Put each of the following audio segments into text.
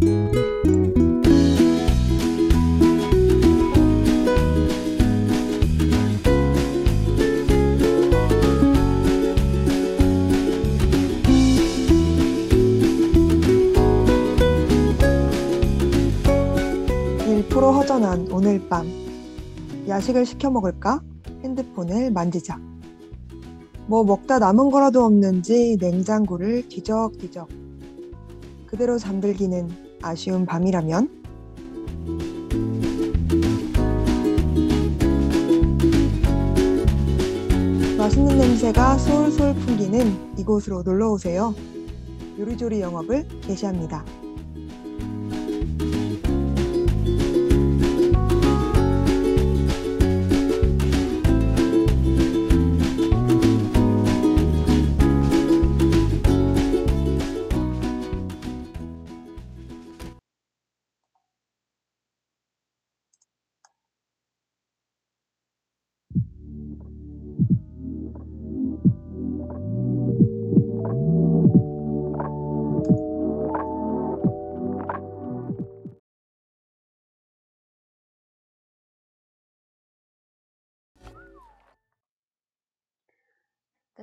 일프로 허전한 오늘 밤. 야식을 시켜 먹을까? 핸드폰을 만지작. 뭐 먹다 남은 거라도 없는지 냉장고를 뒤적뒤적. 그대로 잠들기는 아쉬운 밤이라면 맛있는 냄새가 솔솔 풍기는 이곳으로 놀러 오세요. 요리조리 영업을 개시합니다.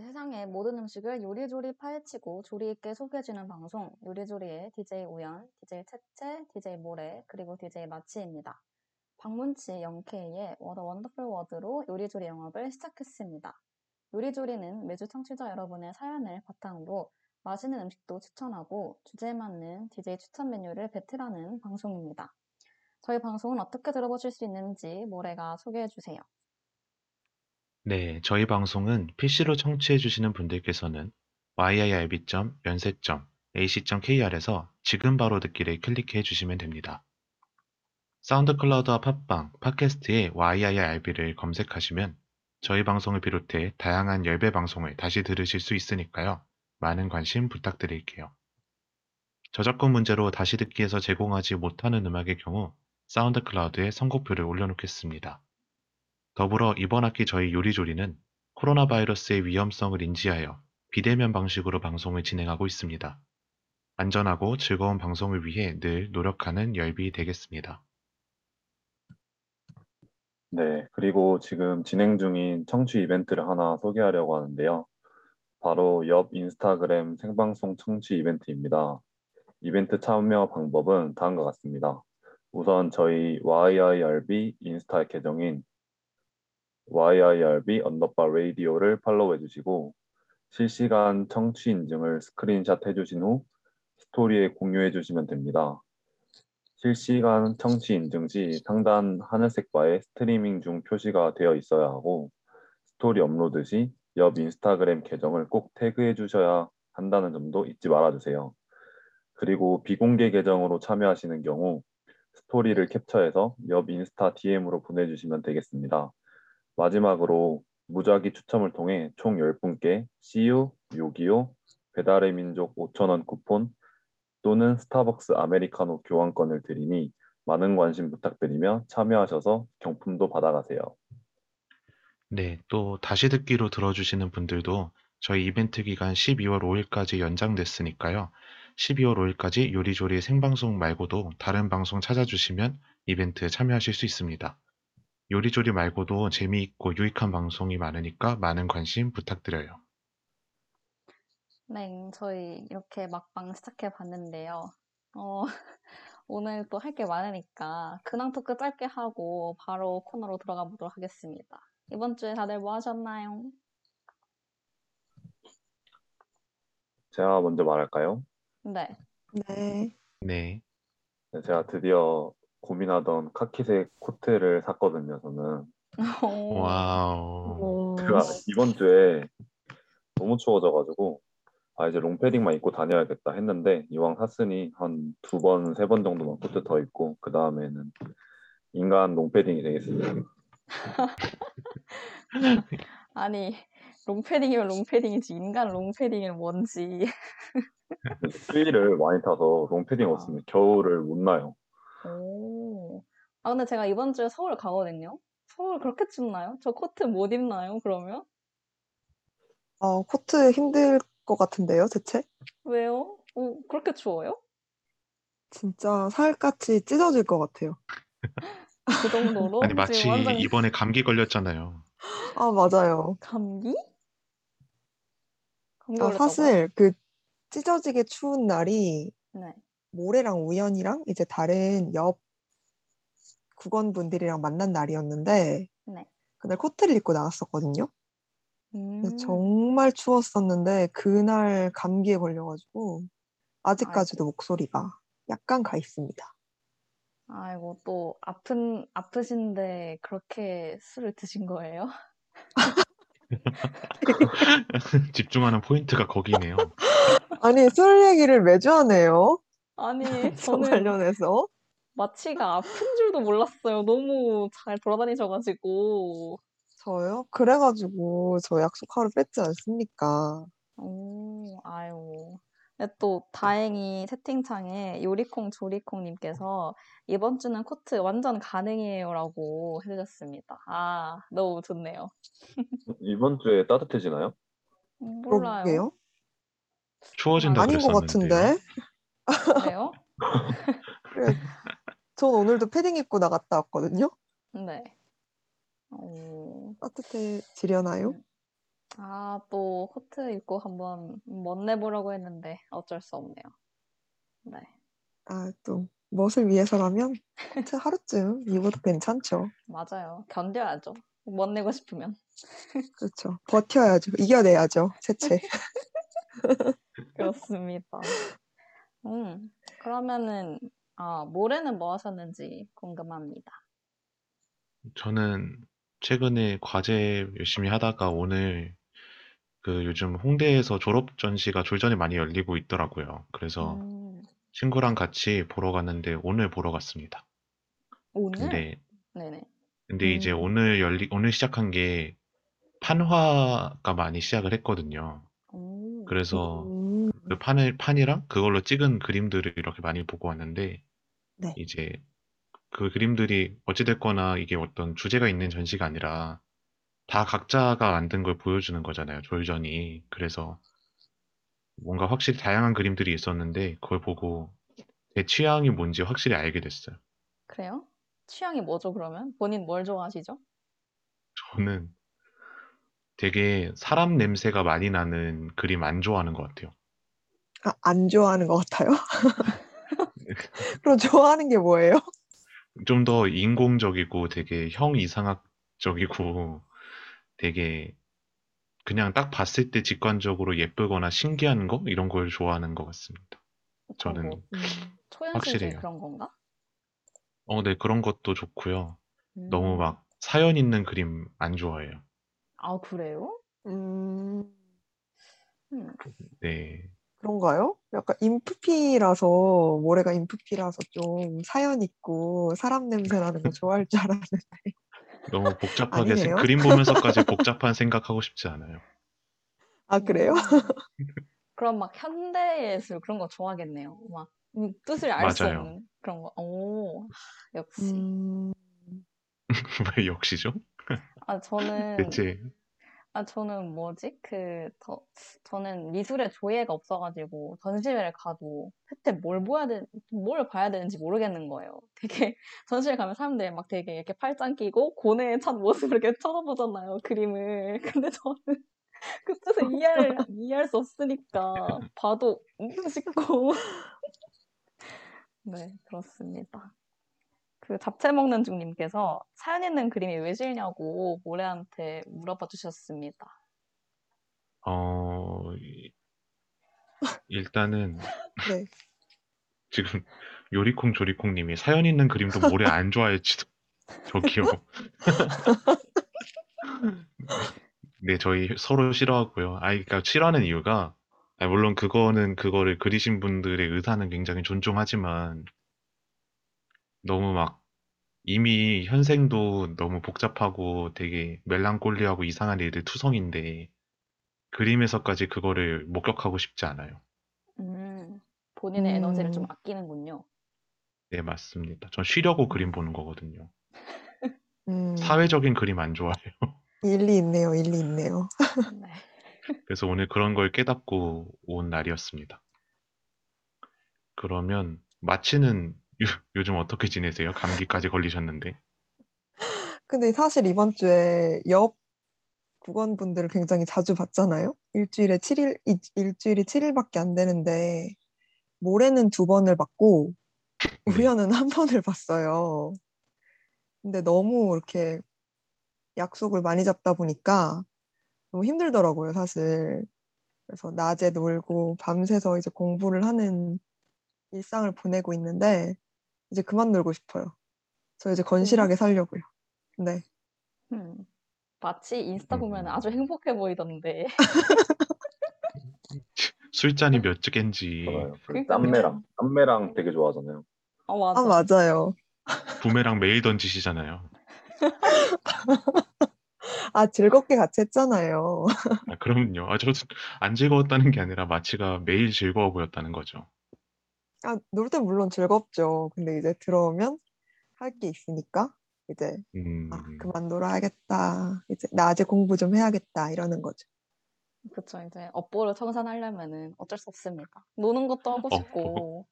세상의 모든 음식을 요리조리 파헤치고 조리 있게 소개해주는 방송 요리조리의 DJ 우연, DJ 채채, DJ 모래, 그리고 DJ 마치입니다. 방문치 0K의 What a Wonderful World로 요리조리 영업을 시작했습니다. 요리조리는 매주 청취자 여러분의 사연을 바탕으로 맛있는 음식도 추천하고 주제에 맞는 DJ 추천 메뉴를 배틀하는 방송입니다. 저희 방송은 어떻게 들어보실 수 있는지 모래가 소개해주세요. 네, 저희 방송은 PC로 청취해 주시는 분들께서는 yirb.연세.ac.kr에서 지금 바로 듣기를 클릭해 주시면 됩니다. 사운드 클라우드와 팟빵, 팟캐스트에 yirb를 검색하시면 저희 방송을 비롯해 다양한 열배 방송을 다시 들으실 수 있으니까요. 많은 관심 부탁드릴게요. 저작권 문제로 다시 듣기에서 제공하지 못하는 음악의 경우 사운드 클라우드에 선곡표를 올려놓겠습니다. 더불어 이번 학기 저희 요리조리는 코로나 바이러스의 위험성을 인지하여 비대면 방식으로 방송을 진행하고 있습니다. 안전하고 즐거운 방송을 위해 늘 노력하는 열비 되겠습니다. 네, 그리고 지금 진행 중인 청취 이벤트를 하나 소개하려고 하는데요. 바로 옆 인스타그램 생방송 청취 이벤트입니다. 이벤트 참여 방법은 다음과 같습니다. 우선 저희 YIRB 인스타 계정인 YIRB 언더바 라디오를 팔로우 해 주시고 실시간 청취 인증을 스크린샷 해주신 후 스토리에 공유해 주시면 됩니다. 실시간 청취 인증 시 상단 하늘색 바에 스트리밍 중 표시가 되어 있어야 하고 스토리 업로드 시 옆 인스타그램 계정을 꼭 태그해 주셔야 한다는 점도 잊지 말아 주세요. 그리고 비공개 계정으로 참여하시는 경우 스토리를 캡처해서 옆 인스타 DM으로 보내주시면 되겠습니다. 마지막으로 무작위 추첨을 통해 총 10분께 CU, 요기요, 배달의 민족 5,000원 쿠폰 또는 스타벅스 아메리카노 교환권을 드리니 많은 관심 부탁드리며 참여하셔서 경품도 받아가세요. 네, 또 다시 듣기로 들어주시는 분들도 저희 이벤트 기간 12월 5일까지 연장됐으니까요. 12월 5일까지 요리조리 생방송 말고도 다른 방송 찾아주시면 이벤트에 참여하실 수 있습니다. 요리조리 말고도 재미있고 유익한 방송이 많으니까 많은 관심 부탁드려요. 네, 저희 이렇게 막방 시작해 봤는데요. 어, 오늘 또 할 게 많으니까 근황 토크 짧게 하고 바로 코너로 들어가 보도록 하겠습니다. 이번 주에 다들 뭐 하셨나요? 제가 먼저 말할까요? 네. 네. 네, 네, 제가 드디어 고민하던 카키색 코트를 샀거든요, 저는. 오, wow. 오, 제가 이번 주에 너무 추워져가지고 아 이제 롱패딩만 입고 다녀야겠다 했는데 이왕 샀으니 한 두 번, 세 번 정도만 코트 더 입고 그 다음에는 인간 롱패딩이 되겠습니다. 아니, 롱패딩이면 롱패딩이지, 인간 롱패딩은 뭔지. 추위를 많이 타서 롱패딩 없으면 겨울을 못 나요. 오. 아, 근데 제가 이번 주에 서울 가거든요? 서울 그렇게 춥나요? 저 코트 못 입나요, 그러면? 어, 코트 힘들 것 같은데요, 대체? 왜요? 오, 그렇게 추워요? 진짜 살같이 찢어질 것 같아요. 그 정도로 아니 지금 마치 완전 이번에 감기 걸렸잖아요. 아, 맞아요. 감기? 감기 아, 걸렸다고요? 사실 그 찢어지게 추운 날이 네. 모래랑 우연이랑 이제 다른 옆 국원 분들이랑 만난 날이었는데 네. 그날 코트를 입고 나갔었거든요. 음. 정말 추웠었는데 그날 감기에 걸려가지고 아직까지도 목소리가 약간 가 있습니다. 아이고 또 아픈 아프신데 그렇게 술을 드신 거예요? 집중하는 포인트가 거기네요. 아니 술 얘기를 매주 하네요. 아니 저 저는 관련해서 마취가 아픈 줄도 몰랐어요. 너무 잘 돌아다니셔가지고. 저요? 그래가지고 저 약속 하루 뺐지 않습니까? 오, 아유. 근데 또 다행히 채팅창에 요리콩 조리콩님께서 이번 주는 코트 완전 가능해요라고 해주셨습니다. 아, 너무 좋네요. 이번 주에 따뜻해지나요? 음, 몰라요. 그러게요. 추워진다 아닌 것 그랬었는데요. 같은데. 그래요? 그래, 전 오늘도 패딩 입고 나갔다 왔거든요. 네. 오, 따뜻해지려나요? 음. 아, 또 코트 입고 한번 멋내보려고 했는데 어쩔 수 없네요. 네. 아, 또 멋을 위해서라면 코트 하루쯤 입어도 괜찮죠. 맞아요. 견뎌야죠. 멋내고 싶으면. 그렇죠. 버텨야죠. 이겨내야죠. 세체. 그렇습니다. 음, 그러면은, 아, 모레는 뭐 하셨는지 궁금합니다. 저는 최근에 과제 열심히 하다가 오늘 그 요즘 홍대에서 졸업 전시가 졸전이 많이 열리고 있더라고요. 그래서 음, 친구랑 같이 보러 갔는데 오늘 보러 갔습니다. 오늘? 근데 네네. 근데 이제 음. 오늘 열리 오늘 시작한 게 판화가 많이 시작을 했거든요. 오, 그래서 음, 그 판을 판이랑 그걸로 찍은 그림들을 이렇게 많이 보고 왔는데 네. 이제 그 그림들이 어찌 됐거나 이게 어떤 주제가 있는 전시가 아니라 다 각자가 만든 걸 보여주는 거잖아요, 졸전이. 그래서 뭔가 확실히 다양한 그림들이 있었는데 그걸 보고 제 취향이 뭔지 확실히 알게 됐어요. 그래요? 취향이 뭐죠, 그러면? 본인 뭘 좋아하시죠? 저는 되게 사람 냄새가 많이 나는 그림 안 좋아하는 것 같아요. 아, 안 좋아하는 것 같아요? 그럼 좋아하는 게 뭐예요? 좀 더 인공적이고 되게 형 이상학적이고 되게 그냥 딱 봤을 때 직관적으로 예쁘거나 신기한 거? 이런 걸 좋아하는 것 같습니다. 저는 뭐, 음, 확실해요. 그런 건가? 어, 네, 그런 것도 좋고요. 너무 음, 막 사연 있는 그림 안 좋아해요. 아, 그래요? 음, 음, 네. 그런가요? 약간 인프피라서, 모래가 인프피라서 좀 사연 있고 사람 냄새 나는 거 좋아할 줄 알았는데. 너무 복잡하게 생- 아니네요. 그림 보면서까지 복잡한 생각하고 싶지 않아요. 아, 그래요? 음. 그럼 막 현대 예술 그런 거 좋아하겠네요. 막 음, 뜻을 알 수 맞아요. 없는 그런 거. 오, 역시. 음, 왜 역시죠? 아, 저는, 대체 아, 저는 뭐지? 그, 저, 저는 미술에 조예가 없어가지고 전시회를 가도 대체 뭘 봐야 되, 뭘 봐야 되는지 모르겠는 거예요. 되게, 전시회 가면 사람들이 막 되게 이렇게 팔짱 끼고 고뇌에 찬 모습을 이렇게 쳐다보잖아요, 그림을. 근데 저는 그 뜻을 이해할, 이해할 수 없으니까 봐도 음 싶고. 네, 그렇습니다. 그 잡채 먹는 중님께서 사연 있는 그림이 왜 싫냐고 모래한테 물어봐 주셨습니다. 어, 이- 일단은 네. 지금 요리콩 조리콩 님이 사연 있는 그림도 모래 안 좋아할지도 저기요. 네, 저희 서로 싫어하고요. 아, 그러니까 싫어하는 이유가 아, 물론 그거는 그거를 그리신 분들의 의사는 굉장히 존중하지만 너무 막 이미 현생도 너무 복잡하고 되게 멜랑콜리하고 이상한 일들 투성인데 그림에서까지 그거를 목격하고 싶지 않아요. 음, 본인의 에너지를 좀 음. 아끼는군요. 네, 맞습니다. 전 쉬려고 그림 보는 거거든요. 음, 사회적인 그림 안 좋아해요. 일리 있네요. 일리 있네요. 네. 그래서 오늘 그런 걸 깨닫고 온 날이었습니다. 그러면 마치는 요, 요즘 어떻게 지내세요? 감기까지 걸리셨는데. 근데 사실 이번 주에 옆 국원분들을 굉장히 자주 봤잖아요. 일주일에 7일, 이- 일주일이 7일밖에 안 되는데, 모레는 두 번을 봤고, 네. 우연은 한 번을 봤어요. 근데 너무 이렇게 약속을 많이 잡다 보니까 너무 힘들더라고요, 사실. 그래서 낮에 놀고 밤새서 이제 공부를 하는 일상을 보내고 있는데, 이제 그만 놀고 싶어요. 저 이제 건실하게 살려고요. 네. 음. 마치 인스타 보면 음. 아주 행복해 보이던데. 술잔이 몇 개인지 맞아요. 그 그러니까요. 쌈매랑 쌈매랑 되게 좋아하잖아요. 어, 아, 맞아. 맞아요. 부메랑 매일 던지시잖아요. 아, 즐겁게 같이 했잖아요. 아, 그럼요. 아, 저도 안 즐거웠다는 게 아니라 마치가 매일 즐거워 보였다는 거죠. 아, 놀 땐 물론 즐겁죠. 근데 이제 들어오면 할 게 있으니까 이제 음, 아, 그만 놀아야겠다. 이제 낮에 공부 좀 해야겠다. 이러는 거죠. 그쵸. 이제 업보를 청산하려면은 어쩔 수 없습니다. 노는 것도 하고 업보. 싶고,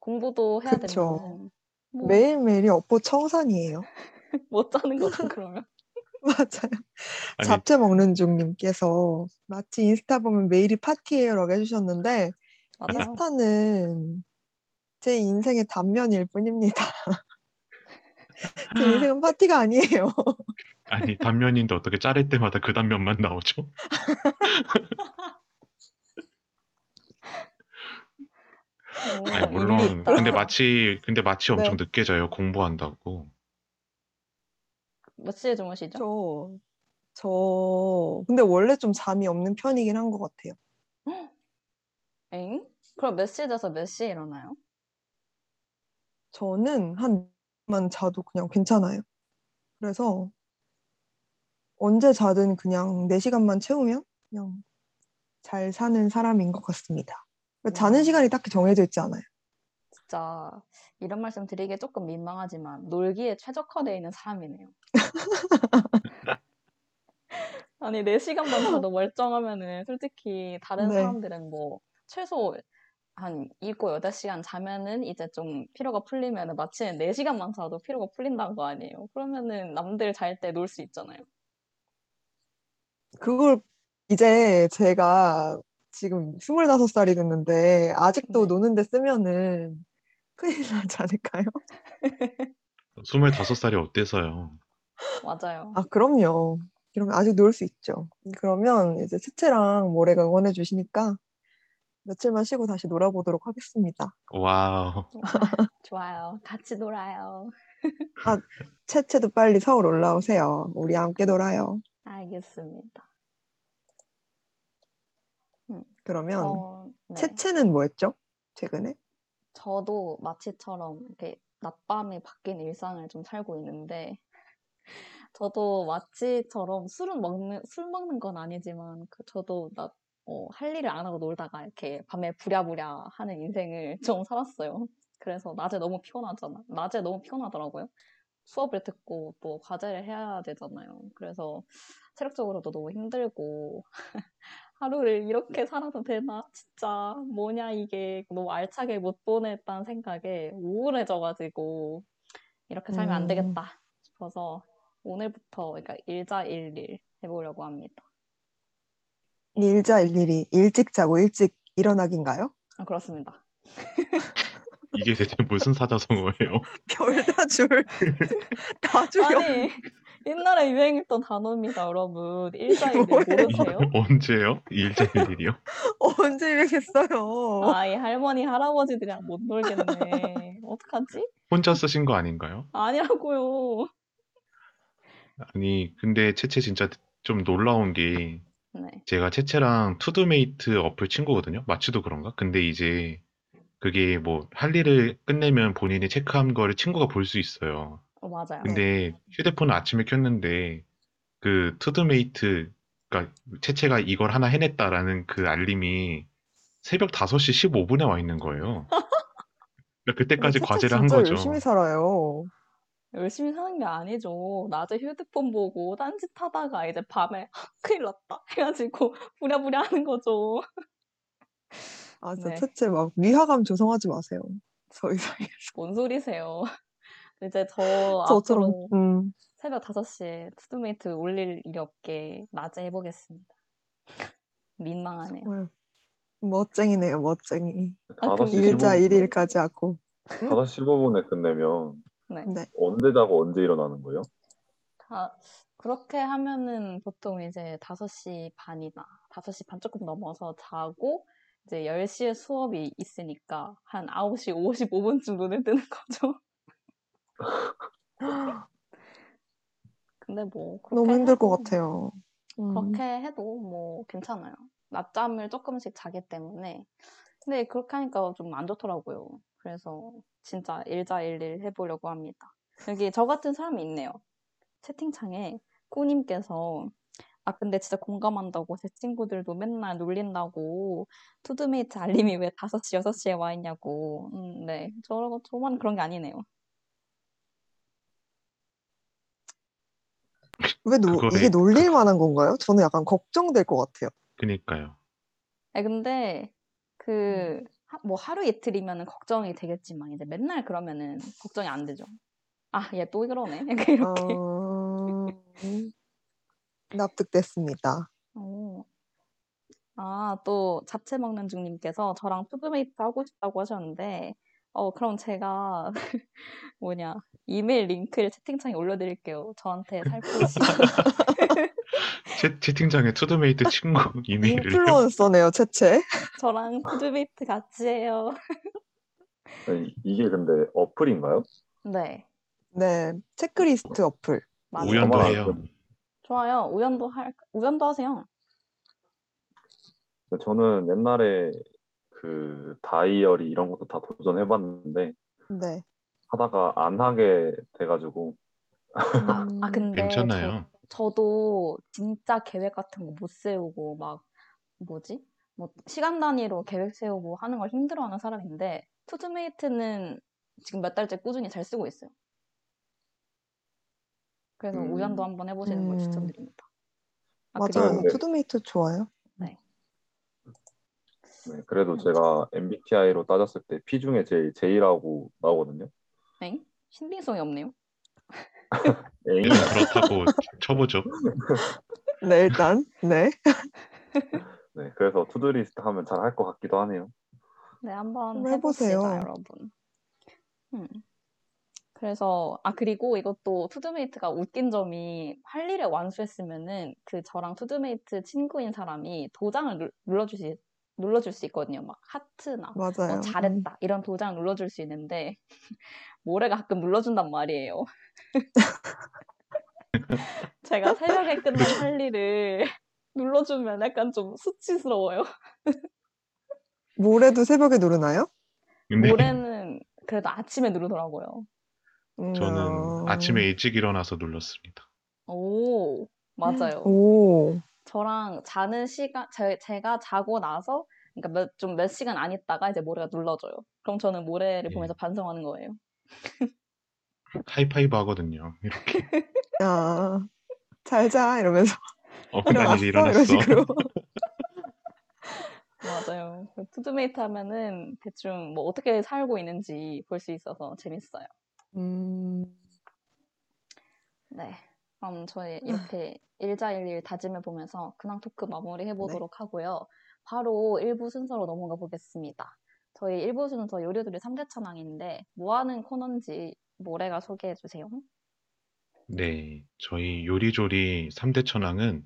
공부도 해야 그쵸. 되면은, 뭐, 매일매일이 업보 청산이에요. 못 자는 거죠, 그러면. 맞아요. 아니, 잡채 먹는 중님께서 마치 인스타 보면 매일이 파티예요라고 해주셨는데 맞아요. 인스타는 제 인생의 단면일 뿐입니다. 제 인생은 파티가 아니에요. 아니, 단면인데 어떻게 자를 때마다 그 단면만 나오죠? 오, 아니, 물론. 근데 마치, 근데 마치 엄청 네. 늦게 자요. 공부한다고. 몇 시에 주무시죠? 저, 저, 근데 원래 좀 잠이 없는 편이긴 한 것 같아요. 엥? 그럼 몇 시에 자서 몇 시에 일어나요? 저는 한만 자도 그냥 괜찮아요. 그래서 언제 자든 그냥 4시간만 채우면 그냥 잘 사는 사람인 것 같습니다. 그러니까 자는 와. 시간이 딱히 정해져 있지 않아요. 진짜 이런 말씀 드리기 조금 민망하지만 놀기에 최적화되어 있는 사람이네요. 아니 4시간만 자도 멀쩡하면은 솔직히 다른 네. 사람들은 뭐 최소 한 7, 8시간 자면은 이제 좀 피로가 풀리면은 마치는 4시간만 자도 피로가 풀린다는 거 아니에요. 그러면은 남들 잘 때 놀 수 있잖아요. 그걸 이제 제가 지금 25살이 됐는데 아직도 네. 노는데 쓰면은 큰일 나지 않을까요? 25살이 어때서요? 맞아요. 아, 그럼요. 그러면 아직 놀 수 있죠. 그러면 이제 채채랑 모래가 응원해 주시니까 며칠만 쉬고 다시 놀아보도록 하겠습니다. 와우. 좋아요. 같이 놀아요. 채채도 빨리 서울 올라오세요. 우리 함께 놀아요. 알겠습니다. 그러면 어, 네. 채채는 뭐 했죠? 최근에? 저도 마치처럼 이렇게 낮밤이 바뀐 일상을 좀 살고 있는데, 저도 마치처럼 술은 먹는, 술 먹는 건 아니지만, 그 저도 나, 어, 할 일을 안 하고 놀다가 이렇게 밤에 부랴부랴 하는 인생을 좀 살았어요. 그래서 낮에 너무 피곤하잖아. 낮에 너무 피곤하더라고요. 수업을 듣고 또 과제를 해야 되잖아요. 그래서 체력적으로도 너무 힘들고, 하루를 이렇게 살아도 되나? 진짜 뭐냐 이게 너무 알차게 못 보냈다는 생각에 우울해져가지고 이렇게 살면 안 음. 되겠다 싶어서 오늘부터 그러니까 일자 일일 해보려고 합니다. 일자 일일이 일찍 자고 일찍 일어나기인가요? 아, 그렇습니다. 이게 대체 무슨 사자성어예요? 별다 줄. 다 줄여. 아니 옛날에 유행했던 단어입니다, 여러분. 일자일일? 모르세요? 언제요? 일자일일이요? 언제 유행했어요? 아 이 할머니 할아버지들이랑 못 놀겠네. 어떡하지? 혼자 쓰신 거 아닌가요? 아니라고요. 아니, 근데 채채 진짜 좀 놀라운 게 네. 제가 채채랑 투두메이트 어플 친구거든요. 마치도 그런가? 근데 이제 그게 뭐 할 일을 끝내면 본인이 체크한 거를 친구가 볼 수 있어요. 어, 맞아요. 근데 휴대폰을 아침에 켰는데 그 투두메이트 그러니까 채채가 이걸 하나 해냈다라는 그 알림이 새벽 5시 15분에 와 있는 거예요. 그러니까 그때까지 채채 과제를 한 진짜 거죠. 열심히 살아요. 열심히 사는 게 아니죠. 낮에 휴대폰 보고 딴짓 하다가 이제 밤에 큰일 났다 해가지고 부랴부랴 하는 거죠. 아, 진짜 네. 채채 막 위화감 조성하지 마세요. 저희 사이에서. 뭔 소리세요. 이제 저 저처럼, 앞으로 음, 새벽 5시에 투두메이트 올릴 일이 없게 낮에 해보겠습니다. 민망하네요. 정말 멋쟁이네요, 멋쟁이. 아, 5시 근데- 일자 15분, 일일까지 하고. 5시 15분에 끝내면 네. 네. 언제 자고 언제 일어나는 거예요? 다 그렇게 하면은 보통 이제 5시 반이나 5시 반 조금 넘어서 자고 이제 10시에 수업이 있으니까 한 9시 55분쯤 눈에 뜨는 거죠. 근데 뭐 너무 힘들 것 같아요. 음, 그렇게 해도 뭐 괜찮아요. 낮잠을 조금씩 자기 때문에. 근데 그렇게 하니까 좀 안 좋더라고요. 그래서 진짜 일자일일 해보려고 합니다. 여기 저 같은 사람이 있네요. 채팅창에 꾸님께서 아 근데 진짜 공감한다고 제 친구들도 맨날 놀린다고 투두메이트 알림이 왜 5시, 6시에 와 있냐고. 음, 네. 저, 저만 그런 게 아니네요. 왜 노, 그거를- 이게 놀릴 만한 건가요? 저는 약간 걱정될 것 같아요. 그니까요. 아 근데 그 뭐 하루 이틀이면은 걱정이 되겠지만 이제 맨날 그러면은 걱정이 안 되죠. 아, 얘 또 그러네. 이렇게. 어, 납득됐습니다. 어. 아, 또 잡채 먹는 중님께서 저랑 투두메이트 하고 싶다고 하셨는데, 어, 그럼 제가 뭐냐 이메일 링크를 채팅창에 올려드릴게요. 저한테 살포시. 채, 채팅창에 투두메이트 친구 이메일을 인플루언서네요, 채채. 저랑 투두메이트 같이 해요. 아니, 이게 근데 어플인가요? 네, 네, 체크리스트 어플. 맞아요. 우연도 해요. 좋아요. 우연도 할 우연도 하세요. 저는 옛날에 그 다이어리 이런 것도 다 도전해봤는데 네. 하다가 안 하게 돼가지고 아, 음, 아 근데 괜찮아요. 저, 저도 진짜 계획 같은 거 못 세우고 막 뭐지? 뭐 시간 단위로 계획 세우고 하는 걸 힘들어하는 사람인데 투두메이트는 지금 몇 달째 꾸준히 잘 쓰고 있어요. 그래서 음. 우연도 한번 해보시는 걸 음. 추천드립니다. 아, 맞아요. 그리고 네. 투두메이트 좋아요. 네, 그래도 제가 MBTI로 따졌을 때 P 중에 제일 J라고 나오거든요. 엥? 신빙성이 없네요. 에잉? 일단 그렇다고 쳐보죠. 네, 일단. 네. 네, 그래서 to-do list 하면 잘 할 것 같기도 하네요. 네, 한번 해보세요. 여러분. 음. 그래서, 아, 그리고 이것도 투두메이트가 웃긴 점이 할 일을 완수했으면은 그 저랑 투두메이트 친구인 사람이 도장을 눌- 눌러주시, 눌러줄 수 있거든요. 막 하트나 뭐 맞아요. 음. 잘했다 이런 도장 눌러줄 수 있는데 모래가 가끔 눌러준단 말이에요. 제가 새벽에 끝난 할 일을 눌러주면 약간 좀 수치스러워요. 모레도 새벽에 누르나요? 근데 모래는 그래도 아침에 누르더라고요. 음, 저는 어, 아침에 일찍 일어나서 눌렀습니다. 오, 맞아요. 오, 저랑 자는 시간, 제, 제가 자고 나서, 그러니까 몇, 좀 몇 시간 안 있다가 이제 모래가 눌러줘요. 그럼 저는 모래를 예. 보면서 반성하는 거예요. 하이파이브 하거든요. 이렇게. 야, 잘자 이러면서 어, 난 이제 일어났어 식으로. 맞아요. 그 투두메이트 하면은 대충 뭐 어떻게 살고 있는지 볼 수 있어서 재밌어요. 음, 네. 그럼 저희 이렇게 일자일일 다짐해 보면서 근황 토크 마무리 해보도록 하고요. 바로 1부 순서로 넘어가 보겠습니다. 저희 1부 순서 요리들이 3대 천왕인데 뭐 하는 코너인지 모래가 소개해 주세요. 네, 저희 요리조리 3대 천왕은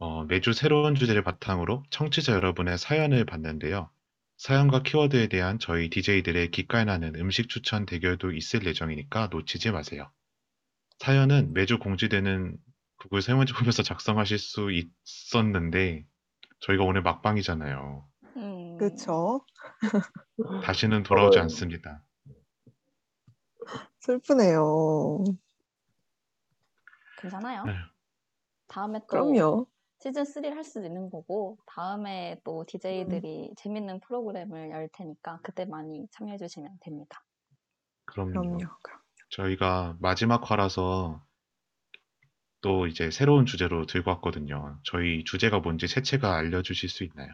어, 매주 새로운 주제를 바탕으로 청취자 여러분의 사연을 받는데요. 사연과 키워드에 대한 저희 DJ들의 기깔 나는 음식 추천 대결도 있을 예정이니까 놓치지 마세요. 사연은 매주 공지되는 구글 설문지 보면서 작성하실 수 있었는데 저희가 오늘 막방이잖아요. 음, 그쵸. 다시는 돌아오지 않습니다. 슬프네요. 괜찮아요. 아휴. 다음에 또 그럼요. 시즌 3를 할 수도 있는 거고 다음에 또 DJ들이 음. 재밌는 프로그램을 열 테니까 그때 많이 참여해 주시면 됩니다. 그럼요. 그럼요. 그럼. 저희가 마지막 화라서 또 이제 새로운 주제로 들고 왔거든요. 저희 주제가 뭔지 채채가 알려주실 수 있나요?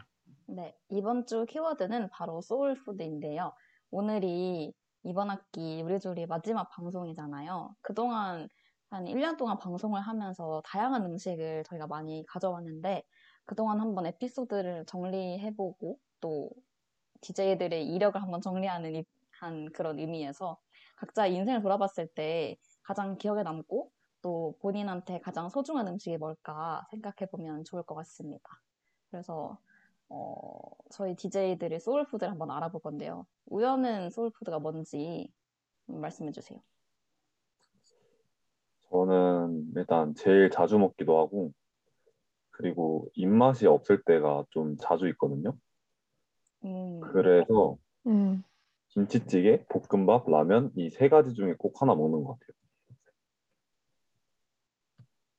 네, 이번 주 키워드는 바로 소울푸드인데요. 오늘이 이번 학기 요리조리 마지막 방송이잖아요. 그동안 한 1년 동안 방송을 하면서 다양한 음식을 저희가 많이 가져왔는데 그동안 한번 에피소드를 정리해보고 또 DJ들의 이력을 한번 정리하는 이- 한 그런 의미에서 각자 인생을 돌아봤을 때 가장 기억에 남고 또 본인한테 가장 소중한 음식이 뭘까 생각해보면 좋을 것 같습니다. 그래서 어, 저희 DJ들의 소울푸드를 한번 알아볼 건데요. 우연은 소울푸드가 뭔지 말씀해 주세요. 저는 일단 제일 자주 먹기도 하고 그리고 입맛이 없을 때가 좀 자주 있거든요. 음, 그래서 음. 김치찌개, 볶음밥, 라면 이 세 가지 중에 꼭 하나 먹는 것 같아요.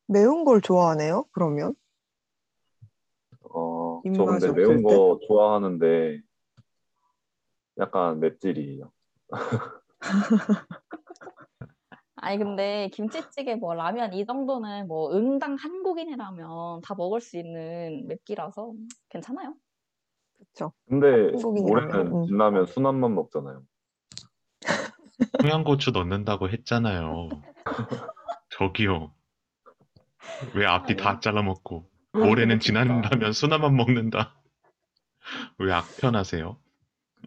매운 걸 좋아하네요, 그러면. 어, 저 근데 매운 때? 거 좋아하는데 약간 맵찔이에요. 아니 근데 김치찌개 뭐 라면 이 정도는 뭐 응당 한국인이라면 다 먹을 수 있는 맵기라서 괜찮아요. 그쵸. 근데 올해는 음. 진라면 순한만 먹잖아요. 청양고추 넣는다고 했잖아요. 저기요. 왜 앞뒤 다 잘라 먹고 올해는 진한라면 순한만 먹는다. 왜 악편하세요?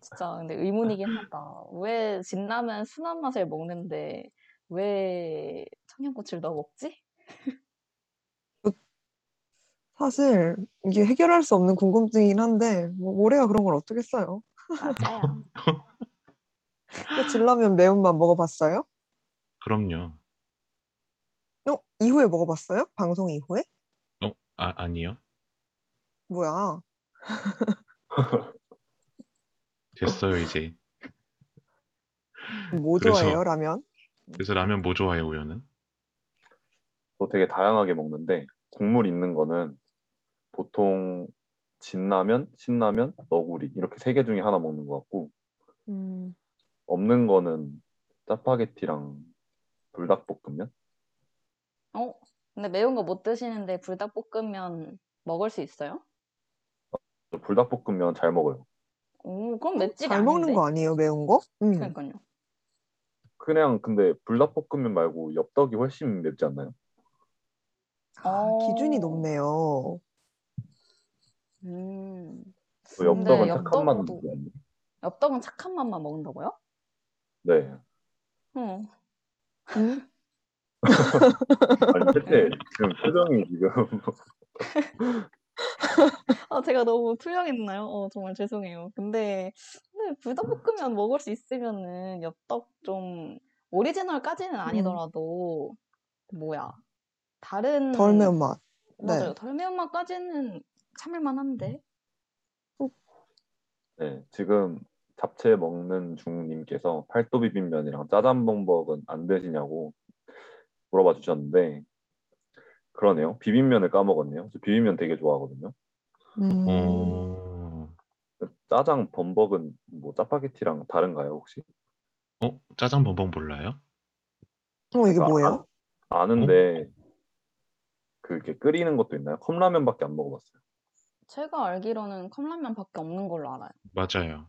진짜 근데 의문이긴 하다. 왜 진라면 순한 맛을 먹는데 왜 청양고추를 넣어 먹지? 사실 이게 해결할 수 없는 궁금증이긴 한데 뭐 올해가 그런 걸 어떻게 써요? 맞아요. 근데 진라면 매운맛 먹어봤어요? 그럼요. 어? 이후에 먹어봤어요? 방송 이후에? 어, 아, 아니요. 뭐야? 됐어요, 이제. 뭐 그래서- 좋아해요, 라면? 그래서 라면 뭐 좋아해요, 우연은? 저 되게 다양하게 먹는데 국물 있는 거는 보통 진라면, 신라면, 너구리 이렇게 세 개 중에 하나 먹는 것 같고 음, 없는 거는 짜파게티랑 불닭볶음면? 어? 근데 매운 거 못 드시는데 불닭볶음면 먹을 수 있어요? 저 불닭볶음면 잘 먹어요. 오, 그럼 맵찔이 잘 먹는 아닌데? 거 아니에요, 매운 거? 음. 그러니까요. 그냥 근데 불닭볶음면 말고 엽떡이 훨씬 맵지 않나요? 아, 기준이 어. 높네요. 음. 그 엽떡은 근데 착한 맛 엽떡도- 나지 엽떡은 착한 맛만 먹는다고요? 네. 응. 음? 아니 대체 지금 표정이 지금 아, 제가 너무 투영했나요? 어, 정말 죄송해요. 근데, 근데 불닭볶음면 먹을 수 있으면은 엽떡 좀 오리지널까지는 아니더라도 뭐야 다른 덜 매운맛. 맞아요. 네. 덜 매운맛까지는 참을만 한데. 네, 지금 잡채 먹는 중님께서 팔도 비빔면이랑 짜장범벅은 안 되시냐고 물어봐 주셨는데 그러네요. 비빔면을 까먹었네요. 저 비빔면 되게 좋아하거든요. 음, 어, 짜장 범벅은 뭐 짜파게티랑 다른가요 혹시? 어, 짜장 범벅 몰라요? 어, 이게 아, 뭐예요? 아는데 그게 끓이는 것도 있나요? 컵라면밖에 안 먹어봤어요. 제가 알기로는 컵라면밖에 없는 걸로 알아요. 맞아요.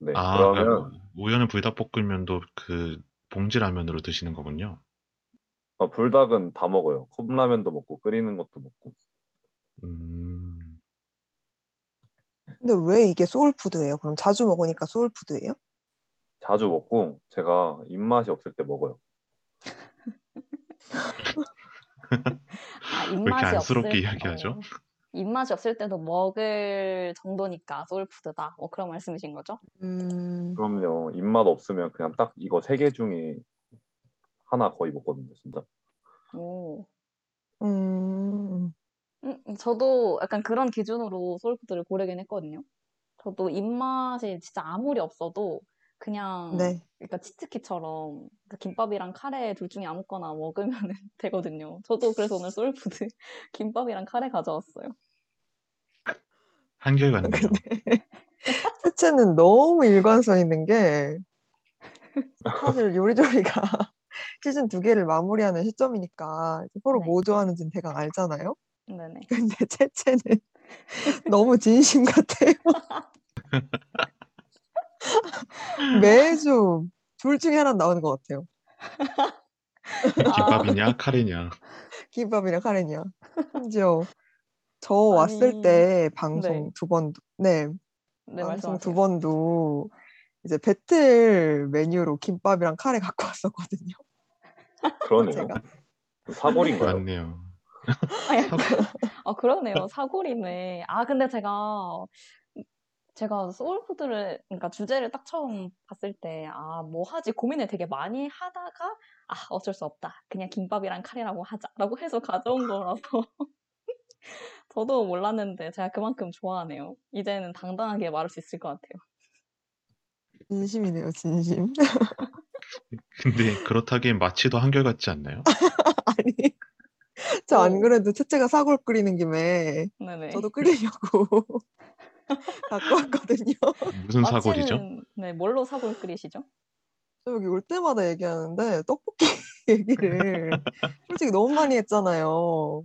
네, 아, 그러면 아, 우연은 불닭볶음면도 그 봉지 라면으로 드시는 거군요. 어, 불닭은 다 먹어요. 컵라면도 먹고 끓이는 것도 먹고. 음, 근데 왜 이게 소울푸드예요? 그럼 자주 먹으니까 소울푸드예요? 자주 먹고 제가 입맛이 없을 때 먹어요. 아, 이렇게 입맛이 안쓰럽게 없을 이야기하죠? 어, 입맛이 없을 때도 먹을 정도니까 소울푸드다. 뭐 그런 말씀이신 거죠? 음, 그럼요. 입맛 없으면 그냥 딱 이거 세 개 중에 하나 거의 먹거든요, 진짜. 오. 음, 음, 저도 약간 그런 기준으로 소울푸드를 고르긴 했거든요. 저도 입맛이 진짜 아무리 없어도 그냥 네. 그러니까 치트키처럼 그 김밥이랑 카레 둘 중에 아무거나 먹으면 되거든요. 저도 그래서 오늘 소울푸드 김밥이랑 카레 가져왔어요. 한결같네요. 근데 채채는 너무 일관성 있는 게 사실 요리조리가 시즌 두 개를 마무리하는 시점이니까 서로 네. 뭐 좋아하는지는 대강 알잖아요. 네네. 근데 채채는 너무 진심 같아요. 매주 둘 중에 하나 나오는 것 같아요. 김밥이냐 카레냐. 김밥이랑 카레냐. 심지어 저 왔을 아니, 때 방송 네. 두 번, 네, 네, 방송 두 말씀하세요. 번도 이제 배틀 메뉴로 김밥이랑 카레 갖고 왔었거든요. 그러네요. 제가. 사골인가요? 맞네요. 아, 약간, 아, 그러네요. 사골이네. 아, 근데 제가, 제가 소울푸드를, 그러니까 주제를 딱 처음 봤을 때, 아, 뭐 하지? 고민을 되게 많이 하다가, 아, 어쩔 수 없다. 그냥 김밥이랑 카레라고 하자라고 해서 가져온 거라서. 저도 몰랐는데, 제가 그만큼 좋아하네요. 이제는 당당하게 말할 수 있을 것 같아요. 진심이네요, 진심. 근데 그렇다기엔 마치도 한결같지 않나요? 아니, 저안 어. 그래도 채채가 사골 끓이는 김에 네네. 저도 끓이려고 갖고 왔거든요. 무슨 사골이죠? 마치는, 네, 뭘로 사골 끓이시죠? 저 여기 올 때마다 얘기하는데 떡볶이 얘기를 솔직히 너무 많이 했잖아요.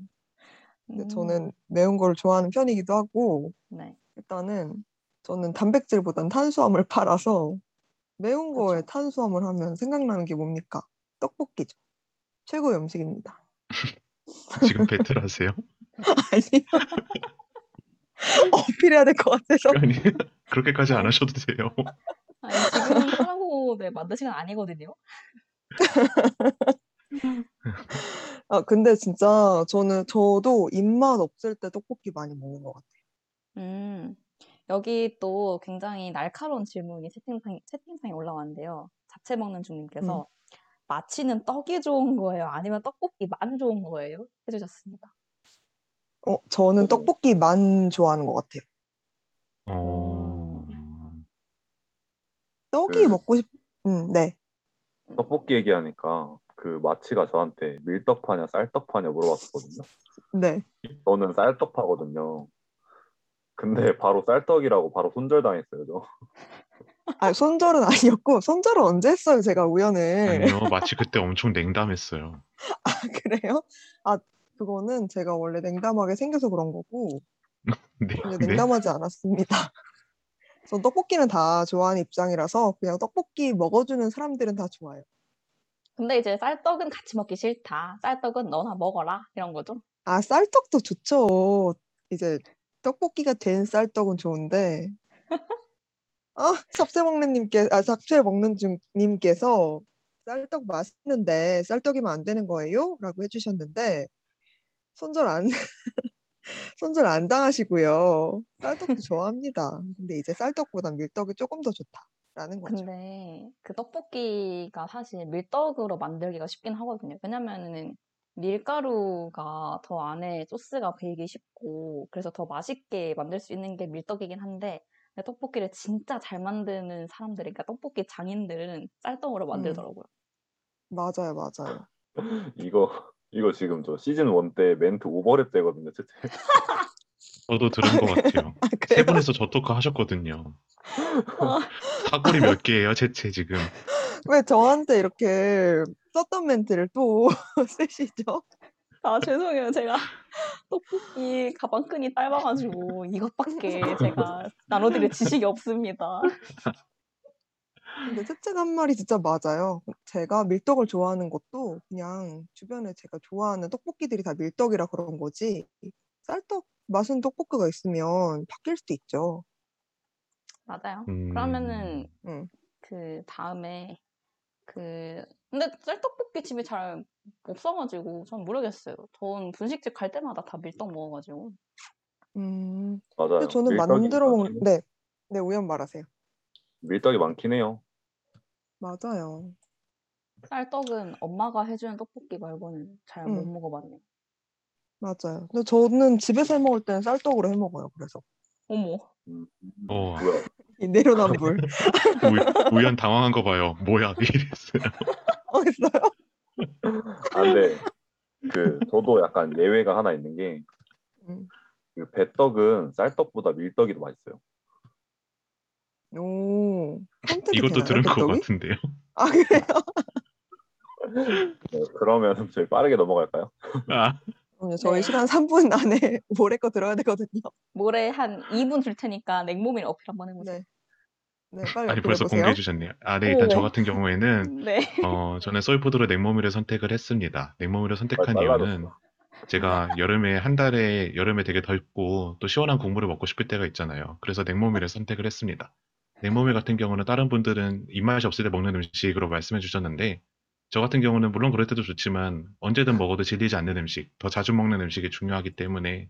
근데 음, 저는 매운 걸 좋아하는 편이기도 하고 네. 일단은 저는 단백질보단 탄수화물 팔아서 매운 거에 그쵸. 탄수화물 하면 생각나는 게 뭡니까? 떡볶이죠. 최고의 음식입니다. 지금 배틀하세요? 아니요. 어필해야 될 것 같아서. 아니 그렇게까지 안 하셔도 돼요. 아니, 지금 하라고 네, 만든 시간 아니거든요. 아, 근데 진짜 저는 저도 입맛 없을 때 떡볶이 많이 먹는 것 같아요. 음, 여기 또 굉장히 날카로운 질문이 채팅창, 채팅창에 올라왔는데요. 잡채 먹는 중님께서 마치는 떡이 좋은 거예요? 아니면 떡볶이만 좋은 거예요? 해주셨습니다. 어, 저는 저도. 떡볶이만 좋아하는 것 같아요. 어... 떡이 그- 먹고 싶, 음, 네. 떡볶이 얘기하니까 그 마치가 저한테 밀떡파냐 쌀떡파냐 물어봤었거든요. 네. 저는 쌀떡파거든요. 근데 바로 쌀떡이라고 바로 손절당했어요, 저. 아, 손절은 아니었고, 손절은 언제 했어요, 제가 우연을. 아니요 마치 그때 엄청 냉담했어요. 아, 그래요? 아, 그거는 제가 원래 냉담하게 생겨서 그런 거고, 네, 네. 냉담하지 않았습니다. 전 떡볶이는 다 좋아하는 입장이라서 그냥 떡볶이 먹어주는 사람들은 다 좋아요. 근데 이제 쌀떡은 같이 먹기 싫다. 쌀떡은 너나 먹어라. 이런 거죠. 아, 쌀떡도 좋죠. 이제 떡볶이가 된 쌀떡은 좋은데, 아, 먹는 님께, 아, 잡채 먹는 중 님께서 쌀떡 맛있는데 쌀떡이면 안 되는 거예요? 라고 해주셨는데, 손절 안, 손절 안 당하시고요. 쌀떡도 좋아합니다. 근데 이제 쌀떡보단 밀떡이 조금 더 좋다 라는 거죠. 근데 그 떡볶이가 사실 밀떡으로 만들기가 쉽긴 하거든요. 왜냐면은 밀가루가 더 안에 소스가 배이기 쉽고 그래서 더 맛있게 만들 수 있는 게 밀떡이긴 한데 떡볶이를 진짜 잘 만드는 사람들, 그러니까 떡볶이 장인들은 쌀떡으로 만들더라고요. 맞아요, 맞아요. 이거 이거 지금 저 시즌 1 때 멘트 오버랩 되거든요, 채채. 저도 들은 것 같아요. 아, 세? 분에서 저 토크 하셨거든요. 사골이 몇 개예요, 채채 지금? 왜 저한테 이렇게 썼던 멘트를 또 쓰시죠? 아, 죄송해요. 제가 떡볶이 가방끈이 짧아가지고 이것밖에 제가 나눠드릴 지식이 없습니다. 근데 셋째 한 말이 진짜 맞아요. 제가 밀떡을 좋아하는 것도 그냥 주변에 제가 좋아하는 떡볶이들이 다 밀떡이라 그런 거지. 쌀떡 맛은 떡볶이가 있으면 바뀔 수도 있죠. 맞아요. 음. 그러면은 응. 그 다음에 그 근데 쌀떡볶이 집이 잘 없어가지고 전 모르겠어요. 전 분식집 갈 때마다 다 밀떡 먹어가지고 음, 맞아요. 근데 저는 밀떡이 만들어 먹는, 많긴- 네. 네, 우연 말하세요. 밀떡이 많긴 해요. 맞아요. 쌀떡은 엄마가 해주는 떡볶이 말고는 잘 못 음. 먹어봤네요. 맞아요. 근데 저는 집에서 해 먹을 때는 쌀떡으로 해 먹어요. 그래서 어머, 음, 어. 뭐야? 이 내로남불. 우, 우연 당황한 거 봐요. 뭐야 이랬어요. 어, 있어요? 아, 근데 그 저도 약간 예외가 하나 있는 게 음. 그 배떡은 쌀떡보다 밀떡이 더 맛있어요. 오, 선택이 이것도 되나요, 들은 것 배떡이? 같은데요. 아, 그래요? 네, 그러면 저희 빠르게 넘어갈까요? 아, 그럼요. 저희 네. 시간 3분 안에 모래 거 들어야 되거든요. 모레 한 2분 줄 테니까 냉모밀 어필 한번 해보세요. 네. 네, 빨리 아니, 벌써 보세요. 공개해 주셨네요. 아, 네, 일단 저 오. 같은 경우에는 네. 어, 저는 소울푸드로 냉모밀을 선택을 했습니다. 냉모밀을 선택한 말- 이유는. 제가 여름에 한 달에 여름에 되게 덥고 또 시원한 국물을 먹고 싶을 때가 있잖아요. 그래서 냉모밀을 선택을 했습니다. 냉모밀 같은 경우는 다른 분들은 입맛이 없을 때 먹는 음식으로 말씀해 주셨는데 저 같은 경우는 물론 그럴 때도 좋지만 언제든 먹어도 질리지 않는 음식, 더 자주 먹는 음식이 중요하기 때문에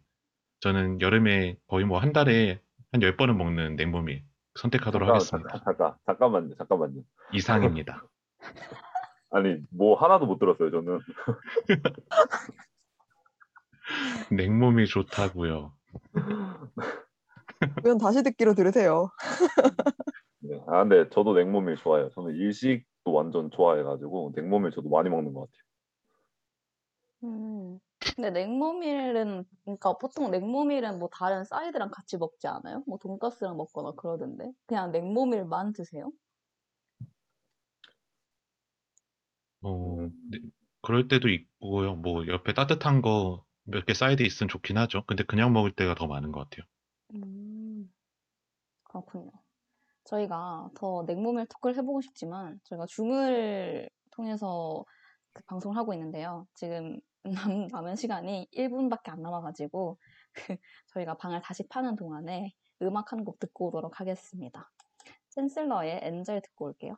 저는 여름에 거의 뭐 한 달에 한 10번은 먹는 냉모밀 선택하도록 잠깐, 하겠습니다. 잠깐, 잠깐, 잠깐만요, 잠깐만요. 이상입니다. 아니, 뭐 하나도 못 들었어요, 저는. 냉모밀 좋다고요. 우연 다시 듣기로 들으세요. 네. 아, 근데 저도 냉모밀 좋아해요. 저는 일식도 완전 좋아해가지고 냉모밀 저도 많이 먹는 것 같아요. 음. 근데 냉모밀은 그러니까 보통 냉모밀은 뭐 다른 사이드랑 같이 먹지 않아요? 뭐 돈가스랑 먹거나 그러던데. 그냥 냉모밀만 드세요? 어, 음. 네, 그럴 때도 있고요. 뭐 옆에 따뜻한 거 몇 개 사이드 있으면 좋긴 하죠. 근데 그냥 먹을 때가 더 많은 것 같아요. 음. 그렇군요. 저희가 더 냉모밀 토크를 해보고 싶지만 저희가 줌을 통해서 그 방송을 하고 있는데요. 지금 남, 남은 시간이 1분밖에 안 남아가지고 저희가 방을 다시 파는 동안에 음악 한 곡 듣고 오도록 하겠습니다. 챈슬러의 엔젤 듣고 올게요.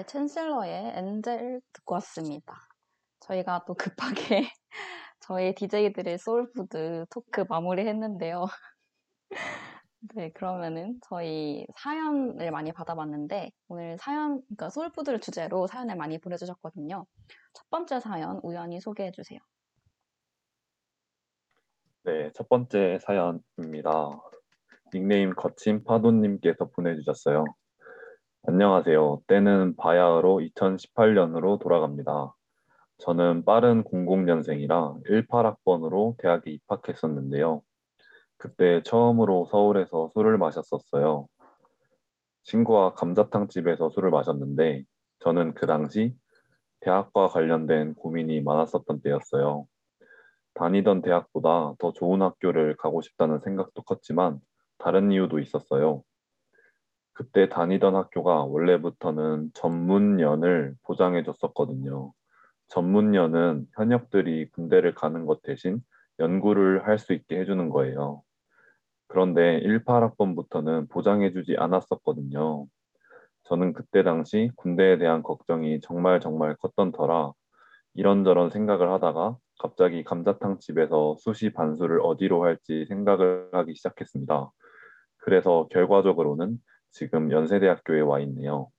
네, 챈슬러의 엔젤 듣고 왔습니다. 저희가 또 급하게 저희 DJ들의 소울푸드 토크 마무리했는데요. 네, 그러면은 저희 사연을 많이 받아봤는데 오늘 사연, 그러니까 소울푸드를 주제로 사연을 많이 보내주셨거든요. 첫 번째 사연 우연이 소개해 주세요. 네, 첫 번째 사연입니다. 닉네임 거친 파도님께서 보내주셨어요. 안녕하세요. 때는 바야흐로 2018년으로 돌아갑니다. 저는 빠른 00년생이라 18학번으로 대학에 입학했었는데요. 그때 처음으로 서울에서 술을 마셨었어요. 친구와 감자탕 집에서 술을 마셨는데 저는 그 당시 대학과 관련된 고민이 많았었던 때였어요. 다니던 대학보다 더 좋은 학교를 가고 싶다는 생각도 컸지만 다른 이유도 있었어요. 그때 다니던 학교가 원래부터는 전문연을 보장해 줬었거든요. 전문연은 현역들이 군대를 가는 것 대신 연구를 할 수 있게 해주는 거예요. 그런데 18학번부터는 보장해주지 않았었거든요. 저는 그때 당시 군대에 대한 걱정이 정말 정말 컸던 터라 이런저런 생각을 하다가 갑자기 감자탕 집에서 수시 반수를 어디로 할지 생각을 하기 시작했습니다. 그래서 결과적으로는 지금 연세대학교에 와 있네요.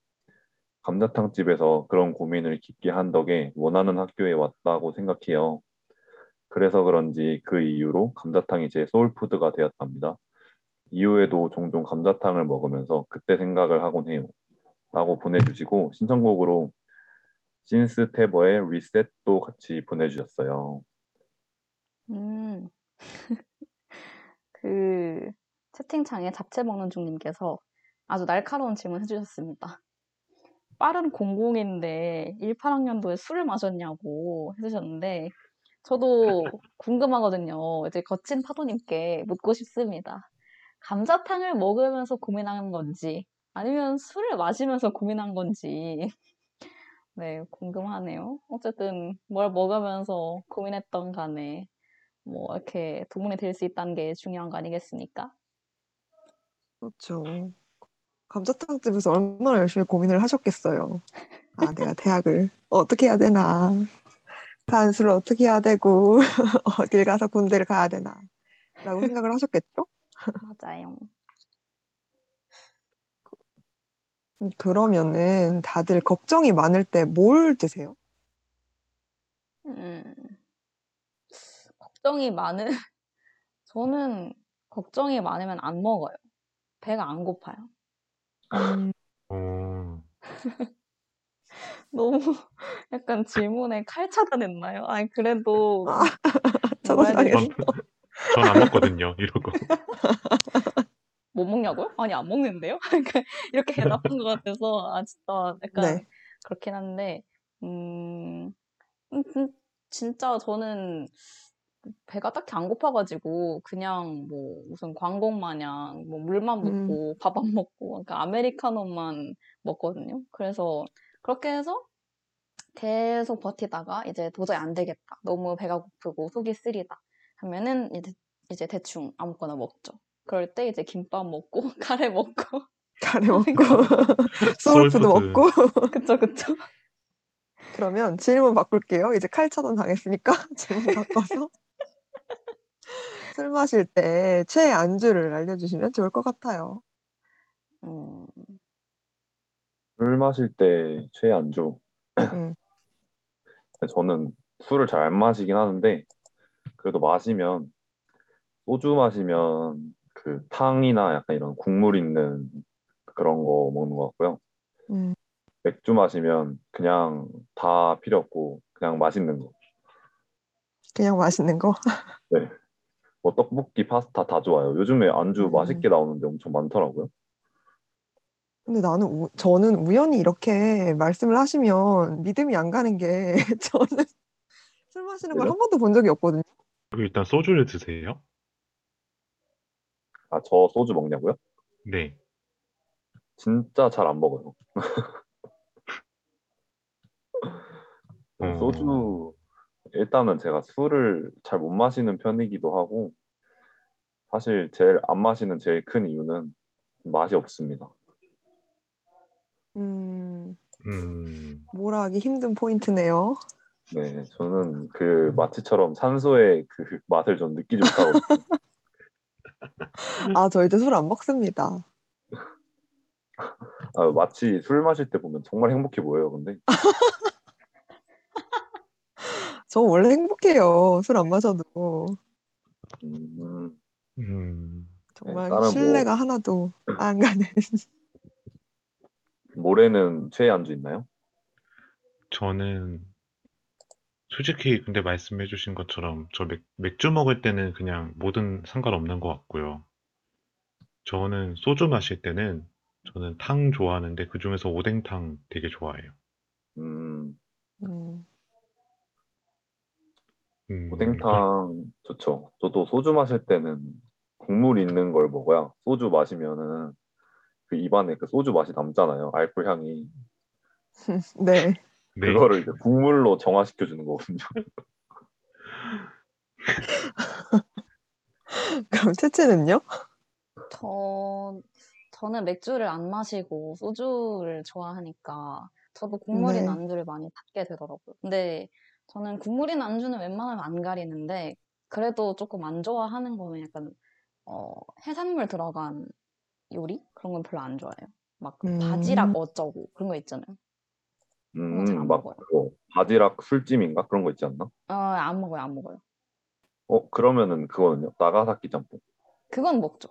감자탕 집에서 그런 고민을 깊게 한 덕에 원하는 학교에 왔다고 생각해요. 그래서 그런지 그 이후로 감자탕이 제 소울푸드가 되었답니다. 이후에도 종종 감자탕을 먹으면서 그때 생각을 하곤 해요. 라고 보내주시고 신청곡으로 신스 테버의 리셋도 같이 보내주셨어요. 음, 그 채팅창에 잡채 먹는 중님께서 아주 날카로운 질문 해주셨습니다. 빠른 00인데 18학년도에 술을 마셨냐고 해주셨는데 저도 궁금하거든요. 이제 거친 파도님께 묻고 싶습니다. 감자탕을 먹으면서 고민한 건지 아니면 술을 마시면서 고민한 건지 네, 궁금하네요. 어쨌든 뭘 먹으면서 고민했던 간에 뭐 이렇게 도움이 될 수 있다는 게 중요한 거 아니겠습니까? 그렇죠. 감자탕 집에서 얼마나 열심히 고민을 하셨겠어요. 아, 내가 대학을 어떻게 해야 되나. 반수를 어떻게 해야 되고, 어딜 가서 군대를 가야 되나. 라고 생각을 하셨겠죠? 맞아요. 음, 그러면은 다들 걱정이 많을 때 뭘 드세요? 음, 걱정이 많은, 저는 걱정이 많으면 안 먹어요. 배가 안 고파요. 음, 어, 너무 약간 질문에 칼 차단했나요? 아니, 그래도 아, 뭐라 해야 차단당했어. 되지? 전안 먹거든요. 이러고. 먹냐고요? 아니 안 먹는데요? 그러니까 이렇게 대답한 것 같아서 아 진짜 약간 네. 그렇긴 한데 음, 음, 음, 진짜 저는 배가 딱히 안 고파가지고 그냥 뭐 무슨 광고 마냥 뭐 물만 음. 먹고 밥 안 먹고 그러니까 아메리카노만 먹거든요. 그래서 그렇게 해서 계속 버티다가 이제 도저히 안 되겠다. 너무 배가 고프고 속이 쓰리다. 하면은 이제, 이제 대충 아무거나 먹죠. 그럴 때 이제 김밥 먹고 카레 먹고 카레 먹고. 소울푸드 먹고 그쵸 그쵸. 그러면 질문 바꿀게요. 이제 칼 차단 당했으니까 질문 바꿔서 술 마실 때 최애 안주를 알려주시면 좋을 것 같아요. 음, 술 마실 때 최애 안주. 음. 저는 술을 잘 안 마시긴 하는데 그래도 마시면 소주 마시면 그 탕이나 약간 이런 국물 있는 그런 거 먹는 것 같고요. 음. 맥주 마시면 그냥 다 필요 없고 그냥 맛있는 거. 그냥 맛있는 거. 네. 뭐 떡볶이, 파스타 다 좋아요. 요즘에 안주 음. 맛있게 나오는데 엄청 많더라고요. 근데 나는 우- 저는 우연히 이렇게 말씀을 하시면 믿음이 안 가는 게 저는 술 마시는 걸? 한 번도 본 적이 없거든요. 그리고 일단 소주를 드세요? 아, 저 소주 먹냐고요? 네. 진짜 잘 안 먹어요. 어. 소주 일단은 제가 술을 잘 못 마시는 편이기도 하고 사실 제일 안 마시는 제일 큰 이유는 맛이 없습니다. 음, 음, 뭐라 하기 힘든 포인트네요. 네, 저는 그 마치처럼 산소의 그 맛을 좀 느끼지 못하거든요. 아, 저 이제 술 안 먹습니다. 아, 마치 술 마실 때 보면 정말 행복해 보여요. 근데 저 원래 행복해요. 술 안 마셔도. 음, 음, 정말 뭐- 신뢰가 하나도 안 가는. 모레는 최애 안주 있나요? 저는 솔직히 근데 말씀해주신 것처럼 저 맥, 맥주 먹을 때는 그냥 뭐든 상관없는 것 같고요. 저는 소주 마실 때는 저는 탕 좋아하는데 그중에서 오뎅탕 되게 좋아해요. 음, 음, 음, 오뎅탕 좋죠. 저도 소주 마실 때는 국물 있는 걸 먹어야 소주 마시면은 그 입안에 그 소주 맛이 남잖아요. 알코올 향이. 네. 네. 그거를 이제 국물로 정화시켜 주는 거거든요. 그럼 채채는요? 저, 저는 맥주를 안 마시고 소주를 좋아하니까 저도 국물인 네. 안주를 많이 찾게 되더라고요. 근데 저는 국물인 안주는 웬만하면 안 가리는데 그래도 조금 안 좋아하는 거는 약간 어, 해산물 들어간 요리? 그런 건 별로 안 좋아해요. 막 음. 바지락 어쩌고 그런 거 있잖아요. 잘안 음, 먹어요. 그거 바지락 술찜인가 그런 거 있지 않나? 어, 안 먹어요, 안 먹어요. 어, 그러면은 그거는요? 나가사키 짬뽕. 그건 먹죠.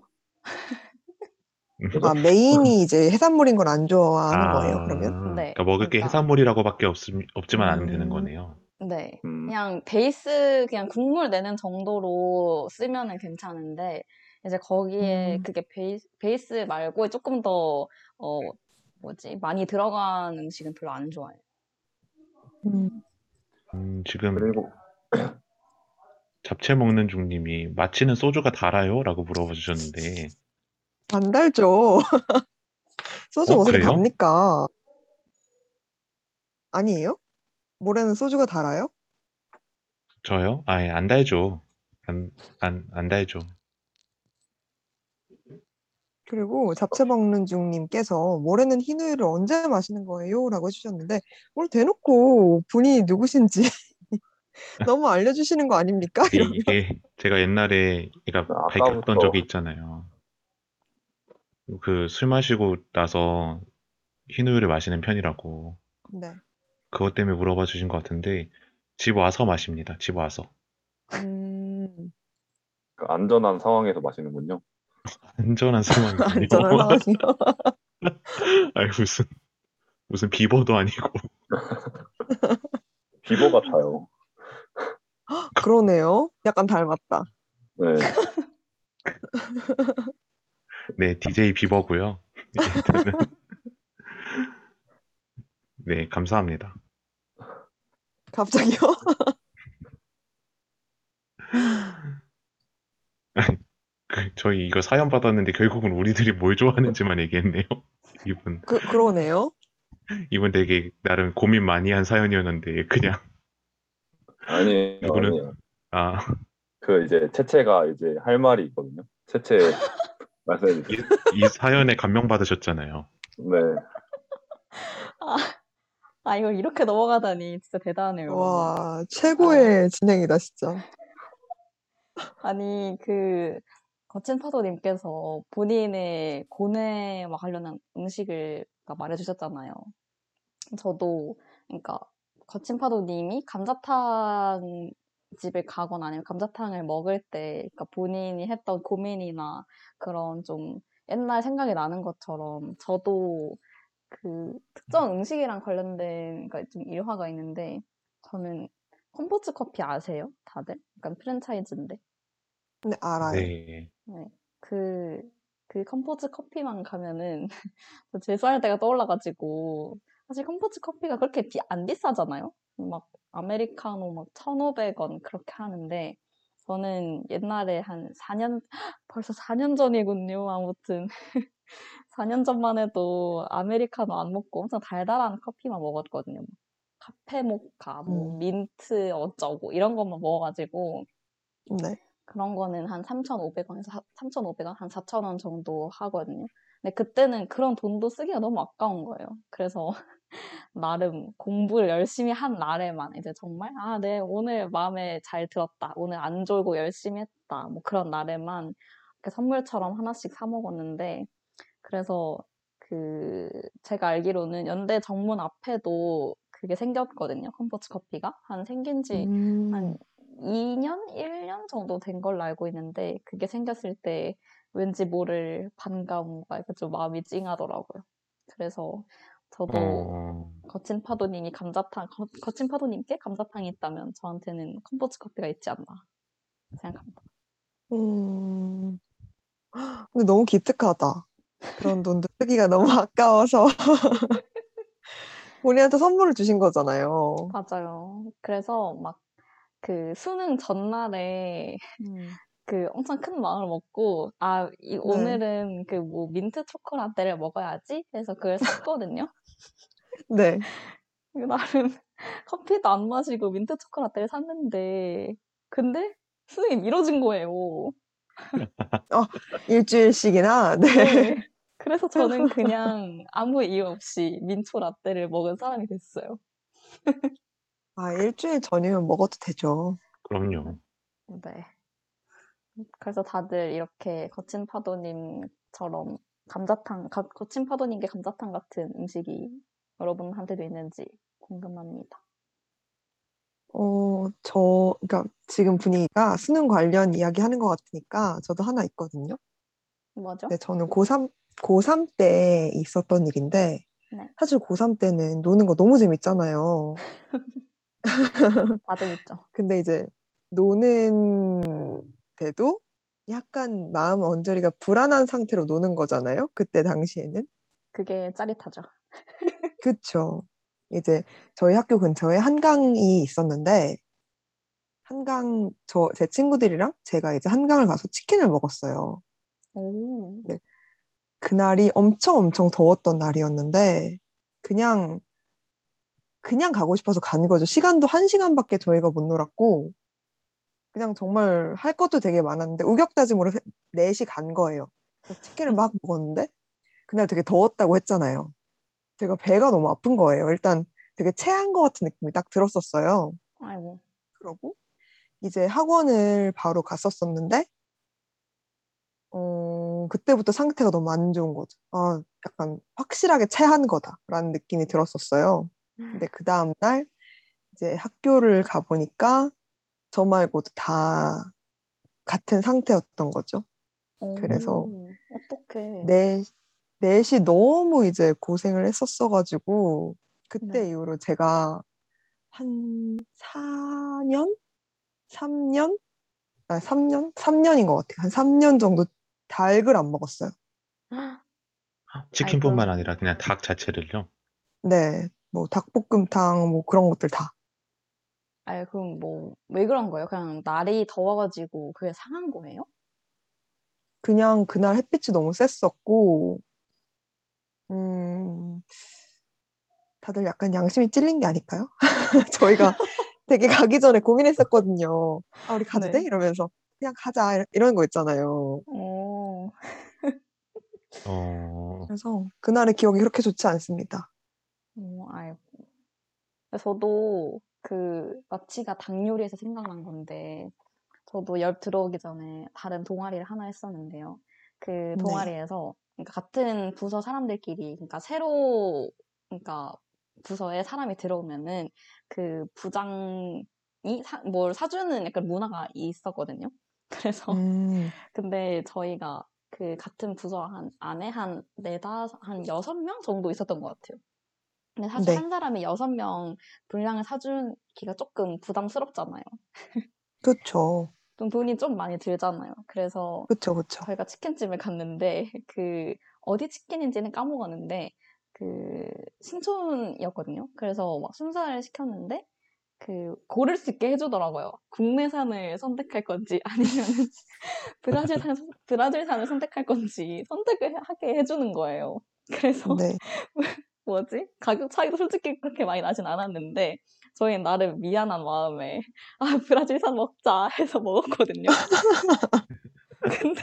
아, 메인이 이제 해산물인 걸 안 좋아하는 거예요, 아, 그러면? 네, 그러니까 먹을 게 그러니까- 해산물이라고밖에 없, 없지만 않으면 되는 음. 거네요. 네. 음, 그냥 베이스 그냥 국물 내는 정도로 쓰면은 괜찮은데 이제 거기에 음. 그게 베이스, 베이스 말고 조금 더 어, 뭐지? 많이 들어간 음식은 별로 안 좋아해요. 음, 음, 지금 그리고 잡채 먹는 중님이 마치는 소주가 달아요? 라고 물어봐 주셨는데 안 달죠. 소주 어, 그래요? 답니까? 아니에요? 모래는 소주가 달아요? 저요? 아예 안 달죠. 안, 안, 안 달죠. 그리고 잡채 먹는 중님께서 모래는 흰우유를 언제 마시는 거예요? 라고 해주셨는데 오늘 대놓고 분이 누구신지 너무 알려주시는 거 아닙니까? 이- 이러면 이게 제가 옛날에 그러니까 아까부터- 발견했던 적이 있잖아요. 그 술 마시고 나서 흰우유를 마시는 편이라고 네. 그것 때문에 물어봐 주신 것 같은데 집 와서 마십니다. 집 와서. 음, 그 안전한 상황에서 마시는군요. 안전한 상황이군요. 안전한 상황이요. 아니 무슨 무슨 비버도 아니고 비버 같아요. 그러네요. 약간 닮았다. 네. 네, DJ 비버고요. 네, 감사합니다. 갑자기요? 그, 저희 이거 사연 받았는데 결국은 우리들이 뭘 좋아하는지만 얘기했네요. 이분, 그, 그러네요. 이분 되게 나름 고민 많이 한 사연이었는데 그냥 아니에요, 누구는? 아니에요. 아, 그 이제 채채가 이제 할 말이 있거든요. 채채 말씀해 주세요. 이, 이 사연에 감명 받으셨잖아요. 네. 아, 이걸 이렇게 넘어가다니 진짜 대단해요. 와, 최고의 진행이다, 진짜. 아니, 그, 거친 파도님께서 본인의 고뇌와 관련한 음식을 말해주셨잖아요. 저도, 그러니까, 거친 파도님이 감자탕 집을 가거나 아니면 감자탕을 먹을 때, 그러니까 본인이 했던 고민이나 그런 좀 옛날 생각이 나는 것처럼 저도 그 특정 음식이랑 관련된 그러니까 좀 일화가 있는데 저는 컴포즈 커피 아세요? 다들? 약간 프랜차이즈인데. 근데 알아요. 네. 네. 그, 그 컴포즈 커피만 가면은 저 재수할 때가 떠올라가지고 사실 컴포즈 커피가 그렇게 비, 안 비싸잖아요? 막 아메리카노 막 1,500원 그렇게 하는데 저는 옛날에 한 4년, 벌써 4년 전이군요. 아무튼 4 년 전만 해도 아메리카노 안 먹고 엄청 달달한 커피만 먹었거든요. 카페 모카, 뭐 음. 민트 어쩌고 이런 것만 먹어 가지고 네. 그런 거는 한 3,500원에서 3,500원, 한 4,000원 정도 하거든요. 근데 그때는 그런 돈도 쓰기가 너무 아까운 거예요. 그래서 나름 공부를 열심히 한 날에만 이제 정말 아, 네, 오늘 마음에 잘 들었다. 오늘 안 졸고 열심히 했다. 뭐 그런 날에만 이렇게 선물처럼 하나씩 사 먹었는데 그래서 그 제가 알기로는 연대 정문 앞에도 그게 생겼거든요. 컴포트 커피가 한 생긴 지 음, 한 2년, 1년 정도 된 걸로 알고 있는데 그게 생겼을 때 왠지 모를 반가움과 이렇게 좀 마음이 찡하더라고요. 그래서 저도 어, 거친 파도님이 감자탕, 거, 거친 파도님께 감자탕이 있다면 저한테는 컴포트 커피가 있지 않나 생각합니다. 음. 근데 너무 기특하다. 그런 돈도 쓰기가 너무 아까워서 본인한테 선물을 주신 거잖아요. 맞아요. 그래서 막 그 수능 전날에 음. 그 엄청 큰 마음을 먹고 아 이- 오늘은 그뭐 민트 초코라떼를 먹어야지 해서 그걸 샀거든요. 네. 그 나름 커피도 안 마시고 민트 초코라떼를 샀는데 근데 수능이 미뤄진 거예요. 일주일씩이나. 네. 네. 그래서 저는 그냥 아무 이유 없이 민초 라떼를 먹은 사람이 됐어요. 아, 일주일 전이면 먹어도 되죠. 그럼요. 네. 그래서 다들 이렇게 거친 파도님처럼 감자탕, 가- 거친 파도님께 감자탕 같은 음식이 여러분한테도 있는지 궁금합니다. 어, 저, 그러니까 지금 분위기가 수능 관련 이야기 하는 것 같으니까 저도 하나 있거든요. 뭐죠? 네, 저는 고3, 고3 때 있었던 일인데, 네. 사실 고3 때는 노는 거 너무 재밌잖아요. 다들 있죠. 근데 이제 노는 때도 약간 마음 언저리가 불안한 상태로 노는 거잖아요. 그때 당시에는. 그게 짜릿하죠. 그쵸. 이제 저희 학교 근처에 한강이 있었는데, 한강, 저, 제 친구들이랑 제가 이제 한강을 가서 치킨을 먹었어요. 오. 그날이 엄청 엄청 더웠던 날이었는데, 그냥, 그냥 가고 싶어서 간 거죠. 시간도 한 시간밖에 저희가 못 놀았고, 그냥 정말 할 것도 되게 많았는데, 우격다짐으로 4시 간 거예요. 치킨을 막 먹었는데, 그날 되게 더웠다고 했잖아요. 제가 배가 너무 아픈 거예요. 일단 되게 체한 것 같은 느낌이 딱 들었었어요. 아이고. 그러고 이제 학원을 바로 갔었었는데, 어, 그때부터 상태가 너무 안 좋은 거죠. 아, 약간 확실하게 체한 거다라는 느낌이 들었었어요. 근데 그 다음날 이제 학교를 가보니까 저 말고도 다 같은 상태였던 거죠. 그래서 어떡해. 넷, 넷이 너무 이제 고생을 했었어가지고, 그때 네. 이후로 제가 한 4년? 3년? 아, 3년? 3년인 것 같아요. 한 3년 정도 닭을 안 먹었어요. 치킨뿐만 아니라 그냥 닭 자체를요. 네, 뭐 닭볶음탕 뭐 그런 것들 다. 아니, 그럼 뭐, 왜 그런 거예요? 그냥 날이 더워가지고 그게 상한 거예요? 그냥 그날 햇빛이 너무 셌었고, 음, 다들 약간 양심이 찔린 게 아닐까요? 저희가 되게 가기 전에 고민했었거든요. 아, 우리 가도 네. 돼? 이러면서 그냥 가자 이런- 이런 거 있잖아요. 오, 어, 그래서 그날의 기억이 그렇게 좋지 않습니다. 오, 아이고. 저도 그 마취가 닭 요리에서 생각난 건데, 저도 열 들어오기 전에 다른 동아리를 하나 했었는데요. 그 네. 동아리에서, 그러니까 같은 부서 사람들끼리, 그러니까 새로, 그러니까 부서에 사람이 들어오면은 그 부장이 사, 뭘 사주는 약간 문화가 있었거든요. 그래서 음, 근데 저희가 그 같은 부서 한 안에 한 네다섯 한 여섯 명 정도 있었던 것 같아요. 근데 사실 네. 한 사람이 여섯 명 분량을 사주기가 조금 부담스럽잖아요. 그쵸, 좀 돈이 좀 많이 들잖아요. 그래서 그쵸, 그쵸. 저희가 치킨집을 갔는데 그 어디 치킨인지는 까먹었는데 그 신촌이었거든요. 그래서 막 순살을 시켰는데 그 고를 수 있게 해주더라고요. 국내산을 선택할 건지 아니면 브라질산 브라질산을 선택할 건지 선택을 하게 해주는 거예요. 그래서 네, 뭐지 가격 차이도 솔직히 그렇게 많이 나진 않았는데 저희는 나름 미안한 마음에 아 브라질산 먹자 해서 먹었거든요. 근데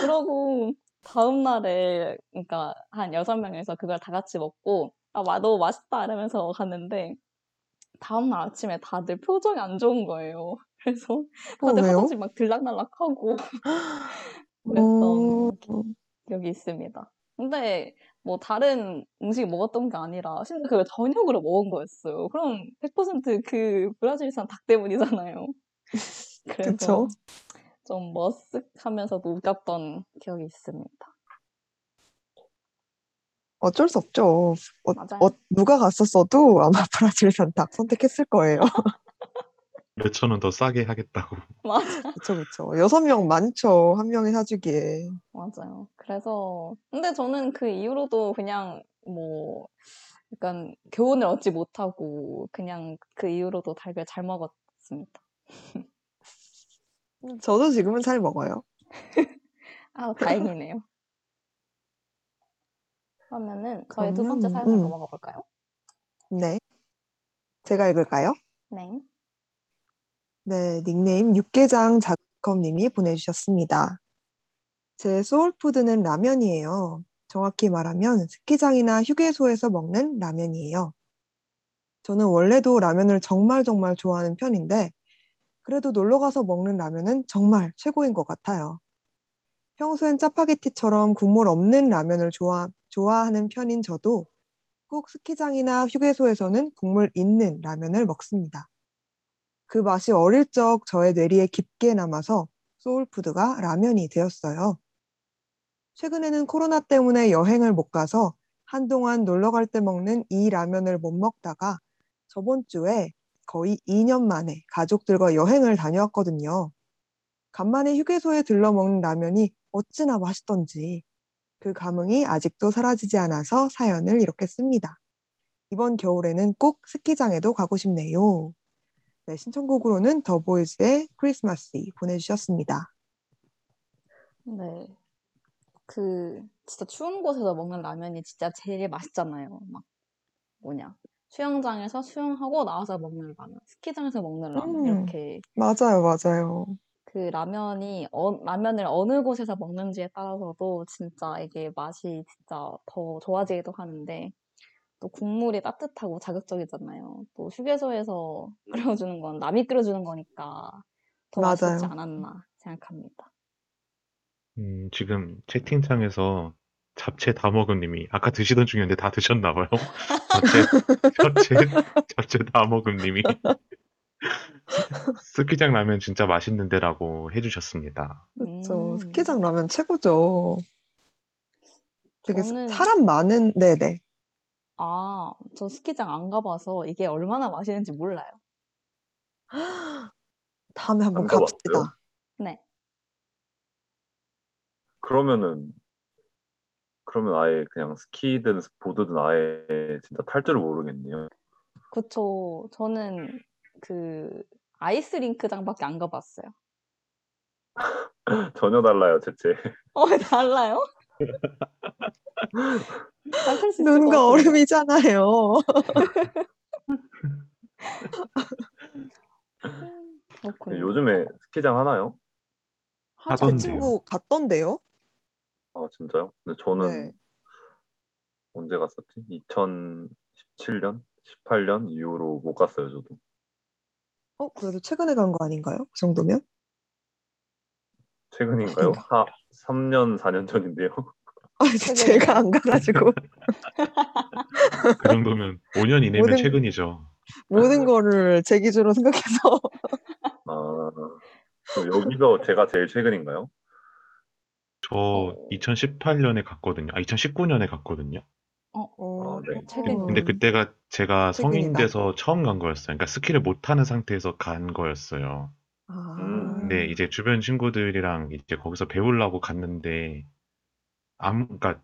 그러고 다음 날에 그러니까 한 여섯 명에서 그걸 다 같이 먹고 아 마- 너무 맛있다 이러면서 갔는데 다음 날 아침에 다들 표정이 안 좋은 거예요. 그래서 어, 다들 왜요? 화장실 막 들락날락하고 음, 그랬던 기- 기억이 있습니다. 근데 뭐 다른 음식 먹었던 게 아니라 심지어 그걸 저녁으로 먹은 거였어요. 그럼 100%그 브라질산 닭 때문이잖아요. 그래서. 좀 머쓱하면서도 웃겼던 기억이 있습니다. 어쩔 수 없죠. 어, 맞아요. 어, 누가 갔었어도 아마 브라질산 닭 선택했을 거예요. 몇천 원 더 싸게 하겠다고. 맞아, 그쵸, 그쵸. 여섯 명 많죠. 한 명이 사주기에. 맞아요. 그래서 근데 저는 그 이후로도 그냥 뭐 약간 교훈을 얻지 못하고 그냥 그 이후로도 닭을 잘 먹었습니다. 저도 지금은 잘 먹어요. 아, 다행이네요. 그러면은 저희 두 번째 그러면, 사연을 음. 넘어가 볼까요? 네. 제가 읽을까요? 네. 네, 닉네임 육개장 작업님이 보내주셨습니다. 제 soul food는 라면이에요. 정확히 말하면 스키장이나 휴게소에서 먹는 라면이에요. 저는 원래도 라면을 정말 정말 좋아하는 편인데, 그래도 놀러 가서 먹는 라면은 정말 최고인 것 같아요. 평소엔 짜파게티처럼 국물 없는 라면을 좋아, 좋아하는 편인 저도 꼭 스키장이나 휴게소에서는 국물 있는 라면을 먹습니다. 그 맛이 어릴 적 저의 뇌리에 깊게 남아서 soul food가 라면이 되었어요. 최근에는 코로나 때문에 여행을 못 가서 한동안 놀러 갈 때 먹는 이 라면을 못 먹다가 저번 주에 거의 2년 만에 가족들과 여행을 다녀왔거든요. 간만에 휴게소에 들러 먹는 라면이 어찌나 맛있던지 그 감흥이 아직도 사라지지 않아서 사연을 이렇게 씁니다. 이번 겨울에는 꼭 스키장에도 가고 싶네요. 네, 신청곡으로는 더보이즈의 크리스마스 보내주셨습니다. 네. 그 진짜 추운 곳에서 먹는 라면이 진짜 제일 맛있잖아요. 막 뭐냐. 수영장에서 수영하고 나와서 먹는 라면, 스키장에서 먹는 라면 음. 이렇게 맞아요, 맞아요. 그 라면이 어, 라면을 어느 곳에서 먹는지에 따라서도 진짜 이게 맛이 진짜 더 좋아지기도 하는데 또 국물이 따뜻하고 자극적이잖아요. 또 휴게소에서 끓여주는 건 남이 끓여주는 거니까 더 맛있지 맞아요. 않았나 생각합니다. 음, 지금 채팅창에서 잡채 다 먹은 님이 아까 드시던 중이었는데 다 드셨나 봐요. 잡채, 잡채, 잡채 다 먹은 님이 스키장 라면 진짜 맛있는데라고 해주셨습니다. 그렇죠. 음. 스키장 라면 최고죠. 되게 사- 저는- 사람 많은, 네네. 아, 저 스키장 안 가봐서 이게 얼마나 맛있는지 몰라요. 다음에 한번 안 가봤어요? 갑시다. 네. 그러면은 그러면 아예 그냥 스키든 보드든 아예 진짜 탈 줄을 모르겠네요. 그쵸. 저는 그 아이스링크장밖에 안 가봤어요. 전혀 달라요, 제체. 어, 달라요? 눈과. 얼음이잖아요. 요즘에 스키장 하나요? 제. 친구 갔던데요? 아, 진짜요? 근데 저는 네. 언제 갔었지? 2017년? 18년 이후로 못 갔어요, 저도. 어, 그래도 최근에 간 거 아닌가요? 그 정도면? 최근인가요? 하, 3년, 4년 전인데요. 아, 제가 안 가가지고 그 정도면 5년 이내면 모든- 최근이죠. 모든 거를 제 기준으로 생각해서 아, 그럼 여기서 제가 제일 최근인가요? 저 어. 2018년에 갔거든요. 아, 2019년에 갔거든요. 어, 아, 네. 최근. 근데 그때가 제가 성인 최근이다. 돼서 처음 간 거였어요. 그러니까 스키를 못 타는 상태에서 간 거였어요. 아, 음, 근데 이제 주변 친구들이랑 이제 거기서 배우려고 갔는데 아무 그러니까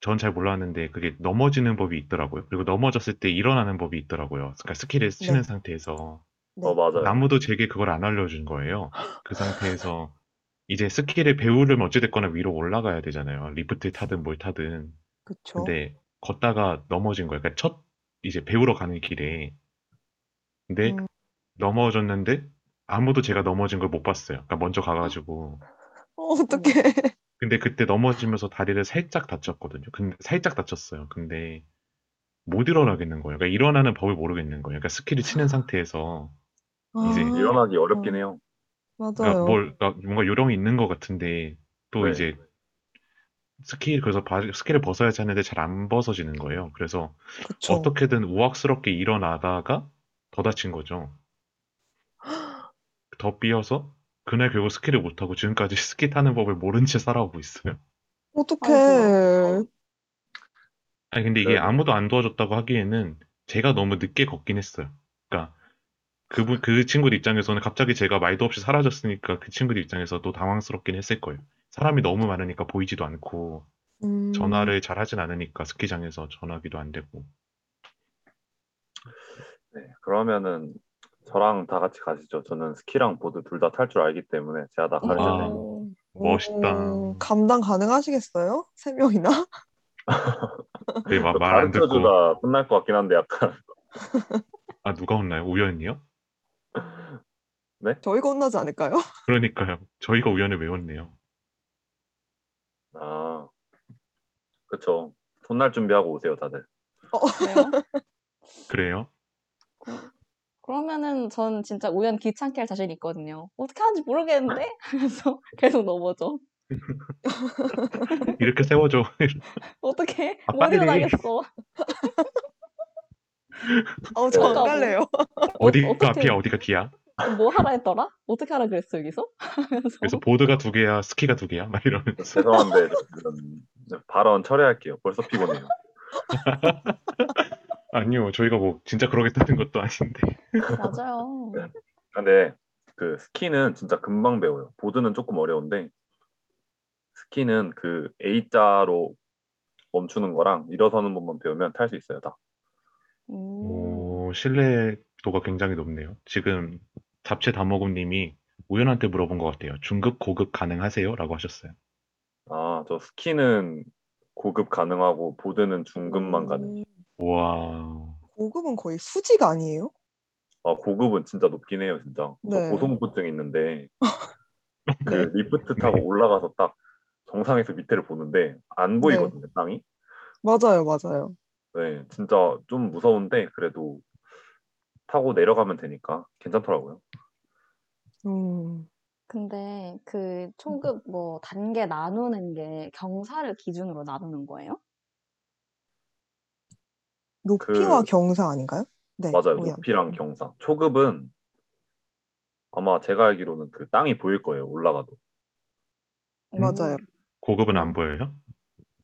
전 잘 몰랐는데 그게 넘어지는 법이 있더라고요. 그리고 넘어졌을 때 일어나는 법이 있더라고요. 그러니까 스키를 치는 네. 상태에서 네. 어, 맞아요. 아무도 제게 그걸 안 알려준 거예요. 그 상태에서 이제 스키를 배우려면 어찌됐거나 위로 올라가야 되잖아요. 리프트 타든 뭘 타든. 그쵸. 근데 걷다가 넘어진 거예요. 그러니까 첫 이제 배우러 가는 길에. 근데 음. 넘어졌는데 아무도 제가 넘어진 걸 못 봤어요. 그러니까 먼저 가가지고. 어, 어떡해. 근데 그때 넘어지면서 다리를 살짝 다쳤거든요. 근데 살짝 다쳤어요. 근데 못 일어나겠는 거예요. 그러니까 일어나는 법을 모르겠는 거예요. 그러니까 스키를 치는 상태에서 이제 아, 일어나기 어렵긴 해요. 그러니까 맞아요. 뭘 그러니까 뭔가 요령이 있는 것 같은데 또 네. 이제 스키 그래서 바- 스키를 벗어야지 하는데 잘 안 벗어지는 거예요. 그래서 그쵸. 어떻게든 우악스럽게 일어나다가 더 다친 거죠. 더 삐어서 그날 결국 스키를 못 타고 지금까지 스키 타는 법을 모른 채 살아오고 있어요. 어떡해. 아니 근데 이게 네. 아무도 안 도와줬다고 하기에는 제가 너무 늦게 걷긴 했어요. 그러니까 그분 그 친구들 입장에서는 갑자기 제가 말도 없이 사라졌으니까 그 친구들 입장에서도 당황스럽긴 했을 거예요. 사람이 너무 많으니까 보이지도 않고 음, 전화를 잘 하진 않으니까 스키장에서 전화기도 안 되고. 네, 그러면은 저랑 다 같이 가시죠. 저는 스키랑 보드 둘 다 탈 줄 알기 때문에 제가 다 가르쳐 와. 드릴게요. 오, 멋있다. 오, 감당 가능하시겠어요? 세 명이나? 네, 말안 가르쳐 듣고 주다 끝날 것 같긴 한데 약간 아 누가 혼나요? 우연이요? 저희가 혼나지 않을까요? 그러니까요. 저희가 우연을 왜 혼내요? 아 그쵸. 혼날 준비하고 오세요 다들. 그래요? 그래요? 그러면은 전 진짜 우연 귀찮게 할 자신 있거든요. 어떻게 하는지 모르겠는데? 그래서 계속 넘어져. 이렇게 세워줘. 어떻게? 아, 못 빨리. 일어나겠어. 어, 저 안 어떡하고. 갈래요. 어디가 어떻게- 앞이야, 어디가 뒤야? 뭐 하라 했더라? 어떻게 하라 그랬어, 여기서? 그래서 그래서 보드가 두 개야, 스키가 두 개야, 막 이러면서. 죄송한데 발언 처리할게요. 벌써 피곤해요. 아니요, 저희가 뭐 진짜 그러겠다는 것도 아닌데. 맞아요. 근데 그 스키는 진짜 금방 배워요. 보드는 조금 어려운데 스키는 그 A자로 멈추는 거랑 일어서는 법만 배우면 탈 수 있어요. 다. 음, 오, 신뢰도가 굉장히 높네요. 지금 잡채 다먹음님이 우연한테 물어본 것 같아요. 중급, 고급 가능하세요? 라고 하셨어요. 아, 저 스키는 고급 가능하고 보드는 중급만 가능. 음, 와, 고급은 거의 수직 아니에요? 아, 고급은 진짜 높긴 해요, 진짜. 저 네. 고소공포증 있는데 그 네. 리프트 타고 올라가서 딱 정상에서 밑에를 보는데 안 보이거든요, 땅이. 맞아요, 맞아요. 네, 진짜 좀 무서운데 그래도 타고 내려가면 되니까 괜찮더라고요. 음, 근데 그 초급 뭐 단계 나누는 게 경사를 기준으로 나누는 거예요? 높이와 그- 경사 아닌가요? 네, 맞아요. 우연. 높이랑 경사. 초급은 아마 제가 알기로는 그 땅이 보일 거예요. 올라가도. 맞아요. 고급은 음. 안 보여요?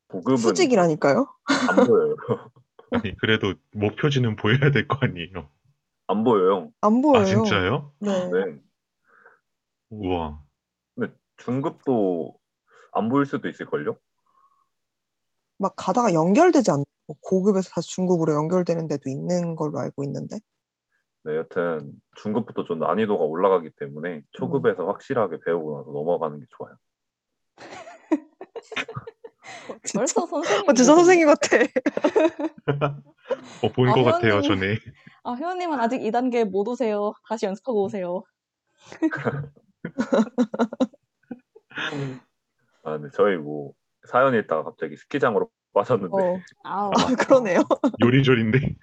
고급은 수직이라니까요? 안 보여요. 아니, 그래도 목표지는 보여야 될 거 아니에요. 안 보여요. 안 보여요. 아, 진짜요? 네. 네. 우와. 근데 중급도 안 보일 수도 있을걸요? 막 가다가 연결되지 않나요? 뭐 고급에서 다시 중급으로 연결되는 데도 있는 걸로 알고 있는데. 네, 여튼 중급부터 좀 난이도가 올라가기 때문에 초급에서 확실하게 배우고 나서 넘어가는 게 좋아요. 진짜, 벌써 선생님. 어, 진짜 선생님 같아. 어, 본 아, 것 같아요. 전에. 아, 회원님은 아직 2단계 못 오세요. 다시 연습하고 오세요. 아, 네, 저희 뭐 사연 읽다가 갑자기 스키장으로 빠졌는데 어, 아우. 아, 그러네요. 요리조리인데.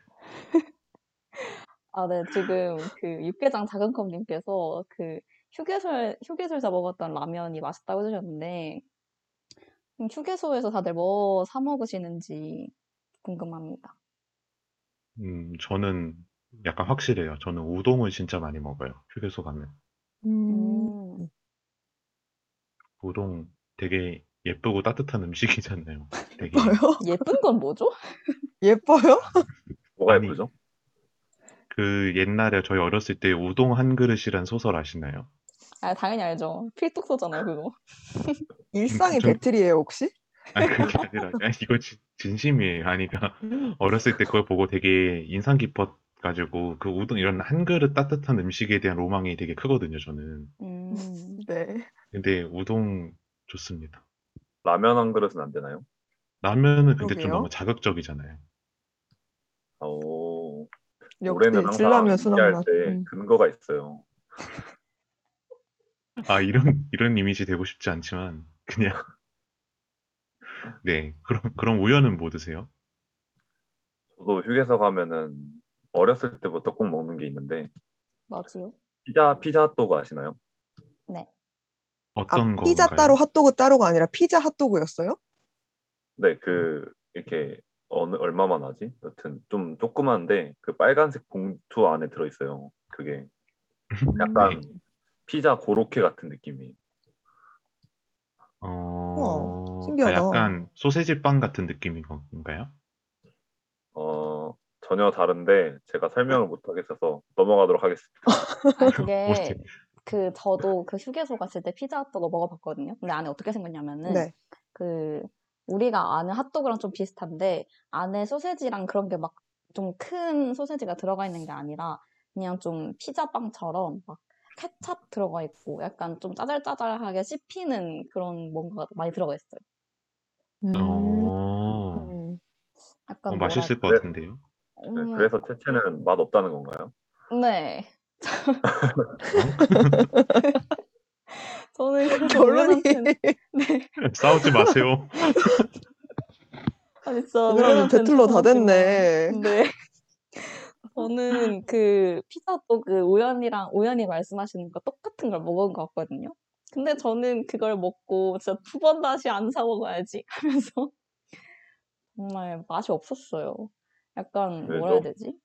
아, 네, 지금 그 육개장 작은컵님께서 그 휴게소에, 휴게소에서 먹었던 라면이 맛있다고 해주셨는데, 음, 휴게소에서 다들 뭐 사 먹으시는지 궁금합니다. 음, 저는 약간 확실해요. 저는 우동을 진짜 많이 먹어요. 휴게소 가면. 음, 음, 우동 되게 예쁘고 따뜻한 음식이잖아요. 되게. 예뻐요? 예쁜 건 뭐죠? 예뻐요? 뭐가 아니, 예쁘죠? 그 옛날에 저희 어렸을 때 우동 한 그릇이란 소설 아시나요? 아, 당연히 알죠. 필독서잖아요, 그거. 일상이 좀- 배틀이에요, 혹시? 아니, 그게 아니라, 아니, 이거 진, 진심이에요. 아니, 그러니까 어렸을 때 그걸 보고 되게 인상 깊어 가지고 그 우동 이런 한 그릇 따뜻한 음식에 대한 로망이 되게 크거든요, 저는. 음, 네. 근데 우동 좋습니다. 라면 한 그릇은 안 되나요? 라면은 근데 좀 그러게요. 너무 자극적이잖아요. 오, 역시 올해는 항상 진라면 얘기할 순한 맛. 때 음. 근거가 있어요. 아, 이런, 이런 이미지 되고 싶지 않지만, 그냥. 네. 그럼, 그럼 우연은 뭐 드세요? 저도 휴게소 가면은 어렸을 때부터 꼭 먹는 게 있는데 맞지요? 피자 피자 핫도그 아시나요? 네. 어떤 아, 피자 건가요? 따로 핫도그 따로가 아니라 피자 핫도그였어요? 네, 그 이렇게 어느 얼마만 하지? 여튼 좀 조그만데 그 빨간색 봉투 안에 들어 있어요. 그게 약간 피자 고로케 같은 느낌이. 어, 우와, 아, 신기하다. 약간 소세지 빵 같은 느낌인 건가요? 어 전혀 다른데 제가 설명을 못 하겠어서 넘어가도록 하겠습니다. 아, 그게 뭐지? 그 저도 그 휴게소 갔을 때 피자 핫도그 먹어봤거든요. 근데 안에 어떻게 생겼냐면은 네. 그 우리가 아는 핫도그랑 좀 비슷한데 안에 소세지랑 그런 게 막 좀 큰 소세지가 들어가 있는 게 아니라 그냥 좀 피자빵처럼 막 케찹 들어가 있고 약간 좀 짜잘짜잘하게 씹히는 그런 뭔가가 많이 들어가 있어요. 음, 어, 음. 약간 어, 맛있을 것 그래- 같은데요? 네, 음, 그래서 채채는 맛 없다는 건가요? 네. 저는 결론이 네. 싸우지 마세요. 아니 진짜 우연한테는 배틀러 다 됐네. 네. 저는 그 피자 또그 우연이랑 우연히 말씀하시는 거 똑같은 걸 먹은 것 같거든요. 근데 저는 그걸 먹고 진짜 두 번 다시 안 사 먹어야지 하면서 정말 맛이 없었어요. 약간 뭐라 해야? 되지?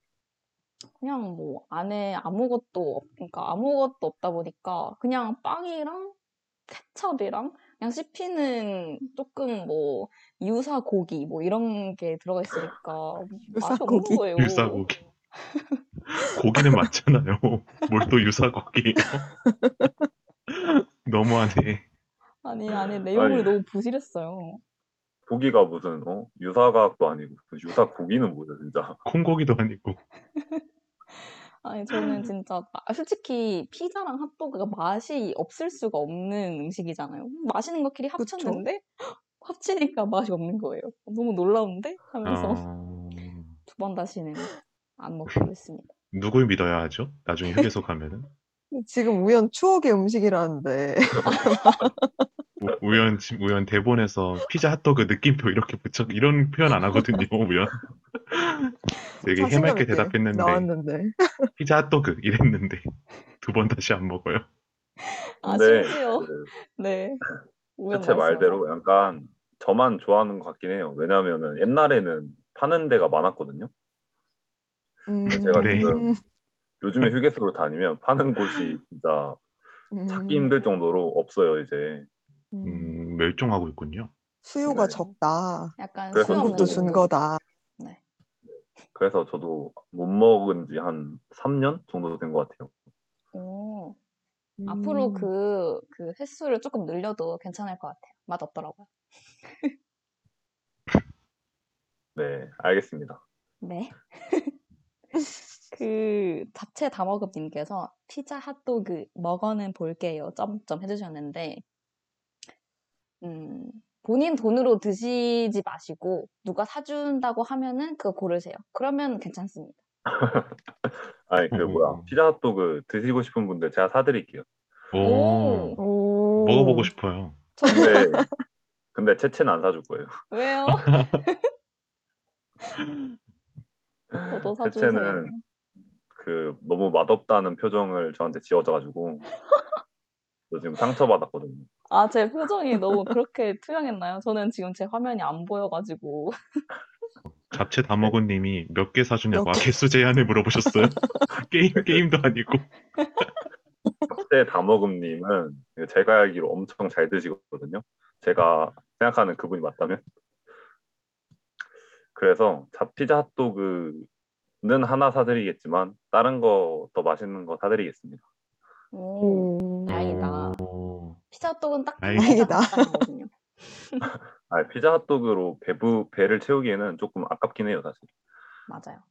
그냥 뭐 안에 아무것도 없, 그러니까 아무것도 없다 보니까 그냥 빵이랑 케첩이랑 그냥 씹히는 조금 뭐 유사 고기 뭐 이런 게 들어가 있으니까 유사 맛이 없는 고기? 거예요. 유사고기. 고기는 맞잖아요. 뭘 또 유사고기예요? 너무하네. 아니 아니 내용물이 아니. 너무 부실했어요. 고기가 무슨 어 유사과학도 아니고 그 유사 고기는 뭐죠 진짜? 콩고기도 아니고. 아니 저는 진짜 아, 솔직히 피자랑 핫도그가 맛이 없을 수가 없는 음식이잖아요. 맛있는 것끼리. 합쳤는데 합치니까 맛이 없는 거예요. 너무 놀라운데 하면서 어, 두번 다시는 안 먹기로 했습니다. 누굴 믿어야 하죠? 나중에 휴게소 가면은. 지금 우연 추억의 음식이라는데 우- 우연, 지- 우연 대본에서 피자 핫도그 느낌표 이렇게 붙여, 이런 표현 안 하거든요, 우연. 되게 해맑게 대답했는데, 나왔는데 피자 핫도그 이랬는데, 두 번 다시 안 먹어요. 아 심지어 그네 우연 채채 말씀하세요. 말대로 약간 저만 좋아하는 것 같긴 해요. 왜냐하면은 옛날에는 파는 데가 많았거든요. 음, 제가 네. 지금 요즘에 휴게소를 다니면 파는 곳이 진짜 찾기 음, 힘들 정도로 없어요 이제. 음. 음, 멸종하고 있군요. 수요가 네. 적다. 약간 그래서 수요 없는 공급도 준 인구. 거다. 네. 그래서 저도 못 먹은 지 한 3년 정도 된 것 같아요. 오, 앞으로 음, 그, 그 횟수를 조금 늘려도 괜찮을 것 같아요. 맛 없더라고요. 네, 알겠습니다. 네. 그 잡채 다먹음님께서 피자 핫도그 먹어는 볼게요. 점점 해주셨는데 음, 본인 돈으로 드시지 마시고 누가 사준다고 하면은 그거 고르세요. 그러면 괜찮습니다. 아니 그 오. 뭐야 피자 핫도그 드시고 싶은 분들 제가 사드릴게요. 오, 오. 먹어보고 싶어요. 근데 근데 채채는 안 사줄 거예요. 왜요? 저도 사주세요. 채채는 그 너무 맛없다는 표정을 저한테 지어줘가지고 저 지금 상처받았거든요. 아, 제 표정이 너무 그렇게 투영했나요? 저는 지금 제 화면이 안 보여가지고. 잡채 다 먹은 님이 몇 개 사주냐고 몇 개? 아, 개수 제한을 물어보셨어요? 게임, 게임도 아니고. 그때 다먹음님은 제가 알기로 엄청 잘 드시거든요. 제가 생각하는 그분이 맞다면. 그래서 잡피자 핫도그 는 하나 사드리겠지만 다른 거 더 맛있는 거 사드리겠습니다. 다행이다. 오. 피자 떡은 딱 다행이다. 거든요 아, 피자 핫도그로 배부 배를 채우기에는 조금 아깝긴 해요, 사실. 맞아요.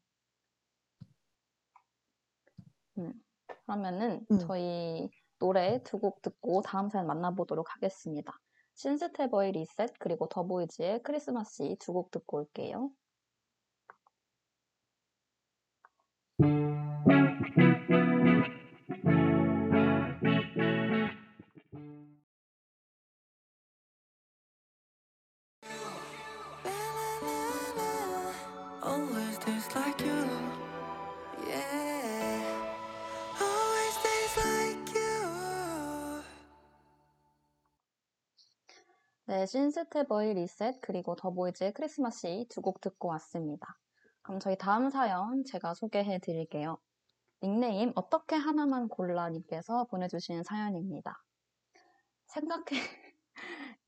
음, 그러면은 음. 저희 노래 두 곡 듣고 다음 사연 만나보도록 하겠습니다. 신스테버의 리셋 그리고 더보이즈의 크리스마스 두 곡 듣고 올게요. 네, 신스테버의 리셋 그리고 더보이즈의 크리스마스 두곡 듣고 왔습니다. 그럼 저희 다음 사연 제가 소개해 드릴게요. 닉네임 어떻게 하나만 골라 님께서 보내주신 사연입니다. 생각해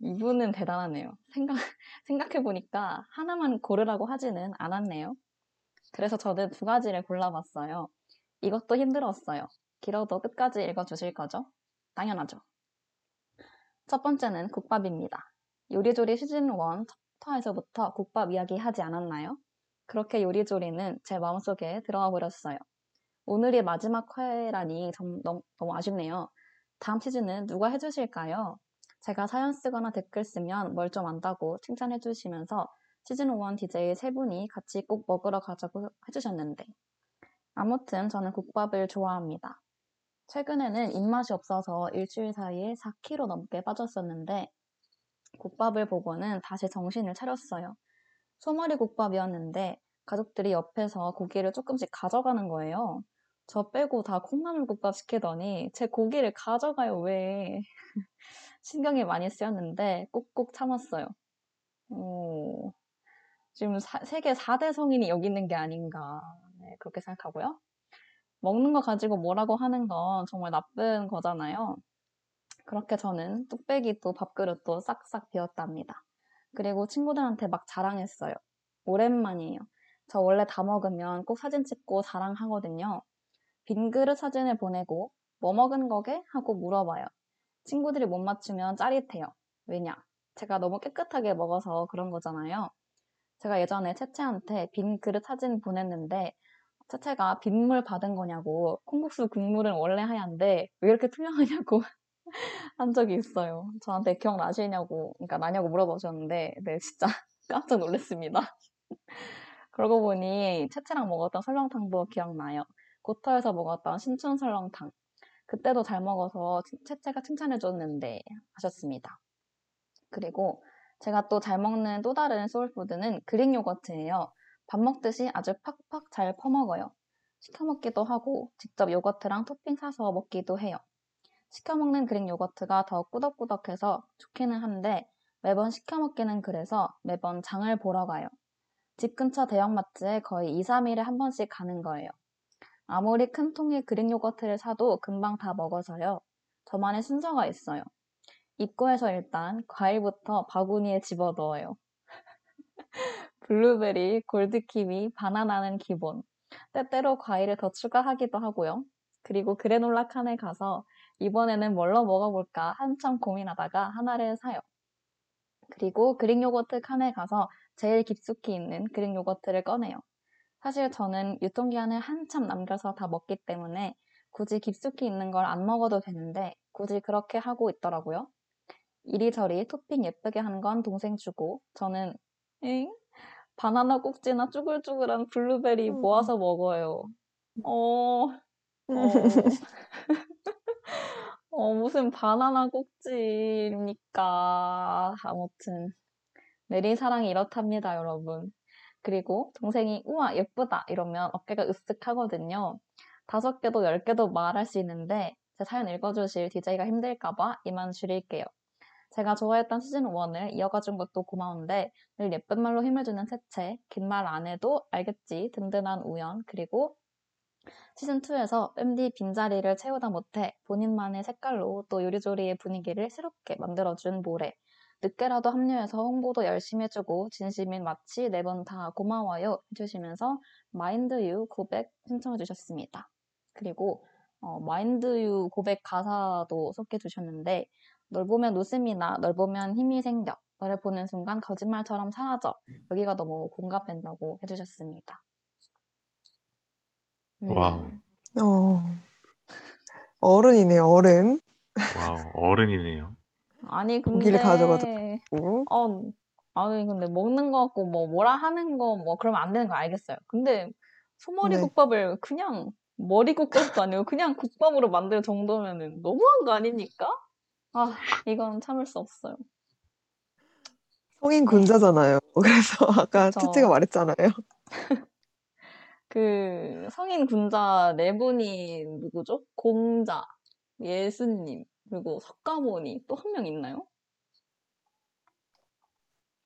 이분은 대단하네요. 생각 생각해 보니까 하나만 고르라고 하지는 않았네요. 그래서 저는 두 가지를 골라봤어요. 이것도 힘들었어요. 길어도 끝까지 읽어주실 거죠? 당연하죠. 첫 번째는 국밥입니다. 요리조리 시즌 1 챕터에서부터 국밥 이야기 하지 않았나요? 그렇게 요리조리는 제 마음속에 들어와 버렸어요. 오늘이 마지막 회라니 좀 너무, 너무 아쉽네요. 다음 시즌은 누가 해주실까요? 제가 사연 쓰거나 댓글 쓰면 뭘 좀 안다고 칭찬해 주시면서 시즌 1 DJ 세 분이 같이 꼭 먹으러 가자고 해주셨는데 아무튼 저는 국밥을 좋아합니다. 최근에는 입맛이 없어서 일주일 사이에 4kg 넘게 빠졌었는데 국밥을 보고는 다시 정신을 차렸어요. 소머리 국밥이었는데 가족들이 옆에서 고기를 조금씩 가져가는 거예요. 저 빼고 다 콩나물 국밥 시키더니 제 고기를 가져가요, 왜. 신경이 많이 쓰였는데 꾹꾹 참았어요. 오, 지금 사- 세계 4대 성인이 여기 있는 게 아닌가 네, 그렇게 생각하고요. 먹는 거 가지고 뭐라고 하는 건 정말 나쁜 거잖아요. 그렇게 저는 뚝배기도 밥그릇도 싹싹 비웠답니다. 그리고 친구들한테 막 자랑했어요. 오랜만이에요. 저 원래 다 먹으면 꼭 사진 찍고 자랑하거든요. 빈 그릇 사진을 보내고 뭐 먹은 거게? 하고 물어봐요. 친구들이 못 맞추면 짜릿해요. 왜냐? 제가 너무 깨끗하게 먹어서 그런 거잖아요. 제가 예전에 채채한테 빈 그릇 사진 보냈는데 채채가 빈물 받은 거냐고 콩국수 국물은 원래 하얀데 왜 이렇게 투명하냐고 한 적이 있어요. 저한테 기억나시냐고 그러니까 나냐고 물어보셨는데 네 진짜 깜짝 놀랐습니다. 그러고 보니 채채랑 먹었던 설렁탕도 기억나요. 고터에서 먹었던 신춘 설렁탕 그때도 잘 먹어서 채채가 칭찬해줬는데 하셨습니다. 그리고 제가 또 잘 먹는 또 다른 soul food는 Greek yogurt예요. 밥 먹듯이 아주 팍팍 잘 퍼먹어요. 시켜 먹기도 하고 직접 yogurt랑 토핑 사서 먹기도 해요. 시켜 먹는 Greek yogurt가 더 꾸덕꾸덕해서 좋기는 한데 매번 시켜 먹기는 그래서 매번 장을 보러 가요. 집 근처 대형마트에 거의 2, 3일에 한 번씩 가는 거예요. 아무리 큰 통의 Greek yogurt를 사도 금방 다 먹어서요. 저만의 순서가 있어요. 입구에서 일단 과일부터 바구니에 집어 넣어요. 블루베리, 골드키위, 바나나는 기본. 때때로 과일을 더 추가하기도 하고요. 그리고 granola 칸에 가서 이번에는 뭘로 먹어볼까 한참 고민하다가 하나를 사요. 그리고 Greek yogurt 칸에 가서 제일 깊숙이 있는 Greek yogurt를 꺼내요. 사실 저는 유통기한을 한참 남겨서 다 먹기 때문에 굳이 깊숙이 있는 걸 안 먹어도 되는데 굳이 그렇게 하고 있더라고요. 이리저리 토핑 예쁘게 한 건 동생 주고 저는 엥? 바나나 꼭지나 쭈글쭈글한 블루베리 음. 모아서 먹어요. 어, 어, 어, 무슨 바나나 꼭지입니까? 아무튼 메리 사랑이 이렇답니다, 여러분. 그리고 동생이 우와 예쁘다 이러면 어깨가 으쓱하거든요. 다섯 개도 열 개도 말할 수 있는데 제 사연 읽어주실 DJ가 힘들까봐 이만 줄일게요. 제가 좋아했던 시즌 1을 이어가준 것도 고마운데 늘 예쁜 말로 힘을 주는 채채, 긴 말 안 해도 알겠지 든든한 우연, 그리고 시즌 2에서 MD 빈자리를 채우다 못해 본인만의 색깔로 또 요리조리의 분위기를 새롭게 만들어준 모래. 늦게라도 합류해서 홍보도 열심히 해주고 진심인 마치 네 번 다 고마워요 해주시면서 마인드유 고백 신청해 주셨습니다. 그리고 어, 마인드유 고백 가사도 적어 주셨는데 널 보면 웃음이 나, 널 보면 힘이 생겨, 너를 보는 순간 거짓말처럼 사라져. 여기가 너무 공감된다고 해주셨습니다. 음, wow. 어. 어른이네요, 어른. wow, 어른이네요. 아니 고기를 근데 가져가도 오, 어 아니 근데 먹는 거 같고 뭐 뭐라 하는 거 뭐 그러면 안 되는 거 알겠어요. 근데 소머리 네. 국밥을 그냥 머리 국밥도 아니고 그냥 국밥으로 만들 정도면은 너무한 거 아닙니까? 아 이건 참을 수 없어요. 성인 군자잖아요. 그래서 아까 그쵸. 채채가 말했잖아요. 그 성인 군자 네 분이 누구죠? 공자, 예수님, 그리고 석가모니 또 한 명 있나요?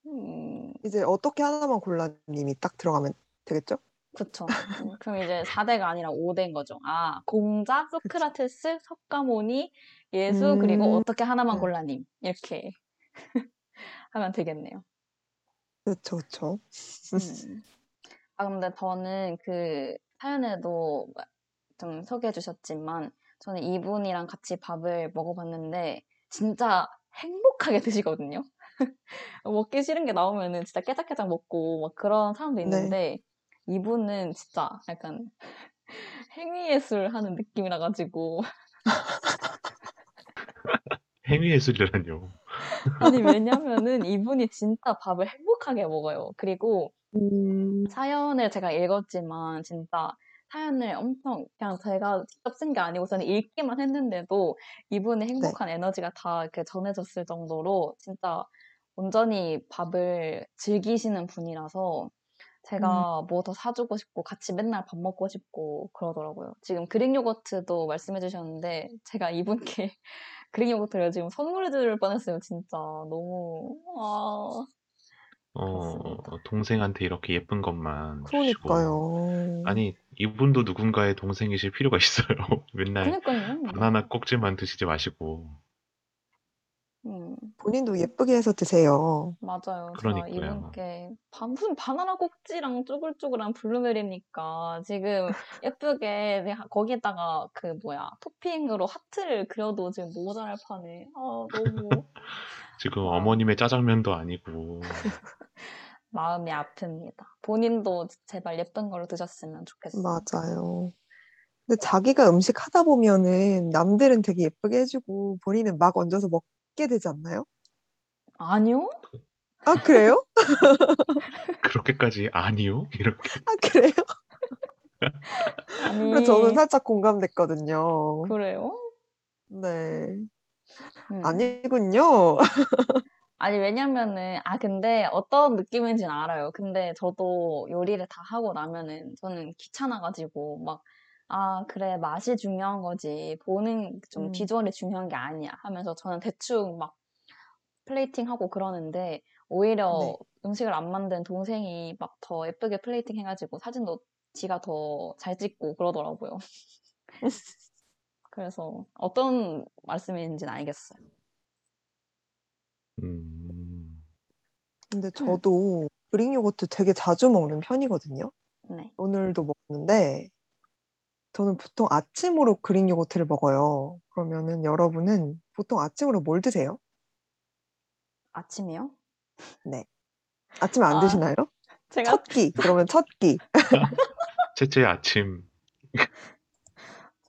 음, 이제 어떻게 하나만 골라 님이 딱 들어가면 되겠죠? 그쵸. 음, 그럼 이제 4대가 아니라 5대인 거죠. 아, 공자, 소크라테스, 석가모니, 예수, 그리고 음, 어떻게 하나만 네. 골라 님. 이렇게 하면 되겠네요. 그렇죠, 그렇죠. 음. 아, 근데 저는 그 사연에도 좀 소개해 주셨지만, 저는 이분이랑 같이 밥을 먹어봤는데, 진짜 행복하게 드시거든요. 먹기 싫은 게 나오면은 진짜 깨작깨작 먹고 막 그런 사람도 네. 있는데, 이분은 진짜 약간 행위예술 하는 느낌이라 가지고. 행위예술이라뇨. 아니, 왜냐면은 이분이 진짜 밥을 행복하게 먹어요. 그리고 음, 사연을 제가 읽었지만 진짜 사연을 엄청 그냥 제가 직접 쓴 게 아니고 저는 읽기만 했는데도 이분의 네. 행복한 에너지가 다 이렇게 전해졌을 정도로 진짜 온전히 밥을 즐기시는 분이라서 음, 제가 뭐더 사주고 싶고 같이 맨날 밥 먹고 싶고 그러더라고요. 지금 그릭 요거트도 말씀해 주셨는데 제가 이분께 그릭 요거트를 지금 선물해 줄 뻔했어요. 진짜 너무 아 어, 그렇습니다. 동생한테 이렇게 예쁜 것만 주시고. 그러니까요. 아니, 이분도 누군가의 동생이실 필요가 있어요. 맨날 그니까요. 바나나 꼭지만 드시지 마시고. 음. 본인도 예쁘게 해서 드세요. 맞아요. 제가 그러니까요. 이분께 바, 무슨 바나나 꼭지랑 쭈글쭈글한 블루베리니까 지금 예쁘게 그냥 거기에다가 그 뭐야 토핑으로 하트를 그려도 지금 모자랄 판에 아 너무 지금 와. 어머님의 짜장면도 아니고. 마음이 아픕니다. 본인도 제발 예쁜 걸로 드셨으면 좋겠어요. 맞아요. 근데 자기가 음식 하다 보면은 남들은 되게 예쁘게 해주고 본인은 막 얹어서 먹게 되지 않나요? 아니요? 아, 그래요? 그렇게까지 아니요? 이렇게. 아, 그래요? 아니 그래서 저는 살짝 공감됐거든요. 그래요? 네. 음. 아니군요. 아니, 왜냐면은, 아, 근데 어떤 느낌인지는 알아요. 근데 저도 요리를 다 하고 나면은 저는 귀찮아 가지고 막, 아, 그래, 맛이 중요한 거지. 보는 좀 음. 비주얼이 중요한 게 아니야. 하면서 저는 대충 막 플레이팅 하고 그러는데 오히려 네. 음식을 안 만든 동생이 막 더 예쁘게 플레이팅 해 가지고 사진도 지가 더 잘 찍고 그러더라고요. 그래서 어떤 말씀인지는 알겠어요. 음, 근데 저도 그릭 요거트 되게 자주 먹는 편이거든요. 네. 오늘도 먹는데 저는 보통 아침으로 그릭 요거트를 먹어요. 그러면은 여러분은 보통 아침으로 뭘 드세요? 아침이요? 아침에 안 아, 드시나요? 제가 첫 끼. 그러면 첫 끼. 채채 아침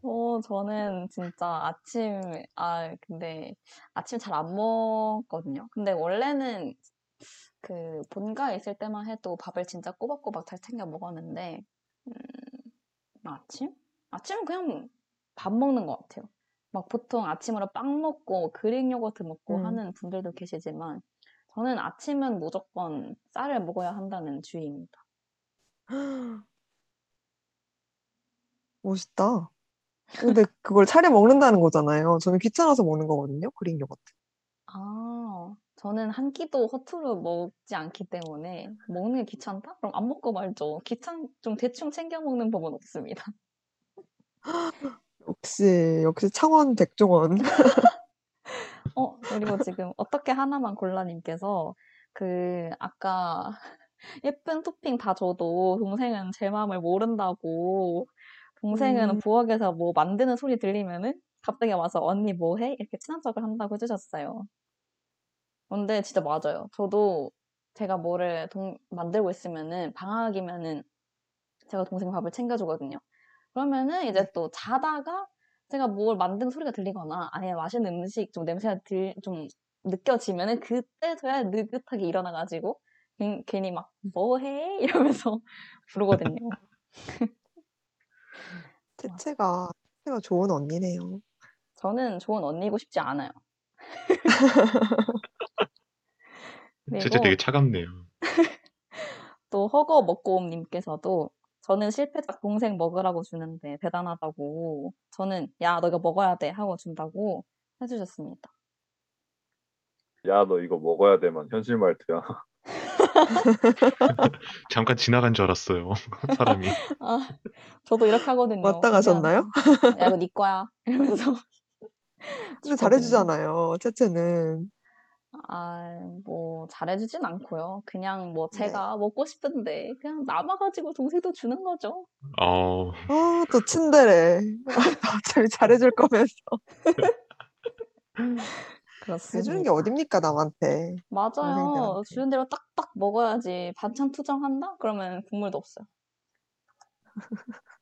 저 저는 진짜 아침 아 근데 아침 잘 안 먹거든요. 근데 원래는 그 본가에 있을 때만 해도 밥을 진짜 꼬박꼬박 잘 챙겨 먹었는데 음, 아침? 아침은 그냥 밥 먹는 것 같아요. 막 보통 아침으로 빵 먹고 그릭 요거트 먹고 음. 하는 분들도 계시지만 저는 아침은 무조건 쌀을 먹어야 한다는 주의입니다. 멋있다. 근데 그걸 차려 먹는다는 거잖아요. 저는 귀찮아서 먹는 거거든요. 그릭 요거트. 아, 저는 한 끼도 허투루 먹지 않기 때문에 먹는 게 귀찮다? 그럼 안 먹고 말죠. 귀찮, 좀 대충 챙겨 먹는 법은 없습니다. 역시 역시 창원 백종원. 어, 그리고 지금 어떻게 하나만 골라님께서 그 아까 예쁜 토핑 다 줘도 동생은 제 마음을 모른다고 동생은 음. 부엌에서 뭐 만드는 소리 들리면은 갑자기 와서 언니 뭐 해? 이렇게 친한 척을 한다고 해주셨어요. 근데 진짜 맞아요. 저도 제가 뭐를 동- 만들고 있으면은 방학이면은 제가 동생 밥을 챙겨주거든요. 그러면은 이제 네. 또 자다가 제가 뭘 만든 소리가 들리거나 아니면 맛있는 음식 좀 냄새가 들, 좀 느껴지면은 그때서야 느긋하게 일어나가지고 괜- 괜히 막 뭐 해? 이러면서 부르거든요. 채채가 채채가 좋은 언니네요. 저는 좋은 언니고 싶지 않아요. 그리고 되게 차갑네요. 또 허거 먹고옴님께서도 저는 실패작 동생 먹으라고 주는데 대단하다고 저는 야너 이거 먹어야 돼 하고 준다고 해주셨습니다. 야, 너 이거 먹어야 돼만 현실 말투야. 잠깐 지나간 줄 알았어요. 사람이. 아 저도 이렇게 하거든요. 왔다 가셨나요? 야 이거 네 거야 이러면서 근데 주거든요. 잘해주잖아요. 채채는. 아, 뭐 잘해 주진 않고요. 그냥 뭐 네. 제가 먹고 싶은데 그냥 남아 가지고 동생도 주는 거죠. 어, 아, 또 친데레. 어차피 잘해줄 거면서. 그렇습니다. 해주는 게 어딥니까, 남한테. 맞아요. 주는 대로 딱딱 먹어야지. 반찬 투정한다? 그러면 국물도 없어요.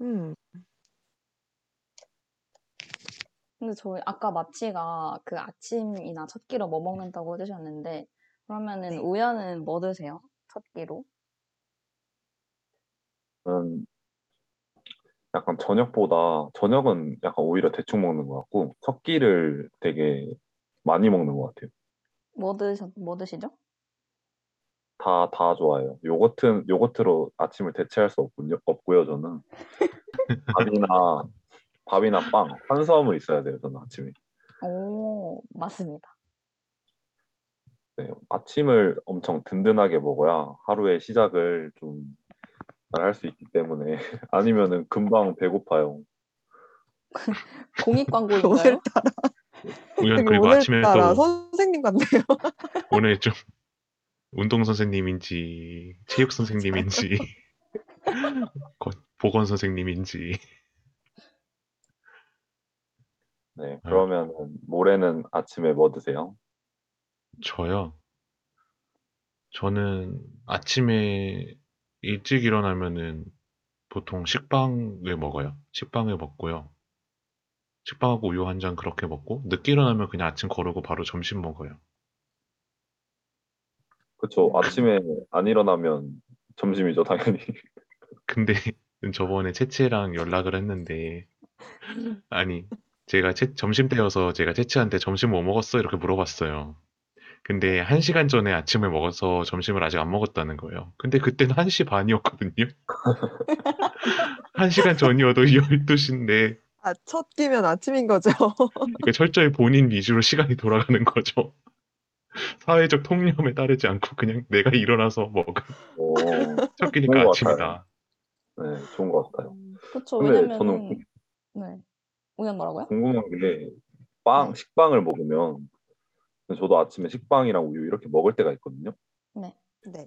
음, 근데 저희 아까 마치가 그 아침이나 첫 끼로 뭐 먹는다고 해주셨는데 그러면은 네. 우연은 뭐 드세요? 첫 끼로? 저는 약간 저녁보다 저녁은 약간 오히려 대충 먹는 것 같고 첫 끼를 되게 많이 먹는 것 같아요. 뭐 드셔, 뭐 드시죠? 다, 다 좋아해요. 요거트, 요거트로 아침을 대체할 수 없군요, 없고요, 저는. 밥이나, 밥이나 빵, 탄수화물 있어야 돼요, 저는 아침에. 오, 맞습니다. 네, 아침을 엄청 든든하게 먹어야 하루의 시작을 좀잘 할 수 있기 때문에 아니면은 금방 배고파요. 공익 광고인가요? 우연 되게 그리고 아침에 오늘따라 또 선생님 같네요. 오늘 좀 운동 선생님인지 체육 선생님인지 거- 보건 선생님인지 네, 그러면 모레는 아침에 뭐 드세요? 저요. 저는 아침에 일찍 일어나면은 보통 식빵을 먹어요. 식빵을 먹고요. 식빵하고 우유 한잔 그렇게 먹고 늦게 일어나면 그냥 아침 거르고 바로 점심 먹어요. 그쵸, 아침에 안 일어나면 점심이죠, 당연히. 근데 저번에 채채랑 연락을 했는데 아니 제가 채, 점심 때여서 제가 채채한테 점심 뭐 먹었어? 이렇게 물어봤어요. 근데 한 시간 전에 아침을 먹어서 점심을 아직 안 먹었다는 거예요. 근데 그때는 1 시 반이었거든요. 한 시간 전이어도 12 시인데 아, 첫 끼면 아침인 거죠. 그러니까 철저히 본인 위주로 시간이 돌아가는 거죠. 사회적 통념에 따르지 않고 그냥 내가 일어나서 먹은 오, 첫 끼니까 아침이다. 네, 좋은 것 같아요. 그쵸, 근데 왜냐면은, 저는 네. 우연 뭐라고요? 궁금한 게, 빵, 식빵을 먹으면, 저도 아침에 식빵이랑 우유 이렇게 먹을 때가 있거든요. 네. 네.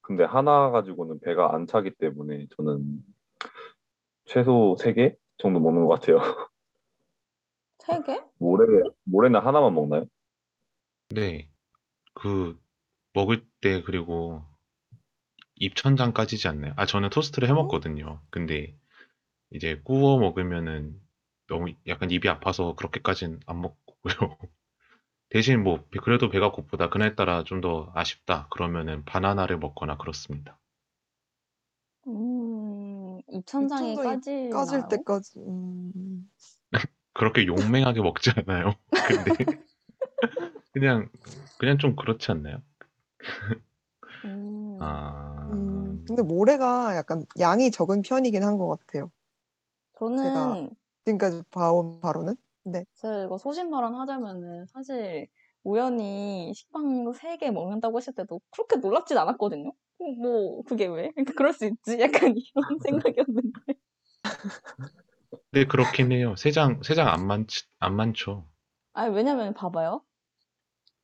근데 하나 가지고는 배가 안 차기 때문에 저는 최소 3개 정도 먹는 것 같아요. 세 개? 모래 모래는 하나만 먹나요? 네. 그 먹을 때 그리고 입천장 까지지 않나요? 아, 저는 토스트를 해 먹거든요. 근데 이제 구워 먹으면은 너무 약간 입이 아파서 그렇게까지는 안 먹고요. 대신 뭐 그래도 배가 고프다. 그날따라 좀 더 아쉽다. 그러면은 바나나를 먹거나 그렇습니다. 음, 입천장이 입천장이 까지나요? 까질 때까지. 음, 그렇게 용맹하게 먹지 않아요. 근데 그냥 그냥 좀 그렇지 않나요? 음, 아, 음, 근데 모래가 약간 양이 적은 편이긴 한 것 같아요. 저는 지금까지 봐온 바로는. 네. 제가 이거 소신발언 하자면은 사실 우연히 식빵 세 개 먹는다고 했을 때도 그렇게 놀랍진 않았거든요. 어, 뭐 그게 왜? 그럴 수 있지. 약간 이런 생각이었는데. 네 그렇긴 해요. 세 장 세 장 안 많, 안 많죠. 아니 왜냐면 봐봐요.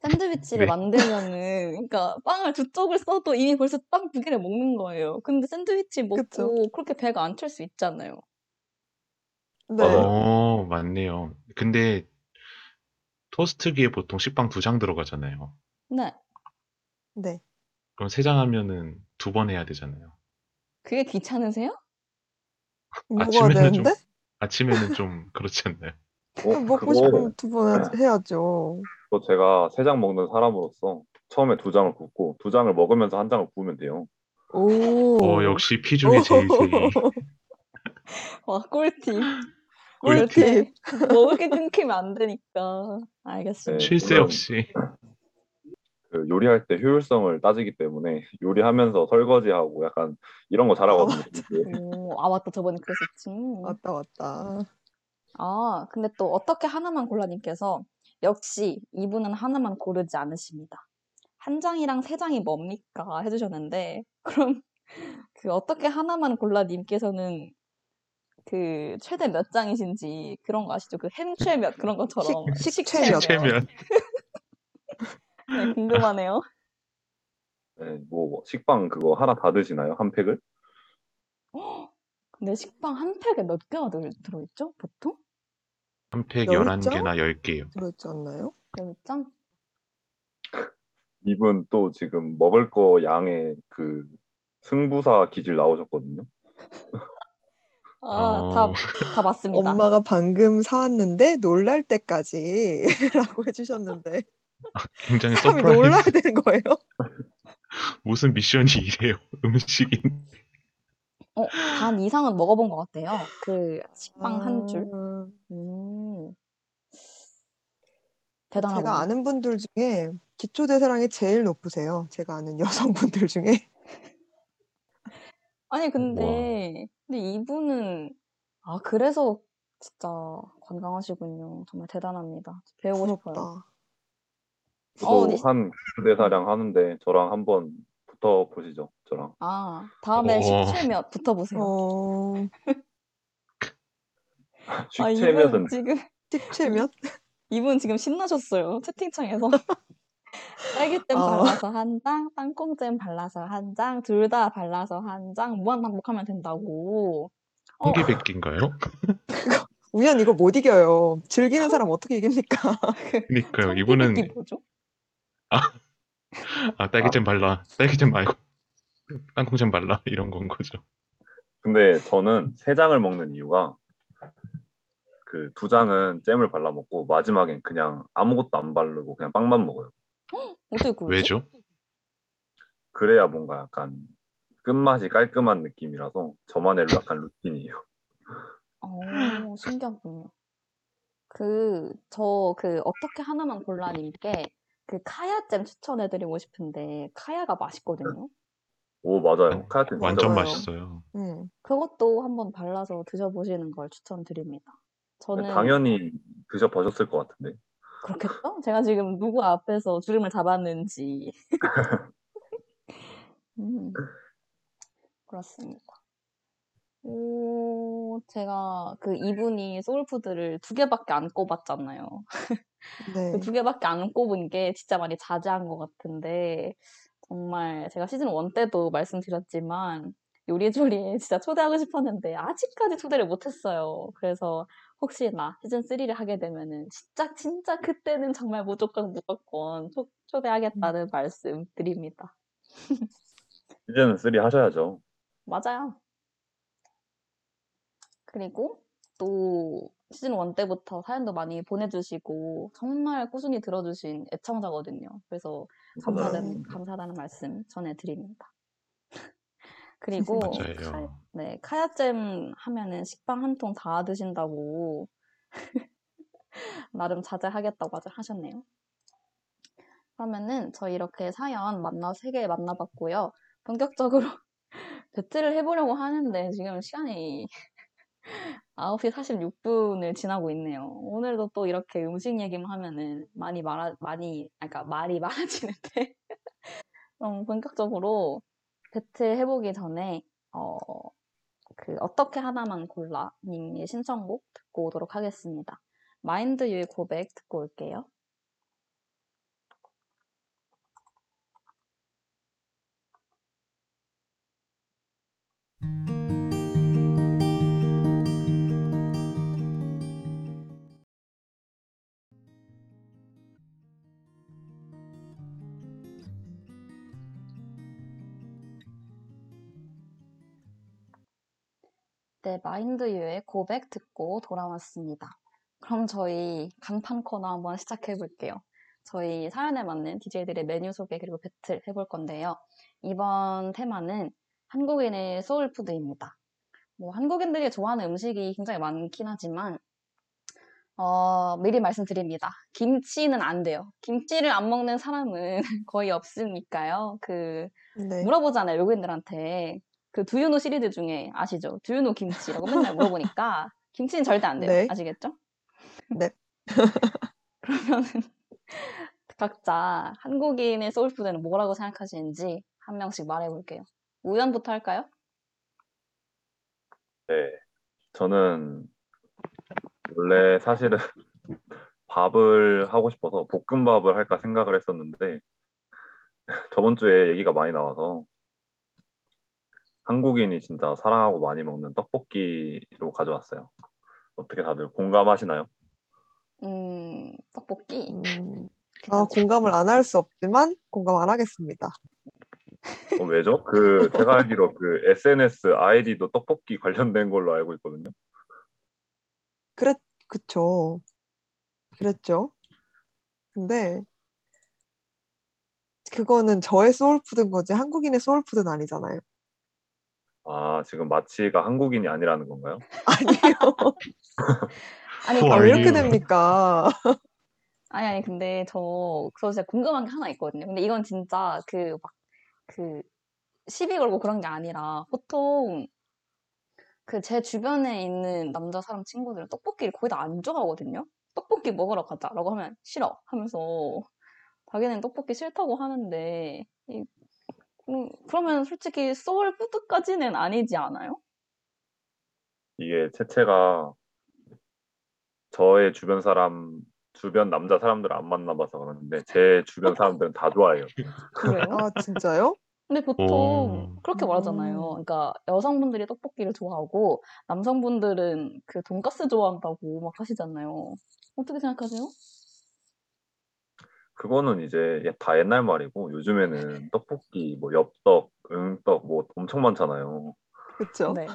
샌드위치를 네. 만들면은 그러니까 빵을 두 쪽을 써도 이미 벌써 빵 두 개를 먹는 거예요. 근데 샌드위치 먹고 그쵸. 그렇게 배가 안 찰 수 있잖아요. 네. 어, 맞네요. 근데 토스트기에 보통 식빵 두장 들어가잖아요. 네. 네. 그럼 세장 하면은 두 번 해야 되잖아요. 그게 귀찮으세요? 아침에는 좀 되는데? 아침에는 좀 그렇지 않나요? 어, 먹고 그거 싶으면 두 번 해야죠. 또 제가 세 장 먹는 사람으로서 처음에 두 장을 굽고 두 장을 먹으면서 한 장을 구우면 돼요. 오. 어, 역시 피 중에 제일 제이. 와 꿀팁. 꿀팁. 이렇게 먹을 게 끊기면 안 되니까. 알겠습니다. 네. 쉴새 없이. 그 요리할 때 효율성을 따지기 때문에 요리하면서 설거지하고 약간 이런 거 잘하거든요. 이게. 오, 아 맞다 저번에 그랬었지. 왔다 왔다. 아 근데 또 어떻게 하나만 골라님께서 역시 이분은 하나만 고르지 않으십니다. 한 장이랑 세 장이 뭡니까 해주셨는데 그럼 그 어떻게 하나만 골라님께서는 그 최대 몇 장이신지 그런 거 아시죠? 그 햄최 몇 그런 것처럼 식- 식채 식채 몇. 채면 네, 궁금하네요. 네, 뭐 식빵 그거 하나 다 드시나요? 한 팩을? 근데 식빵 한 팩에 몇 개가 들, 들어있죠? 보통? 한팩 열 11개나 10개요. 들어있지 않나요? 10장? 이분 또 지금 먹을 거 양의 그 승부사 기질 나오셨거든요. 아, 어. 다, 다 맞습니다. 엄마가 방금 사왔는데 놀랄 때까지 라고 해주셨는데 굉장히 사람이 surprise. 놀라야 되는 거예요? 무슨 미션이 이래요? 음식이. 어, 반 이상은 먹어본 것 같아요. 그 식빵 한 줄. 아, 음. 대단하고. 제가 아는 분들 중에 기초대사량이 제일 높으세요. 제가 아는 여성분들 중에. 아니, 근데, 근데 이분은, 아, 그래서 진짜 건강하시군요. 정말 대단합니다. 배우고 싶어요. 부럽다. 어, 저도 네. 한 대사량 하는데 저랑 한번 붙어 보시죠. 저랑. 아, 다음에 어. 식채몇 붙어보세요. 어, 아, 이분 지금, 식채면? 이분 지금 신나셨어요. 채팅창에서. 딸기잼 아. 발라서 한 장, 땅콩잼 발라서 한 장, 둘 다 발라서 한 장, 무한 반복하면 된다고. 어, 홍기백기인가요? 우연 이거 못 이겨요. 즐기는 사람 어떻게 이깁니까? 그니까요. 이분은 청기백기 뭐죠? 아 딸기잼 발라. 딸기잼 말고 땅콩잼 발라 이런 건 거죠. 근데 저는 세 장을 먹는 이유가 그 두 장은 잼을 발라 먹고 마지막엔 그냥 아무것도 안 바르고 그냥 빵만 먹어요. 어떻게 그러지? 왜죠? 그래야 뭔가 약간 끝맛이 깔끔한 느낌이라서 저만의 약간 루틴이에요. 어, 신기하군요. 그, 저, 그, 어떻게 하나만 골라님께 그 카야잼 추천해드리고 싶은데, 카야가 맛있거든요. 오 맞아요. 카야틴 완전 맞아요. 맛있어요. 음. 그것도 한번 발라서 드셔보시는 걸 추천드립니다. 저는 당연히 드셔보셨을 것 같은데. 그렇겠죠? 제가 지금 누구 앞에서 주름을 잡았는지. 음, 그렇습니다. 오, 제가 그 이분이 소울푸드를 두 개밖에 안 꼽았잖아요. 네. 그 두 개밖에 안 꼽은 게 진짜 많이 자제한 것 같은데, 정말 제가 시즌 1 때도 말씀드렸지만, 요리조리에 진짜 초대하고 싶었는데, 아직까지 초대를 못했어요. 그래서 혹시 나 시즌 3를 하게 되면은 진짜 진짜 그때는 정말 무조건 무조건 초, 초대하겠다는 말씀 드립니다. 시즌 3 하셔야죠. 맞아요. 그리고 또 시즌 1 때부터 사연도 많이 보내주시고 정말 꾸준히 들어주신 애청자거든요. 그래서 감사하다는, 감사하다는 말씀 전해드립니다. 그리고 맞아요. 카, 네, 카야잼 하면은 식빵 한 통 다 드신다고 나름 자제하겠다고 아주 하셨네요. 그러면은 저희 이렇게 사연 만나 세 개 만나봤고요. 본격적으로 배틀을 해보려고 하는데 지금 시간이 9시 46분을 지나고 있네요. 오늘도 또 이렇게 음식 얘기만 하면은 많이 말아, 많이, 아, 그러니까 말이 많아지는데. 그럼 본격적으로 배틀 해보기 전에, 어, 그, 어떻게 하나만 골라 님의 신청곡 듣고 오도록 하겠습니다. 마인드 유의 고백 듣고 올게요. 네, 마인드유의 고백 듣고 돌아왔습니다. 그럼 저희 간판 코너 한번 시작해 볼게요. 저희 사연에 맞는 DJ들의 메뉴 소개 그리고 배틀 해볼 건데요. 이번 테마는 한국인의 소울푸드입니다. 뭐 한국인들이 좋아하는 음식이 굉장히 많긴 하지만 어, 미리 말씀드립니다. 김치는 안 돼요. 김치를 안 먹는 사람은 거의 없으니까요. 그 네. 물어보잖아요, 외국인들한테. 그 두유노 시리즈 중에 아시죠? 두유노 김치라고 맨날 물어보니까 김치는 절대 안 돼요. 네. 아시겠죠? 네. 그러면은 각자 한국인의 소울푸드는 뭐라고 생각하시는지 한 명씩 말해볼게요. 우연부터 할까요? 네. 저는 원래 사실은 밥을 하고 싶어서 볶음밥을 할까 생각을 했었는데 저번 주에 얘기가 많이 나와서 한국인이 진짜 사랑하고 많이 먹는 떡볶이로 가져왔어요. 어떻게 다들 공감하시나요? 음, 떡볶이. 음, 아, 공감을 안 할 수 없지만 공감 안 하겠습니다. 어, 왜죠? 그 제가 알기로 그 SNS 아이디도 떡볶이 관련된 걸로 알고 있거든요. 그랬, 그쵸. 그랬죠. 근데 그거는 저의 soul food인 거지 한국인의 soul food는 아니잖아요. 아, 지금 마치가 한국인이 아니라는 건가요? 아니요. 아니, 아, 왜 이렇게? 됩니까? 아니, 아니, 근데 저, 저 진짜 궁금한 게 하나 있거든요. 근데 이건 진짜 그, 막, 그, 시비 걸고 그런 게 아니라, 보통, 그 제 주변에 있는 남자 사람 친구들은 떡볶이를 거의 다 안 좋아하거든요? 떡볶이 먹으러 가자라고 하면 싫어 하면서, 자기는 떡볶이 싫다고 하는데, 이, 음, 그러면 솔직히 소울 푸드까지는 아니지 않아요? 이게 채채가 저의 주변 사람, 주변 남자 사람들을 안 만나봐서 그러는데 제 주변 사람들은 다 좋아해요. 그래요? 아, 진짜요? 근데 보통 오. 그렇게 말하잖아요. 음. 그러니까 여성분들이 떡볶이를 좋아하고 남성분들은 그 돈가스 좋아한다고 막 하시잖아요. 어떻게 생각하세요? 그거는 이제 예- 다 옛날 말이고 요즘에는 떡볶이, 뭐 엽떡, 응떡 뭐 엄청 많잖아요. 그쵸? 네.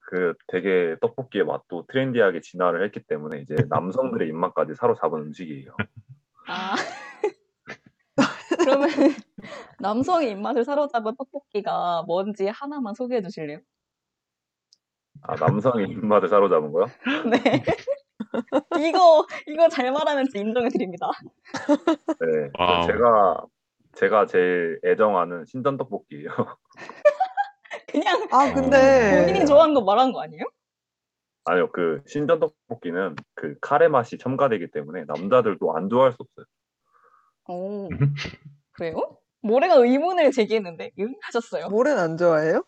그 되게 떡볶이의 맛도 트렌디하게 진화를 했기 때문에 이제 남성들의 입맛까지 사로잡은 음식이에요. 아. 그러면 남성의 입맛을 사로잡은 떡볶이가 뭔지 하나만 소개해 주실래요? 아, 남성의 입맛을 사로잡은 거요? 네. 이거 이거 잘 말하면 인정해 드립니다. 네. 그 wow. 제가 제가 제일 애정하는 신전 떡볶이예요. 그냥 아, 근데 본인이 좋아하는 거 말한 거 아니에요? 아니요, 그 신전 떡볶이는 그 카레 맛이 첨가되기 때문에 남자들도 안 좋아할 수 없어요. 오. 그래요? 모래가 의문을 제기했는데 응? 하셨어요. 모래는 안 좋아해요?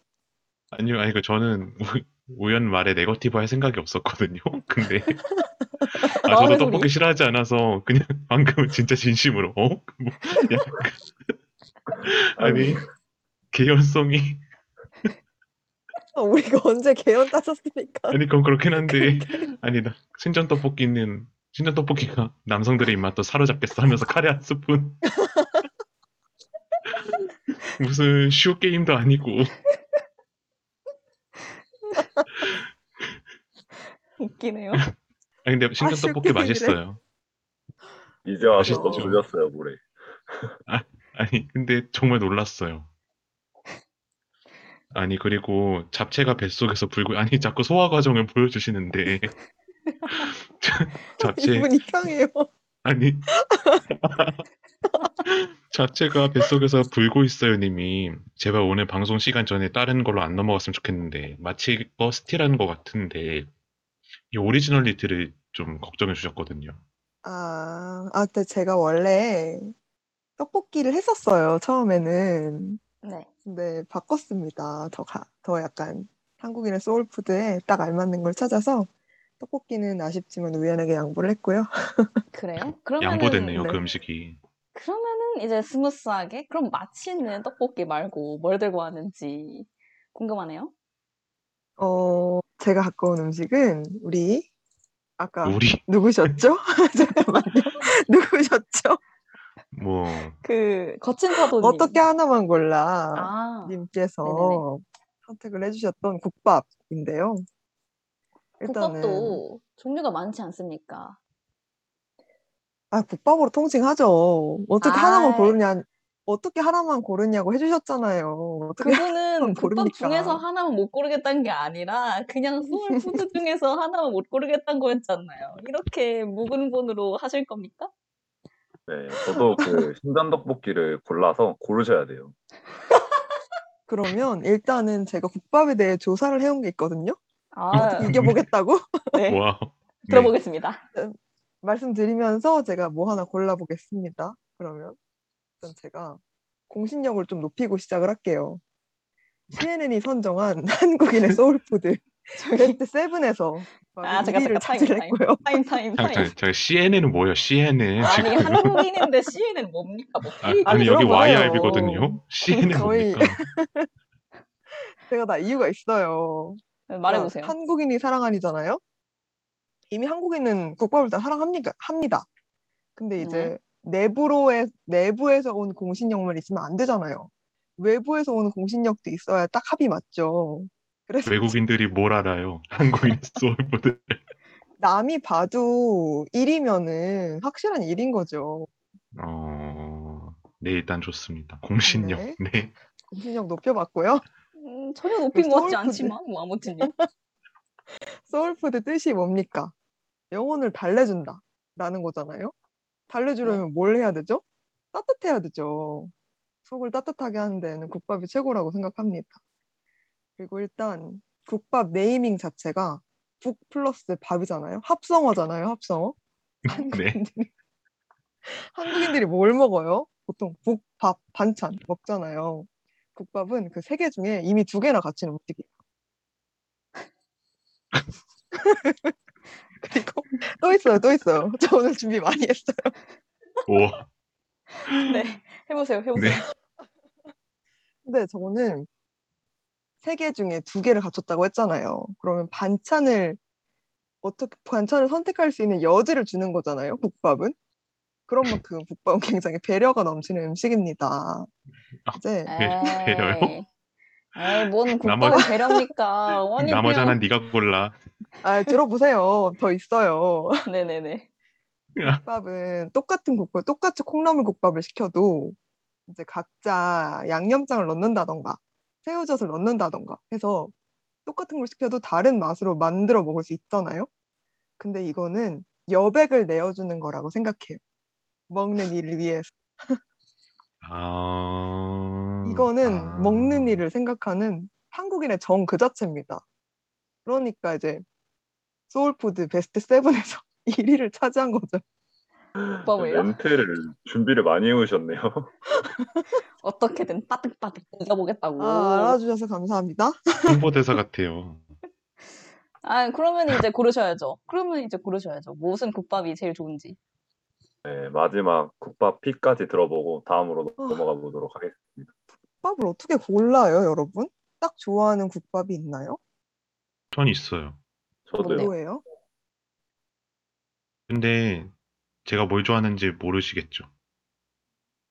아니요, 아니, 그 저는 우- 우연 말에 네거티브 할 생각이 없었거든요. 근데 아, 저도 떡볶이. 싫어하지 않아서 그냥 방금 진짜 진심으로 어? 뭐, 약간 아니 개연성이 우리가 언제 개연 따졌으니까. 아니 그건 그렇긴 한데 아니 나 신전 떡볶이는 신전 떡볶이가 남성들의 입맛도 사로잡겠어 하면서 카레 한 스푼 무슨 쇼 게임도 아니고 웃기네요. 아니 근데 신전 쇼 떡볶이. 맛있어요. 이제 와서 맛있죠. 돌렸어요 물에. 아니 근데 정말 놀랐어요. 아니 그리고 잡채가 뱃속에서 불고 아니 자꾸 소화 과정을 보여주시는데 잡채 이분 이상해요. 아니 잡채가 뱃속에서 불고 있어요 님이 제발 오늘 방송 시간 전에 다른 걸로 안 넘어갔으면 좋겠는데 마치 거 스틸하는 것 같은데 이 originality를 좀 걱정해 주셨거든요. 아, 아, 근데 제가 원래 떡볶이를 했었어요, 처음에는. 네. 근데 바꿨습니다. 더 가, 더 약간 한국인의 soul food에 딱 알맞는 걸 찾아서 떡볶이는 아쉽지만 우연하게 양보를 했고요. 그래요? 그러면은 양보됐네요 네. 그 음식이. 그러면은 이제 스무스하게 그럼 맛있는 떡볶이 말고 뭘 들고 왔는지 궁금하네요. 어, 제가 갖고 온 음식은 우리 아까 우리 누구셨죠? 잠깐만요. 누구셨죠? 뭐 그 거친 파도님. 어떻게 하나만 골라 아, 님께서 선택을 해주셨던 국밥인데요. 일단은 국밥도 종류가 많지 않습니까? 아 국밥으로 통칭하죠. 어떻게 아이. 하나만 고르냐? 어떻게 하나만 고르냐고 해 주셨잖아요. 어떻게 그분은 국밥 고릅니까? 중에서 하나만 못 고르겠다는 게 아니라 그냥 soul food 중에서 하나만 못 고르겠다는 거였잖아요. 이렇게 무근본으로 하실 겁니까? 네, 저도 그 신전 떡볶이를 골라서 고르셔야 돼요. 그러면 일단은 제가 국밥에 대해 조사를 해 온 게 있거든요. 아, 어떻게 이겨보겠다고 네. 와 네. 들어보겠습니다. 말씀드리면서 제가 뭐 하나 골라보겠습니다. 그러면 일단 제가 공신력을 좀 높이고 시작을 할게요. CNN이 선정한 한국인의 soul food 베스트 7에서 아, 1위를 잠깐, 타임, 차지했고요. 타임, 타임, 타임. 잠깐, 잠깐 CNN은 뭐예요? CNN 아니, 지금 한국인인데 CNN 뭡니까? 뭐, 아, K- 아니 여기 들어봐요. YRB거든요. CNN 저희- 뭡니까? 제가 다 이유가 있어요. 말해보세요. 그러니까 한국인이 사랑하니잖아요. 이미 한국인은 국밥을 다 사랑합니까? 합니다. 근데 이제 내부로의 내부에서 온 공신력만 있으면 안 되잖아요. 외부에서 오는 공신력도 있어야 딱 합이 맞죠. 그래서 외국인들이 뭘 알아요? 한국인 soul food. 남이 봐도 1이면은 확실한 1인 거죠. 어, 네 일단 좋습니다. 공신력. 네. 네. 공신력 높여봤고요. 음, 전혀 높인 것 같지. 않지만, 뭐, 아무튼요. soul food 뜻이 뭡니까? 영혼을 달래준다. 라는 거잖아요. 달래주려면 뭘 해야 되죠? 따뜻해야 되죠. 속을 따뜻하게 하는 데는 국밥이 최고라고 생각합니다. 그리고 일단 국밥 네이밍 자체가 국 플러스 밥이잖아요. 합성어잖아요. 합성어. 네. 한국인들이, 한국인들이 뭘 먹어요? 보통 국, 밥, 반찬 먹잖아요. 국밥은 그 세 개 중에 이미 두 개나 갖춘 음식이에요. 그리고 또 있어요, 또 있어요. 저 오늘 준비 많이 했어요. 오, 네. 해보세요, 해보세요. 네. 근데 저는 세 개 중에 두 개를 갖췄다고 했잖아요. 그러면 반찬을 어떻게 반찬을 선택할 수 있는 여지를 주는 거잖아요. 국밥은. 그런 만큼 국밥은 굉장히 배려가 넘치는 음식입니다. 이제 배- 배려요? 에이, 에이, 뭔 나머지- 배려입니까? 아니, 나머지 하나 그냥... 네가 골라. 아, 들어보세요. 더 있어요. 네네네. 국밥은 똑같은 국밥, 똑같이 콩나물 국밥을 시켜도 이제 각자 양념장을 넣는다던가 새우젓을 넣는다던가 해서 똑같은 걸 시켜도 다른 맛으로 만들어 먹을 수 있잖아요. 근데 이거는 여백을 내어주는 거라고 생각해요. 먹는 일을 위해서. 아, 이거는 아. 먹는 일을 생각하는 한국인의 정 그 자체입니다. 그러니까 이제 soul food 베스트 7에서 1위를 차지한 거죠. 국밥을요? 멘트를 준비를 많이 해오셨네요. 어떻게든 빠득빠득 이겨보겠다고. 아, 알아주셔서 감사합니다. 홍보대사 같아요. 아, 그러면 이제 고르셔야죠. 그러면 이제 고르셔야죠. 무슨 국밥이 제일 좋은지. 네, 마지막 국밥 pick까지 들어보고 다음으로 아. 넘어가 보도록 하겠습니다. 국밥을 어떻게 골라요, 여러분? 딱 좋아하는 국밥이 있나요? 전 있어요. 저도요. 뭔데요? 뭐예요? 근데 제가 뭘 좋아하는지 모르시겠죠.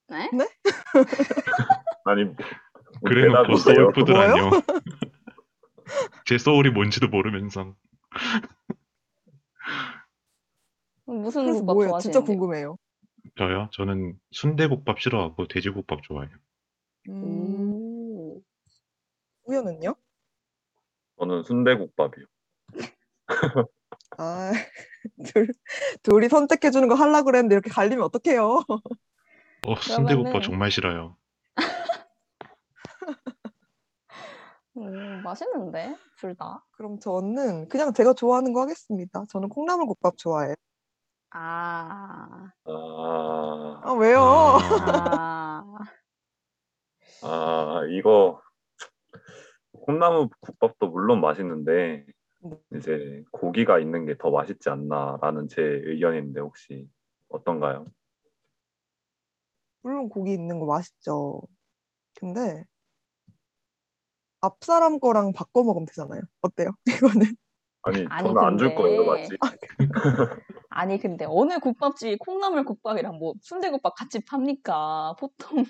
네? 아니 뭐 그래놓고 대답이세요. 소울푸드라뇨. 제 소울이 뭔지도 모르면서. 무슨 그래서 국밥 뭐예요? 진짜 좋아하시는데요? 궁금해요. 저요? 저는 순대국밥 싫어하고 돼지국밥 좋아해요. 음, 오. 우연은요? 저는 순대국밥이요. 아, 둘, 둘이 선택해주는 거 하려고 그랬는데 이렇게 갈리면 어떡해요? 어, 순대국밥 그러면은- 정말 싫어요. 음, 맛있는데 둘 다. 그럼 저는 그냥 제가 좋아하는 거 하겠습니다. 저는 콩나물 국밥 좋아해요. 아, 아, 아, 왜요? 아, 아, 아 이거 콩나물 국밥도 물론 맛있는데 네. 이제 고기가 있는 게 더 맛있지 않나라는 제 의견인데 혹시 어떤가요? 물론 고기 있는 거 맛있죠. 근데 앞 사람 거랑 바꿔 먹으면 되잖아요. 어때요? 이거는 아니 아니, 저는 안 줄 근데- 거예요, 맞지? 아니 근데 어느 국밥집이 콩나물 국밥이랑 뭐 순대국밥 같이 팝니까? 보통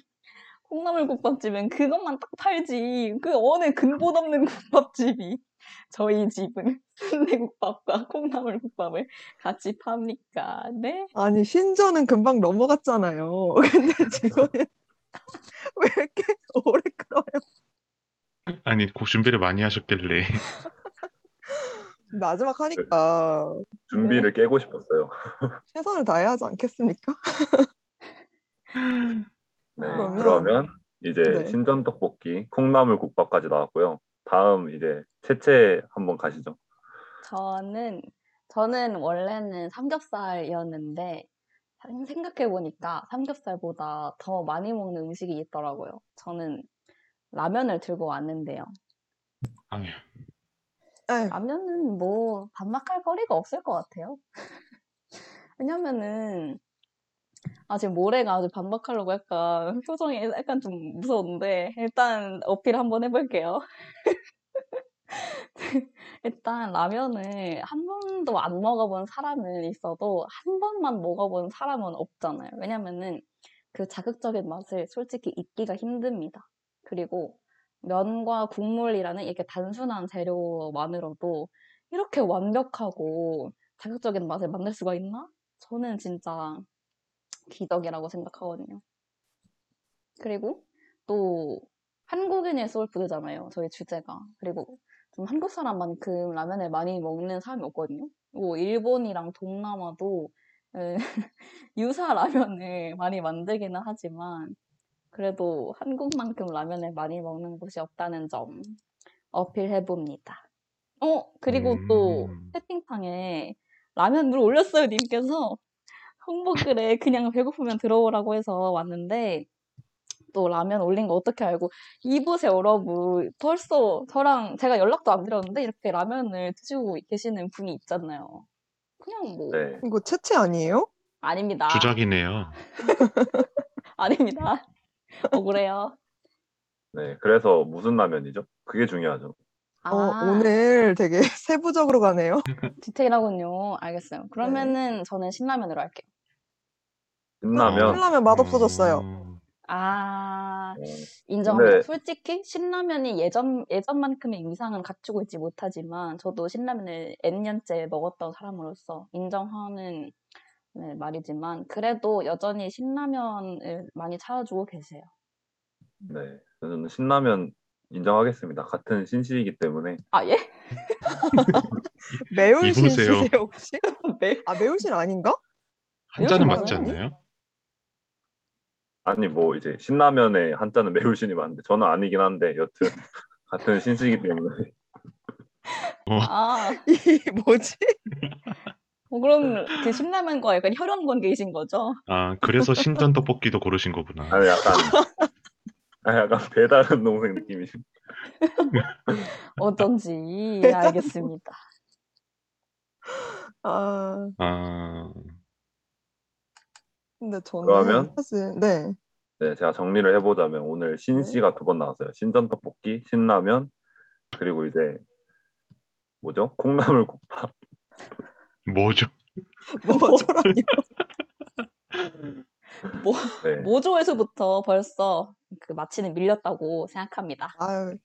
콩나물 국밥집은 그것만 딱 팔지. 그 어느 근본 없는 국밥집이 저희 집은 순대국밥과 콩나물 국밥을 같이 팝니까? 네? 아니 신전은 금방 넘어갔잖아요. 근데 지금은 왜 이렇게 오래 끌어요? 아니, 그 준비를 많이 하셨길래. 마지막 하니까 준비를 깨고 싶었어요. 최선을 다해야 하지 않겠습니까? 네, 그러면- 그러면 이제 네. 신전 떡볶이, 콩나물 국밥까지 나왔고요. 다음 이제 채채 한번 가시죠. 저는 저는 원래는 삼겹살이었는데 생각해 보니까 삼겹살보다 더 많이 먹는 음식이 있더라고요. 저는 라면을 들고 왔는데요. 아유, 에휴, 라면은 뭐 반박할 거리가 없을 것 같아요. 왜냐면은 아 지금 모래가 아주 반박하려고 약간 표정이 약간 좀 무서운데 일단 어필 한번 해볼게요. 일단 라면을 한 번도 안 먹어본 사람은 있어도 한 번만 먹어본 사람은 없잖아요. 왜냐면은 그 자극적인 맛을 솔직히 잊기가 힘듭니다. 그리고 면과 국물이라는 이렇게 단순한 재료만으로도 이렇게 완벽하고 자극적인 맛을 만들 수가 있나? 저는 진짜 기적이라고 생각하거든요. 그리고 또 한국인의 소울푸드잖아요. 저희 주제가. 그리고 좀 한국 사람만큼 라면을 많이 먹는 사람이 없거든요. 뭐 일본이랑 동남아도 에, 유사 라면을 많이 만들기는 하지만 그래도 한국만큼 라면을 많이 먹는 곳이 없다는 점 어필해 봅니다. 어 그리고 또 음. 채팅창에 라면 물 올렸어요 님께서 홍보글에 그냥 배고프면 들어오라고 해서 왔는데 또 라면 올린 거 어떻게 알고 이보세요 여러분 벌써 저랑 제가 연락도 안 드렸는데 이렇게 라면을 드시고 계시는 분이 있잖아요. 그냥 뭐 네. 이거 채채 아니에요? 아닙니다. 주작이네요. 아닙니다. 억울해요. 네. 그래서 무슨 라면이죠? 그게 중요하죠. 아, 어, 오늘 되게 세부적으로 가네요. 디테일하군요. 알겠어요. 그러면은 저는 신라면으로 할게요. 신라면. 신라면 맛 없어졌어요. 음, 아, 어, 인정합니다. 근데- 솔직히 신라면이 예전, 예전만큼의 위상은 갖추고 있지 못하지만 저도 신라면을 N년째 먹었던 사람으로서 인정하는 네, 말이지만 그래도 여전히 신라면을 많이 찾아주고 계세요. 네. 저는 신라면 인정하겠습니다. 같은 신시이기 때문에. 아, 예? 매운신 입으세요. 쓰세요 혹시? 매, 아 매운신 아닌가? 한자는 맞지? 않나요? 아니 뭐 이제 신라면에 한자는 매울 신이 많은데 저는 아니긴 한데 여튼 같은 신시이기 때문에 아, 이 뭐지? 어, 그럼 그 신라면과 약간 혈연 관계이신 거죠? 아, 그래서 신전 떡볶이도 고르신 거구나. 아니 약간 아니, 약간 배다른 동생 느낌이시. 어쩐지 알겠습니다. 아 아, 근데 저는 그러면? 사실 네 네, 제가 정리를 해보자면 오늘 네. 신씨가 두 번 나왔어요. 신전 떡볶이, 신라면, 그리고 이제 뭐죠? 콩나물 국밥. 뭐죠? 뭐 어쩌라니요. 모, 네. 모조에서부터 벌써 그 마치는 밀렸다고 생각합니다. 아유,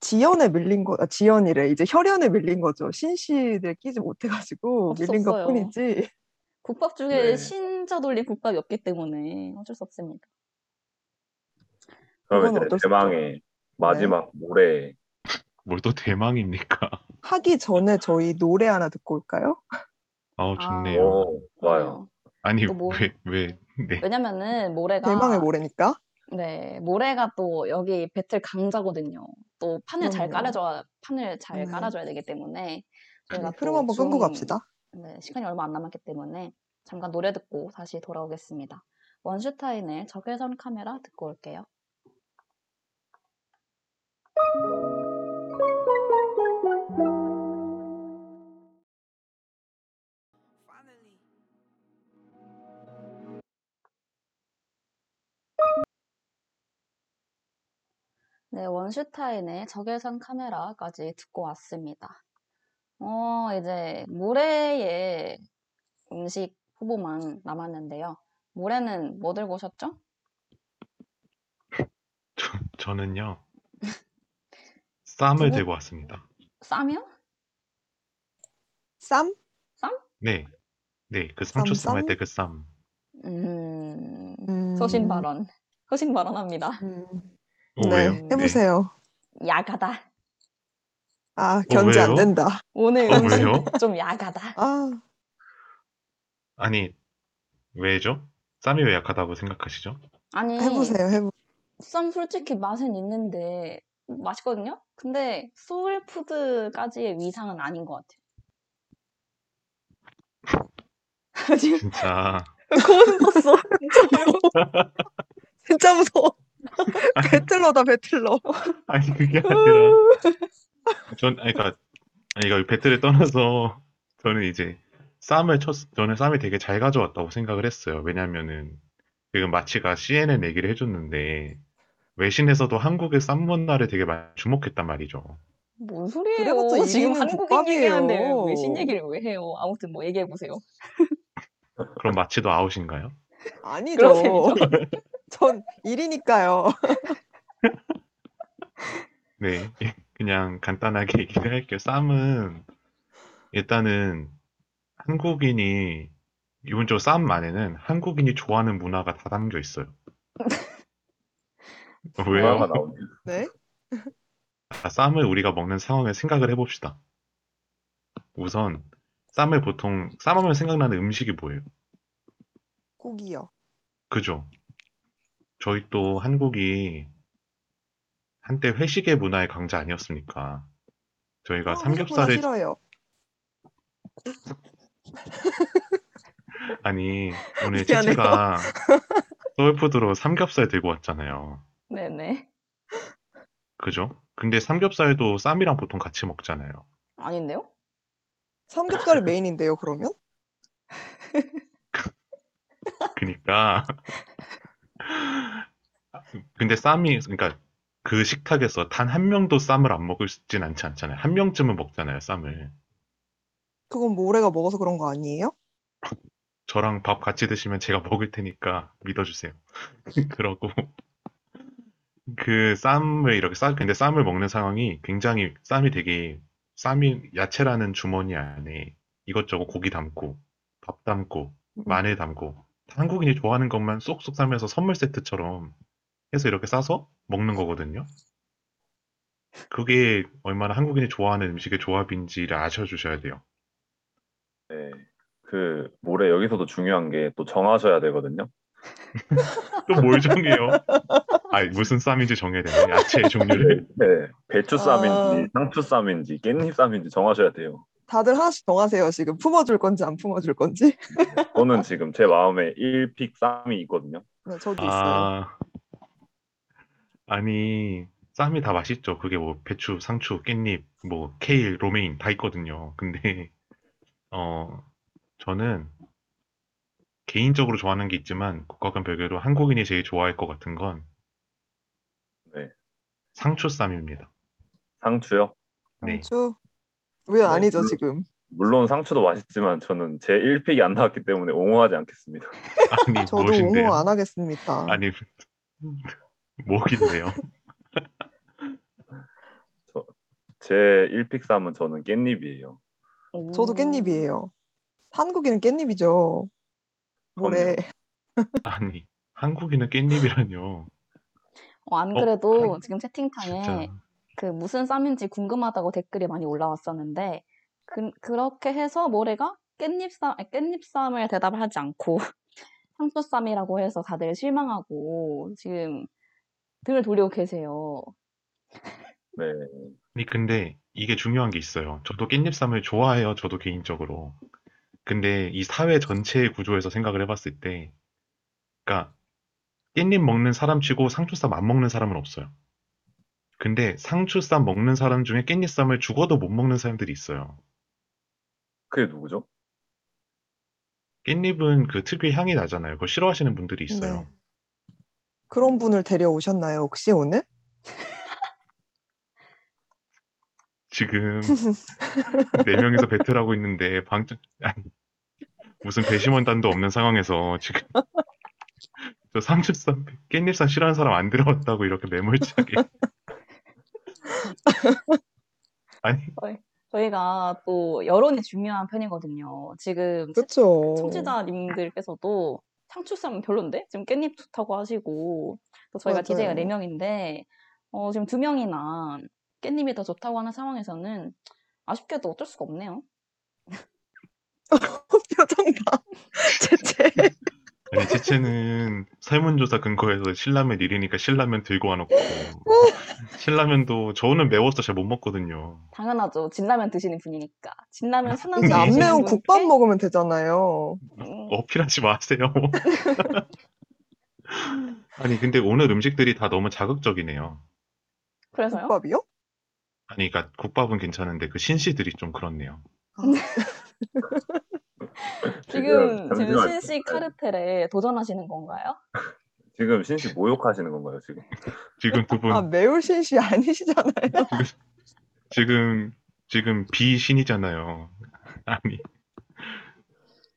지연에 밀린 거, 아, 지연이래. 이제 혈연에 밀린 거죠. 신씨들 끼지 못해가지고 밀린 것. 뿐이지. 국밥 중에 네. 신자 돌린 국밥이 없기 때문에 어쩔 수 없습니다. 그럼 이제 대망의 마지막 모래. 뭘 또 대망입니까? 하기 전에 저희 노래 하나 듣고 올까요? 아우, 아. 좋네요. 오, 좋아요. 아니, 또 뭐- 왜, 왜, 네. 왜냐면은 모래가 대망의 노래니까. 네, 모래가 또 여기 배틀 강자거든요. 또 판을 잘 그럼요. 깔아줘야 판을 잘 네. 깔아줘야 되기 때문에 저희가 네, 흐름 또 한번 끊고 좀- 갑시다. 네, 시간이 얼마 안 남았기 때문에 잠깐 노래 듣고 다시 돌아오겠습니다. 원슈타인의 적외선 카메라 듣고 올게요. 네, 원슈타인의 적외선 카메라까지 듣고 왔습니다. 어, 이제 모래의 음식 후보만 남았는데요. 모래는 뭐 들고 오셨죠? 저, 저는요, 쌈을 두부- 들고 왔습니다. 쌈이요? 쌈? 네. 네, 그 상추 쌈할 쌈? 때그 쌈. 음, 음, 소신 발언. 소신 발언합니다. 음, 어, 네, 왜요? 해보세요. 야가다. 아, 견제 안 왜요? 된다. 오늘 어, 음식 왜요? 좀 야가다. 아, 아니, 왜죠? 쌈이 왜 약하다고 생각하시죠? 아니, 해보세요, 해보. 쌈 솔직히 맛은 있는데 맛있거든요? 근데 소울푸드까지의 위상은 아닌 것 같아요. 지금 진짜. 고음 떴어. 진짜 무서워. 배틀러다, 배틀러. 아니, 그게 아니라. 전, 아니, 그니까, 아니, 이거 배틀을 떠나서, 저는 이제, 쌈을 쳤, 저는 쌈이 되게 잘 가져왔다고 생각을 했어요. 왜냐면은, 지금 마치가 CNN 얘기를 해줬는데, 외신에서도 한국의 쌈 문화를 되게 많이 주목했단 말이죠. 뭔 소리예요? 그래봤자 지금 한국인 국밥이에요. 얘기하는데 왜 외신 얘기를 왜 해요? 아무튼 뭐 얘기해 보세요. 그럼 마치도 아웃인가요? 아니죠. 그런 셈이죠. 전 일이니까요. 네, 그냥 간단하게 얘기를 할게요. 쌈은 일단은 한국인이 기본적으로 쌈 안에는 한국인이 좋아하는 문화가 다 담겨 있어요. 왜요? 뭐가 나오네요. 네? 자, 쌈을 우리가 먹는 상황을 생각을 해봅시다. 우선 쌈을 보통 쌈하면 생각나는 음식이 뭐예요? 고기요. 그죠? 저희 또 한국이 한때 회식의 문화의 강자 아니었습니까? 저희가 아, 삼겹살을 싫어요. 아니 오늘 미안해요. 치치가 소울푸드로 삼겹살 들고 왔잖아요. 네네. 그죠? 근데 삼겹살도 쌈이랑 보통 같이 먹잖아요. 아닌데요? 삼겹살이 메인인데요, 그러면? 그니까 근데 쌈이 그러니까 그 식탁에서 단 한 명도 쌈을 안 먹을진 않지 않잖아요. 한 명쯤은 먹잖아요, 쌈을. 그건 모래가 먹어서 그런 거 아니에요? 저랑 밥 같이 드시면 제가 먹을 테니까 믿어주세요. 그러고 그 쌈을 이렇게 싸 근데 쌈을 먹는 상황이 굉장히 쌈이 되게 쌈이 야채라는 주머니 안에 이것저것 고기 담고 밥 담고 음. 마늘 담고 한국인이 좋아하는 것만 쏙쏙 싸면서 선물 세트처럼 해서 이렇게 싸서 먹는 거거든요. 그게 얼마나 한국인이 좋아하는 음식의 조합인지를 아셔주셔야 돼요. 네. 그 모래 여기서도 중요한 게 또 정하셔야 되거든요. 또 뭘 정해요? 아니, 무슨 쌈인지 정해야 되나요? 야채의 종류를. 네. 배추 쌈인지 아. 상추 쌈인지 깻잎 쌈인지 정하셔야 돼요. 다들 하나씩 정하세요, 지금. 품어줄 건지 안 품어줄 건지. 저는 지금 제 마음에 1 pick 쌈이 있거든요. 네, 저도 있어요. 아, 아니, 쌈이 다 맛있죠. 그게 뭐 배추, 상추, 깻잎, 뭐 케일, 로메인 다 있거든요. 근데 어, 저는 개인적으로 좋아하는 게 있지만 국가 간 별개로 한국인이 제일 좋아할 것 같은 건 네. 상추 쌈입니다. 상추요? 네. 상추? 왜 아니죠, 물론- 지금? 물론 상추도 맛있지만 저는 제 1픽이 안 나왔기 때문에 옹호하지 않겠습니다. 아니 저도 무엇인데요? 옹호 안 하겠습니다. 아니 뭐긴데요? 제 1픽 쌈은 저는 깻잎이에요. 저도 오. 깻잎이에요. 한국인은 깻잎이죠. 뭐래. 아니 한국인은 깻잎이라뇨. 어, 안 어, 그래도 한- 지금 채팅창에 진짜 그 무슨 쌈인지 궁금하다고 댓글이 많이 올라왔었는데 그, 그렇게 해서 모래가 깻잎쌈, 아니, 깻잎쌈을 대답을 하지 않고 상추쌈이라고 해서 다들 실망하고 지금 등을 돌리고 계세요. 네. 아니 근데 이게 중요한 게 있어요. 저도 깻잎쌈을 좋아해요. 저도 개인적으로. 근데 이 사회 전체의 구조에서 생각을 해봤을 때, 그러니까 깻잎 먹는 사람 치고 상추쌈 안 먹는 사람은 없어요. 근데 상추쌈 먹는 사람 중에 깻잎쌈을 죽어도 못 먹는 사람들이 있어요. 그게 누구죠? 깻잎은 그 특유의 향이 나잖아요. 그걸 싫어하시는 분들이 있어요. 네. 그런 분을 데려오셨나요, 혹시 오늘? 지금 네 명이서 배틀하고 있는데 방금 아니 무슨 배심원단도 없는 상황에서 지금 저 상추쌈 깻잎쌈 싫어하는 사람 안 들어왔다고 이렇게 매몰차게 아니 저희가 또 여론이 중요한 편이거든요. 지금 채- 그렇죠. 청취자님들께서도 상추쌈 별론데? 지금 깻잎 좋다고 하시고 또 저희가 맞아요. DJ가 4명인데 어, 지금 2명이나 깻잎이 더 좋다고 하는 상황에서는 아쉽게도 어쩔 수가 없네요. 표정 봐. 제체. 아니 제체는 설문조사 근거에서 신라면 1위니까 신라면 들고 와놓고 신라면도 저는 매워서 잘 못 먹거든요. 당연하죠. 진라면 드시는 분이니까. 진라면 순한 근데 술안 드시는 매운 국밥 먹으면 되잖아요. 음, 어필하지 마세요. 아니 근데 오늘 음식들이 다 너무 자극적이네요. 그래서요? 국밥이요? 아니 그러니까 국밥은 괜찮은데 그 신씨들이 좀 그렇네요. 지금 지금 잠시만요. 신식 카르텔에 도전하시는 건가요? 지금 신씨 모욕하시는 건가요, 지금? 지금 두분 아, 매울 신씨 아니시잖아요. 지금 지금 비신이잖아요. 아니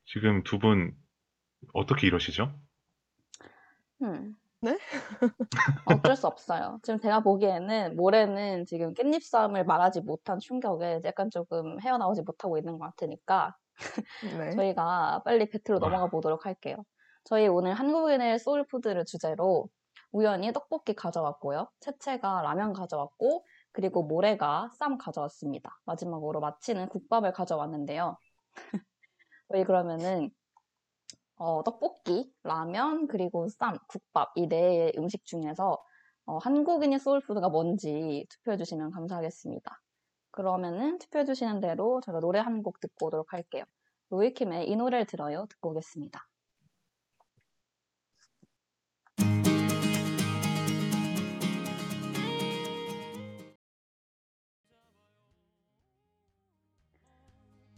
지금 두 분 어떻게 이러시죠? 음. 네? 어쩔 수 없어요. 지금 제가 보기에는 모래는 지금 깻잎쌈을 말하지 못한 충격에 약간 조금 헤어나오지 못하고 있는 것 같으니까 네. 저희가 빨리 배틀로 와. 넘어가 보도록 할게요. 저희 오늘 한국인의 소울푸드를 주제로 우연히 떡볶이 가져왔고요. 채채가 라면 가져왔고 그리고 모래가 쌈 가져왔습니다. 마지막으로 마치는 국밥을 가져왔는데요. 저희 그러면은 어, 떡볶이, 라면, 그리고 쌈, 국밥 이 네 음식 중에서 어, 한국인의 소울푸드가 뭔지 투표해 주시면 감사하겠습니다. 그러면은 투표해 주시는 대로 제가 노래 한 곡 듣고 오도록 할게요. 로이킴의 이 노래를 들어요 듣고 오겠습니다.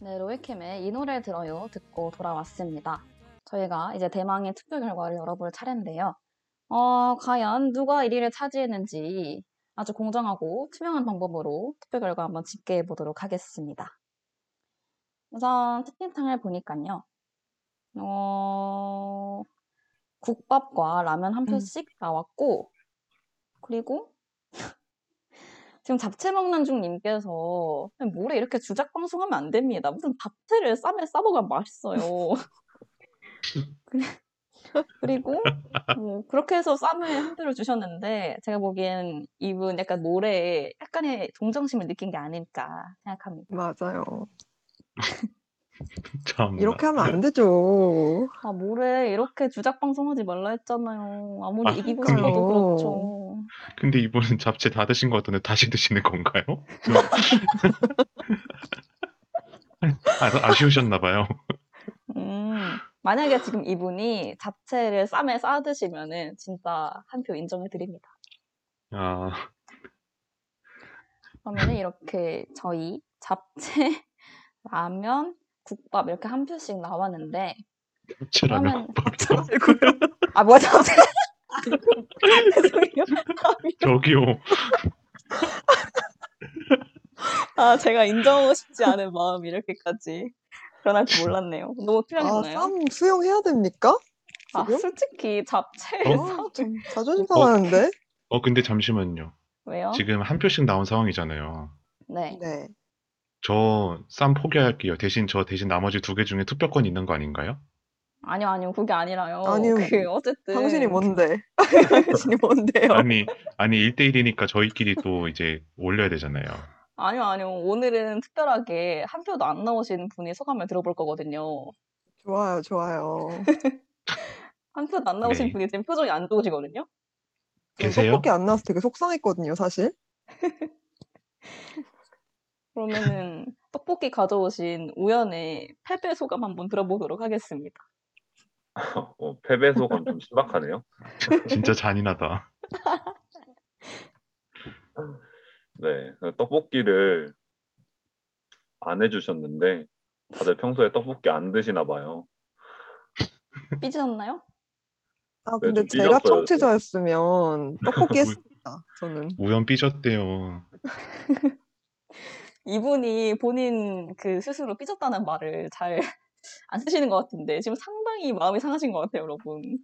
네, 로이킴의 이 노래를 들어요 듣고 돌아왔습니다. 저희가 이제 대망의 투표 결과를 열어볼 차례인데요. 어, 과연 누가 1위를 차지했는지 아주 공정하고 투명한 방법으로 투표 결과 한번 집계해 보도록 하겠습니다. 우선 채팅창을 보니까요. 어, 국밥과 라면 한 음. 표씩 나왔고, 그리고 지금 잡채 먹는 중 님께서 뭐래 이렇게 주작 방송하면 안 됩니다. 무슨 잡채를 쌈에 싸먹으면 맛있어요. 그리고 뭐 그렇게 해서 쌈을 한 표를 주셨는데 제가 보기엔 이분 약간 모래에 약간의 동정심을 느낀 게 아닐까 생각합니다. 맞아요. 참 이렇게 하면 안 되죠. 아 모래 이렇게 주작 방송하지 말라 했잖아요. 아무리 아, 이기고 그러니까요. 싶어도 그렇죠. 근데 이분은 잡채 다 드신 것 같은데 다시 드시는 건가요? 아, 아쉬우셨나 봐요. 음, 만약에 지금 이분이 잡채를 쌈에 싸 드시면은 진짜 한 표 인정해 드립니다. 아, 그러면은 이렇게 저희 잡채, 라면, 국밥 이렇게 한 표씩 나왔는데 캡처라면 그러면 말고요. 아 뭐야. 죄송해요. 미안. 저기요. 아 제가 인정하고 싶지 않은 마음이 이렇게까지 변할 줄 몰랐네요. 너무 아, 투명했나요? 쌈 수용해야 됩니까? 아 지금? 솔직히 잡채 어? 아, 좀 자존심 어? 상하는데? 어 근데 잠시만요. 왜요? 지금 한 표씩 나온 상황이잖아요. 네. 네. 저 쌈 포기할게요. 대신 저 대신 나머지 두 개 중에 투표권 있는 거 아닌가요? 아니요 아니요 그게 아니라요. 아니요. 그 어쨌든 당신이 뭔데? 당신이 뭔데요? 아니 아니 1대1이니까 저희끼리 또 이제 올려야 되잖아요. 아니요 아니요 오늘은 특별하게 한 표도 안 나오신 분이 소감을 들어볼 거거든요. 좋아요, 좋아요. 한 표도 안 나오신 네. 분이 지금 표정이 안 좋으시거든요. 저 계세요? 떡볶이 안 나와서 되게 속상했거든요, 사실. 그러면은 떡볶이 가져오신 우연의 패배 소감 한번 들어보도록 하겠습니다. 어, 패배 소감 좀 신박하네요. 진짜 잔인하다. 네, 그 떡볶이를 안 해주셨는데 다들 평소에 떡볶이 안 드시나 봐요. 삐지셨나요? 아, 네, 근데 좀 제가 삐졌어요, 청취자였으면 떡볶이 했습니다, 저는. 우연 삐졌대요. 이분이 본인 그 스스로 삐졌다는 말을 잘 안 쓰시는 것 같은데 지금 상당히 마음이 상하신 것 같아요, 여러분.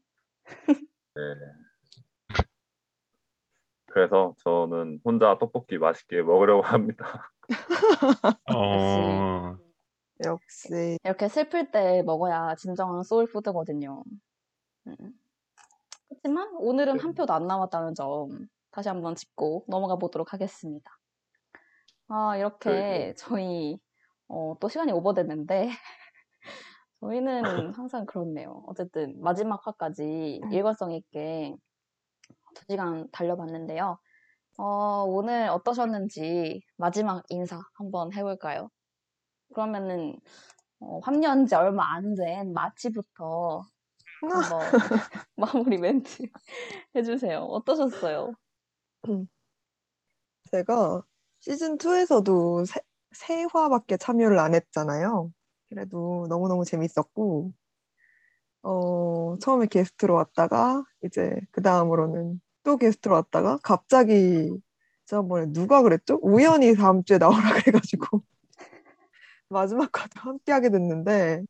그래서 저는 혼자 떡볶이 맛있게 먹으려고 합니다. 어, 역시. 이렇게 슬플 때 먹어야 진정한 소울푸드거든요. 음. 그렇지만 오늘은 한 표도 안 나왔다는 점 다시 한번 짚고 넘어가 보도록 하겠습니다. 아, 이렇게 네. 저희 어, 또 시간이 오버됐는데 저희는 항상 그렇네요. 어쨌든 마지막 화까지 일관성 있게 2시간 달려봤는데요. 어, 오늘 어떠셨는지 마지막 인사 한번 해볼까요? 그러면은 어, 합류한 지 얼마 안 된 마치부터 한번 마무리 멘트 해주세요. 어떠셨어요? 제가 시즌 2에서도 세, 세 화밖에 참여를 안 했잖아요. 그래도 너무너무 재밌었고, 어, 처음에 게스트로 왔다가, 이제 그 다음으로는 또 게스트로 왔다가, 갑자기, 지난번에 누가 그랬죠? 우연히 다음 주에 나오라 그래가지고, 마지막까지 함께 하게 됐는데,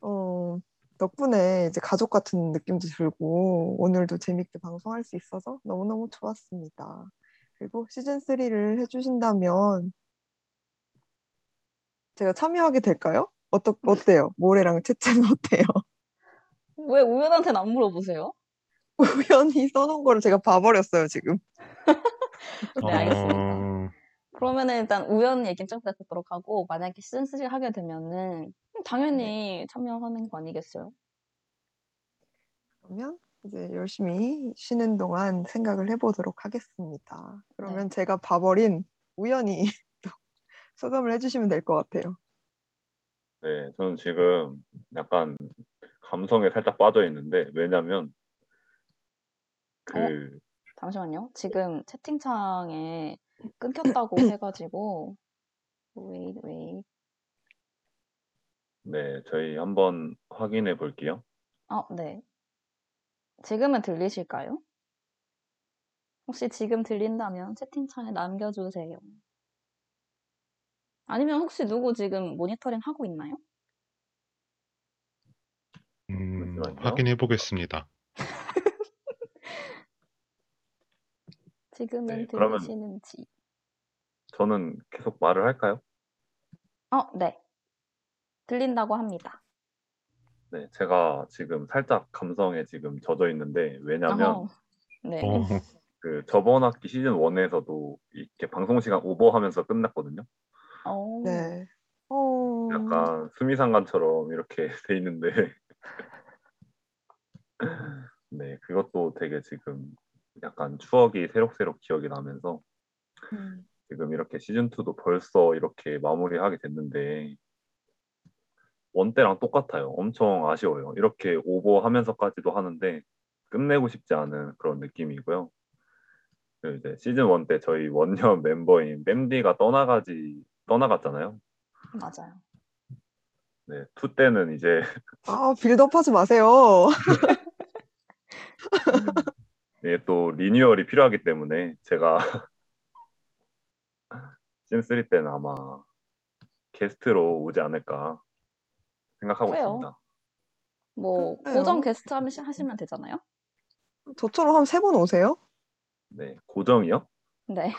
어, 덕분에 이제 가족 같은 느낌도 들고, 오늘도 재밌게 방송할 수 있어서 너무너무 좋았습니다. 그리고 시즌 3를 해주신다면 제가 참여하게 될까요? 어떠, 어때요? 모래랑 채채는 어때요? 왜 우연한테는 안 물어보세요? 우연히 써놓은 거를 제가 봐버렸어요, 지금. 네, 알겠습니다. 어, 그러면은 일단 우연 얘기는 좀 듣도록 하고 만약에 시즌 3 하게 되면은 당연히 참여하는 거 아니겠어요? 그러면 이제 열심히 쉬는 동안 생각을 해보도록 하겠습니다. 그러면 제가 봐버린 우연히 또 소감을 해주시면 될 것 같아요. 네, 저는 지금 약간 감성에 살짝 빠져 있는데 왜냐면 그 잠시만요. 지금 채팅창에 끊겼다고 해가지고 wait wait 네, 저희 한번 확인해 볼게요. 어, 네. 지금은 들리실까요? 혹시 지금 들린다면 채팅창에 남겨주세요. 아니면 혹시 누구 지금 모니터링 하고 있나요? 음, 잠시만요. 확인해 보겠습니다. 지금은 네, 그러면- 들리시는지. 저는 계속 말을 할까요? 어, 네. 들린다고 합니다. 네, 제가 지금 살짝 감성에 지금 젖어 있는데 왜냐면 어허. 네. 어, 그 저번 학기 시즌 1에서도 이렇게 방송 시간 오버하면서 끝났거든요. 어, 네. 어, 약간 수미상관처럼 이렇게 돼 있는데 네, 그것도 되게 지금 약간 추억이 새록새록 기억이 나면서 음, 지금 이렇게 시즌 2도 벌써 이렇게 마무리하게 됐는데 원 때랑 똑같아요. 엄청 아쉬워요. 이렇게 오버하면서까지도 하는데 끝내고 싶지 않은 그런 느낌이고요. 그리고 이제 시즌 1 때 저희 원년 멤버인 뺨디가 떠나가지 떠나갔잖아요. 맞아요. 네, two 때는 이제 아, 빌드업 하지 마세요. 이게 또 리뉴얼이 필요하기 때문에 제가 시즌 3 때는 아마 게스트로 오지 않을까 생각하고 그래요. 있습니다. 뭐 그래요? 고정 게스트 하시- 하시면 되잖아요. 저처럼 한 세 번 오세요? 네, 고정이요? 네.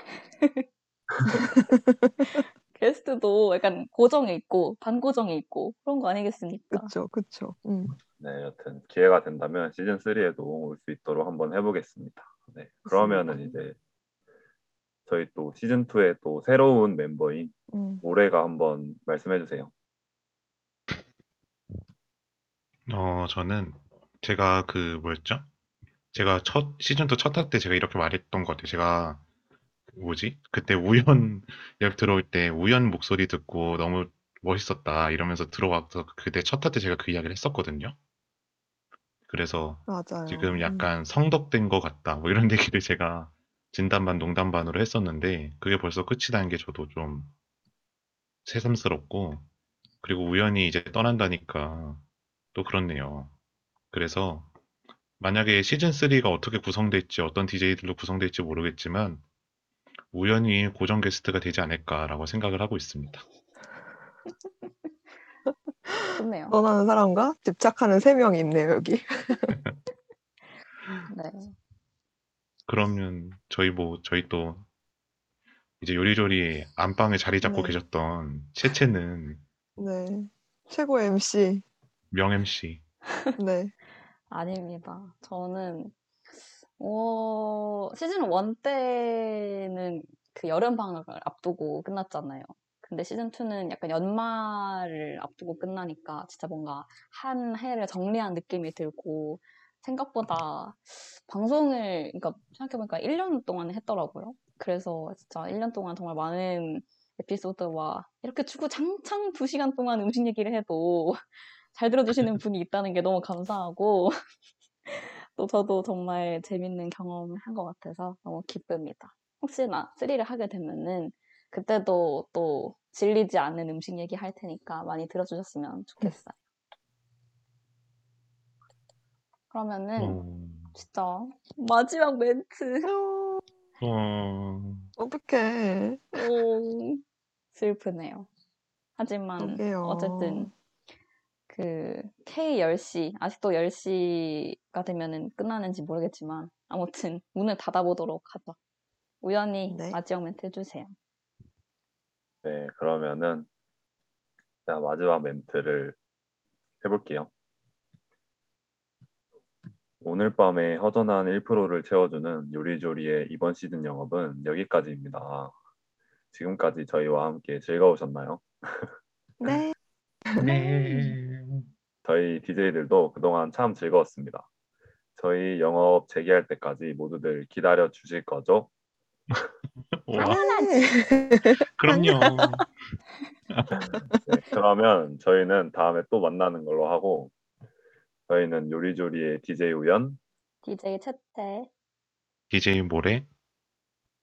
게스트도 약간 고정이 있고 반고정이 있고 그런 거 아니겠습니까? 그쵸, 그쵸. 음. 네, 여튼 기회가 된다면 시즌 3에도 올 수 있도록 한번 해보겠습니다. 네, 그러면은 이제 저희 또 시즌 2에 또 새로운 멤버인 음. 올해가 한번 말씀해 주세요. 어, 저는 제가 그 뭐였죠? 제가 첫 시즌 2 첫할때 제가 이렇게 말했던 것 같아요. 제가 뭐지? 그때 우연 역 들어올 때 우연 목소리 듣고 너무 멋있었다 이러면서 들어와서 그때 첫할때 제가 그 이야기를 했었거든요. 그래서 맞아요. 지금 음. 약간 성덕된 것 같다 뭐 이런 얘기를 제가 진담반 농담 반으로 했었는데 그게 벌써 끝이 난게 저도 좀 새삼스럽고 그리고 우연히 이제 떠난다니까 또 그렇네요. 그래서 만약에 시즌 3가 어떻게 구성될지 어떤 DJ들로 구성될지 모르겠지만 우연히 고정 게스트가 되지 않을까라고 생각을 하고 있습니다. 좋네요. 떠나는 사람과 집착하는 세 명이 있네요, 여기. 네. 그러면 저희 뭐 저희 또 이제 요리조리 안방에 자리 잡고 네. 계셨던 채채는 네. 최고의 MC. 명 MC. 네. 아닙니다. 저는 어, 시즌 1 때는 그 여름 방학을 앞두고 끝났잖아요. 근데 시즌 2는 약간 연말을 앞두고 끝나니까 진짜 뭔가 한 해를 정리한 느낌이 들고 생각보다 방송을 그러니까 생각해보니까 1년 동안 했더라고요. 그래서 진짜 1년 동안 정말 많은 에피소드와 이렇게 주고 장창 2시간 동안 음식 얘기를 해도 잘 들어주시는 분이 있다는 게 너무 감사하고 또 저도 정말 재밌는 경험을 한 것 같아서 너무 기쁩니다. 혹시나 3를 하게 되면은 그때도 또 질리지 않는 음식 얘기 할 테니까 많이 들어주셨으면 좋겠어요. 그러면은 어, 진짜 마지막 멘트 어, 어떡해. 오, 슬프네요. 하지만 그러게요. 어쨌든 그 K10시 아직도 10시가 되면은 끝나는지 모르겠지만 아무튼 문을 닫아보도록 하죠. 우연히 네. 마지막 멘트 해주세요. 네, 그러면은 자, 마지막 멘트를 해볼게요. 오늘 밤에 허전한 1%를 채워주는 요리조리의 이번 시즌 영업은 여기까지입니다. 지금까지 저희와 함께 즐거우셨나요? 네. 네. 저희 DJ들도 그동안 참 즐거웠습니다. 저희 영업 재개할 때까지 모두들 기다려 주실 거죠? 그럼요. 네, 그러면 저희는 다음에 또 만나는 걸로 하고 저희는 요리조리의 DJ 우연 DJ 채태 DJ 모레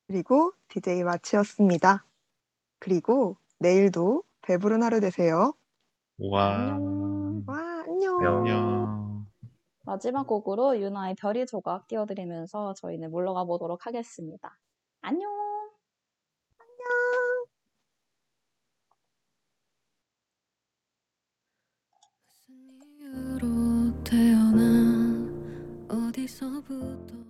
그리고 DJ 마치였습니다. 그리고 내일도 배부른 하루 되세요. 와, 안녕. 와, 안녕. 안녕. 마지막 곡으로 유나의 별이 조각 띄워드리면서 저희는 물러가 보도록 하겠습니다. 안녕. 무슨 이유로 태어나 어디서부터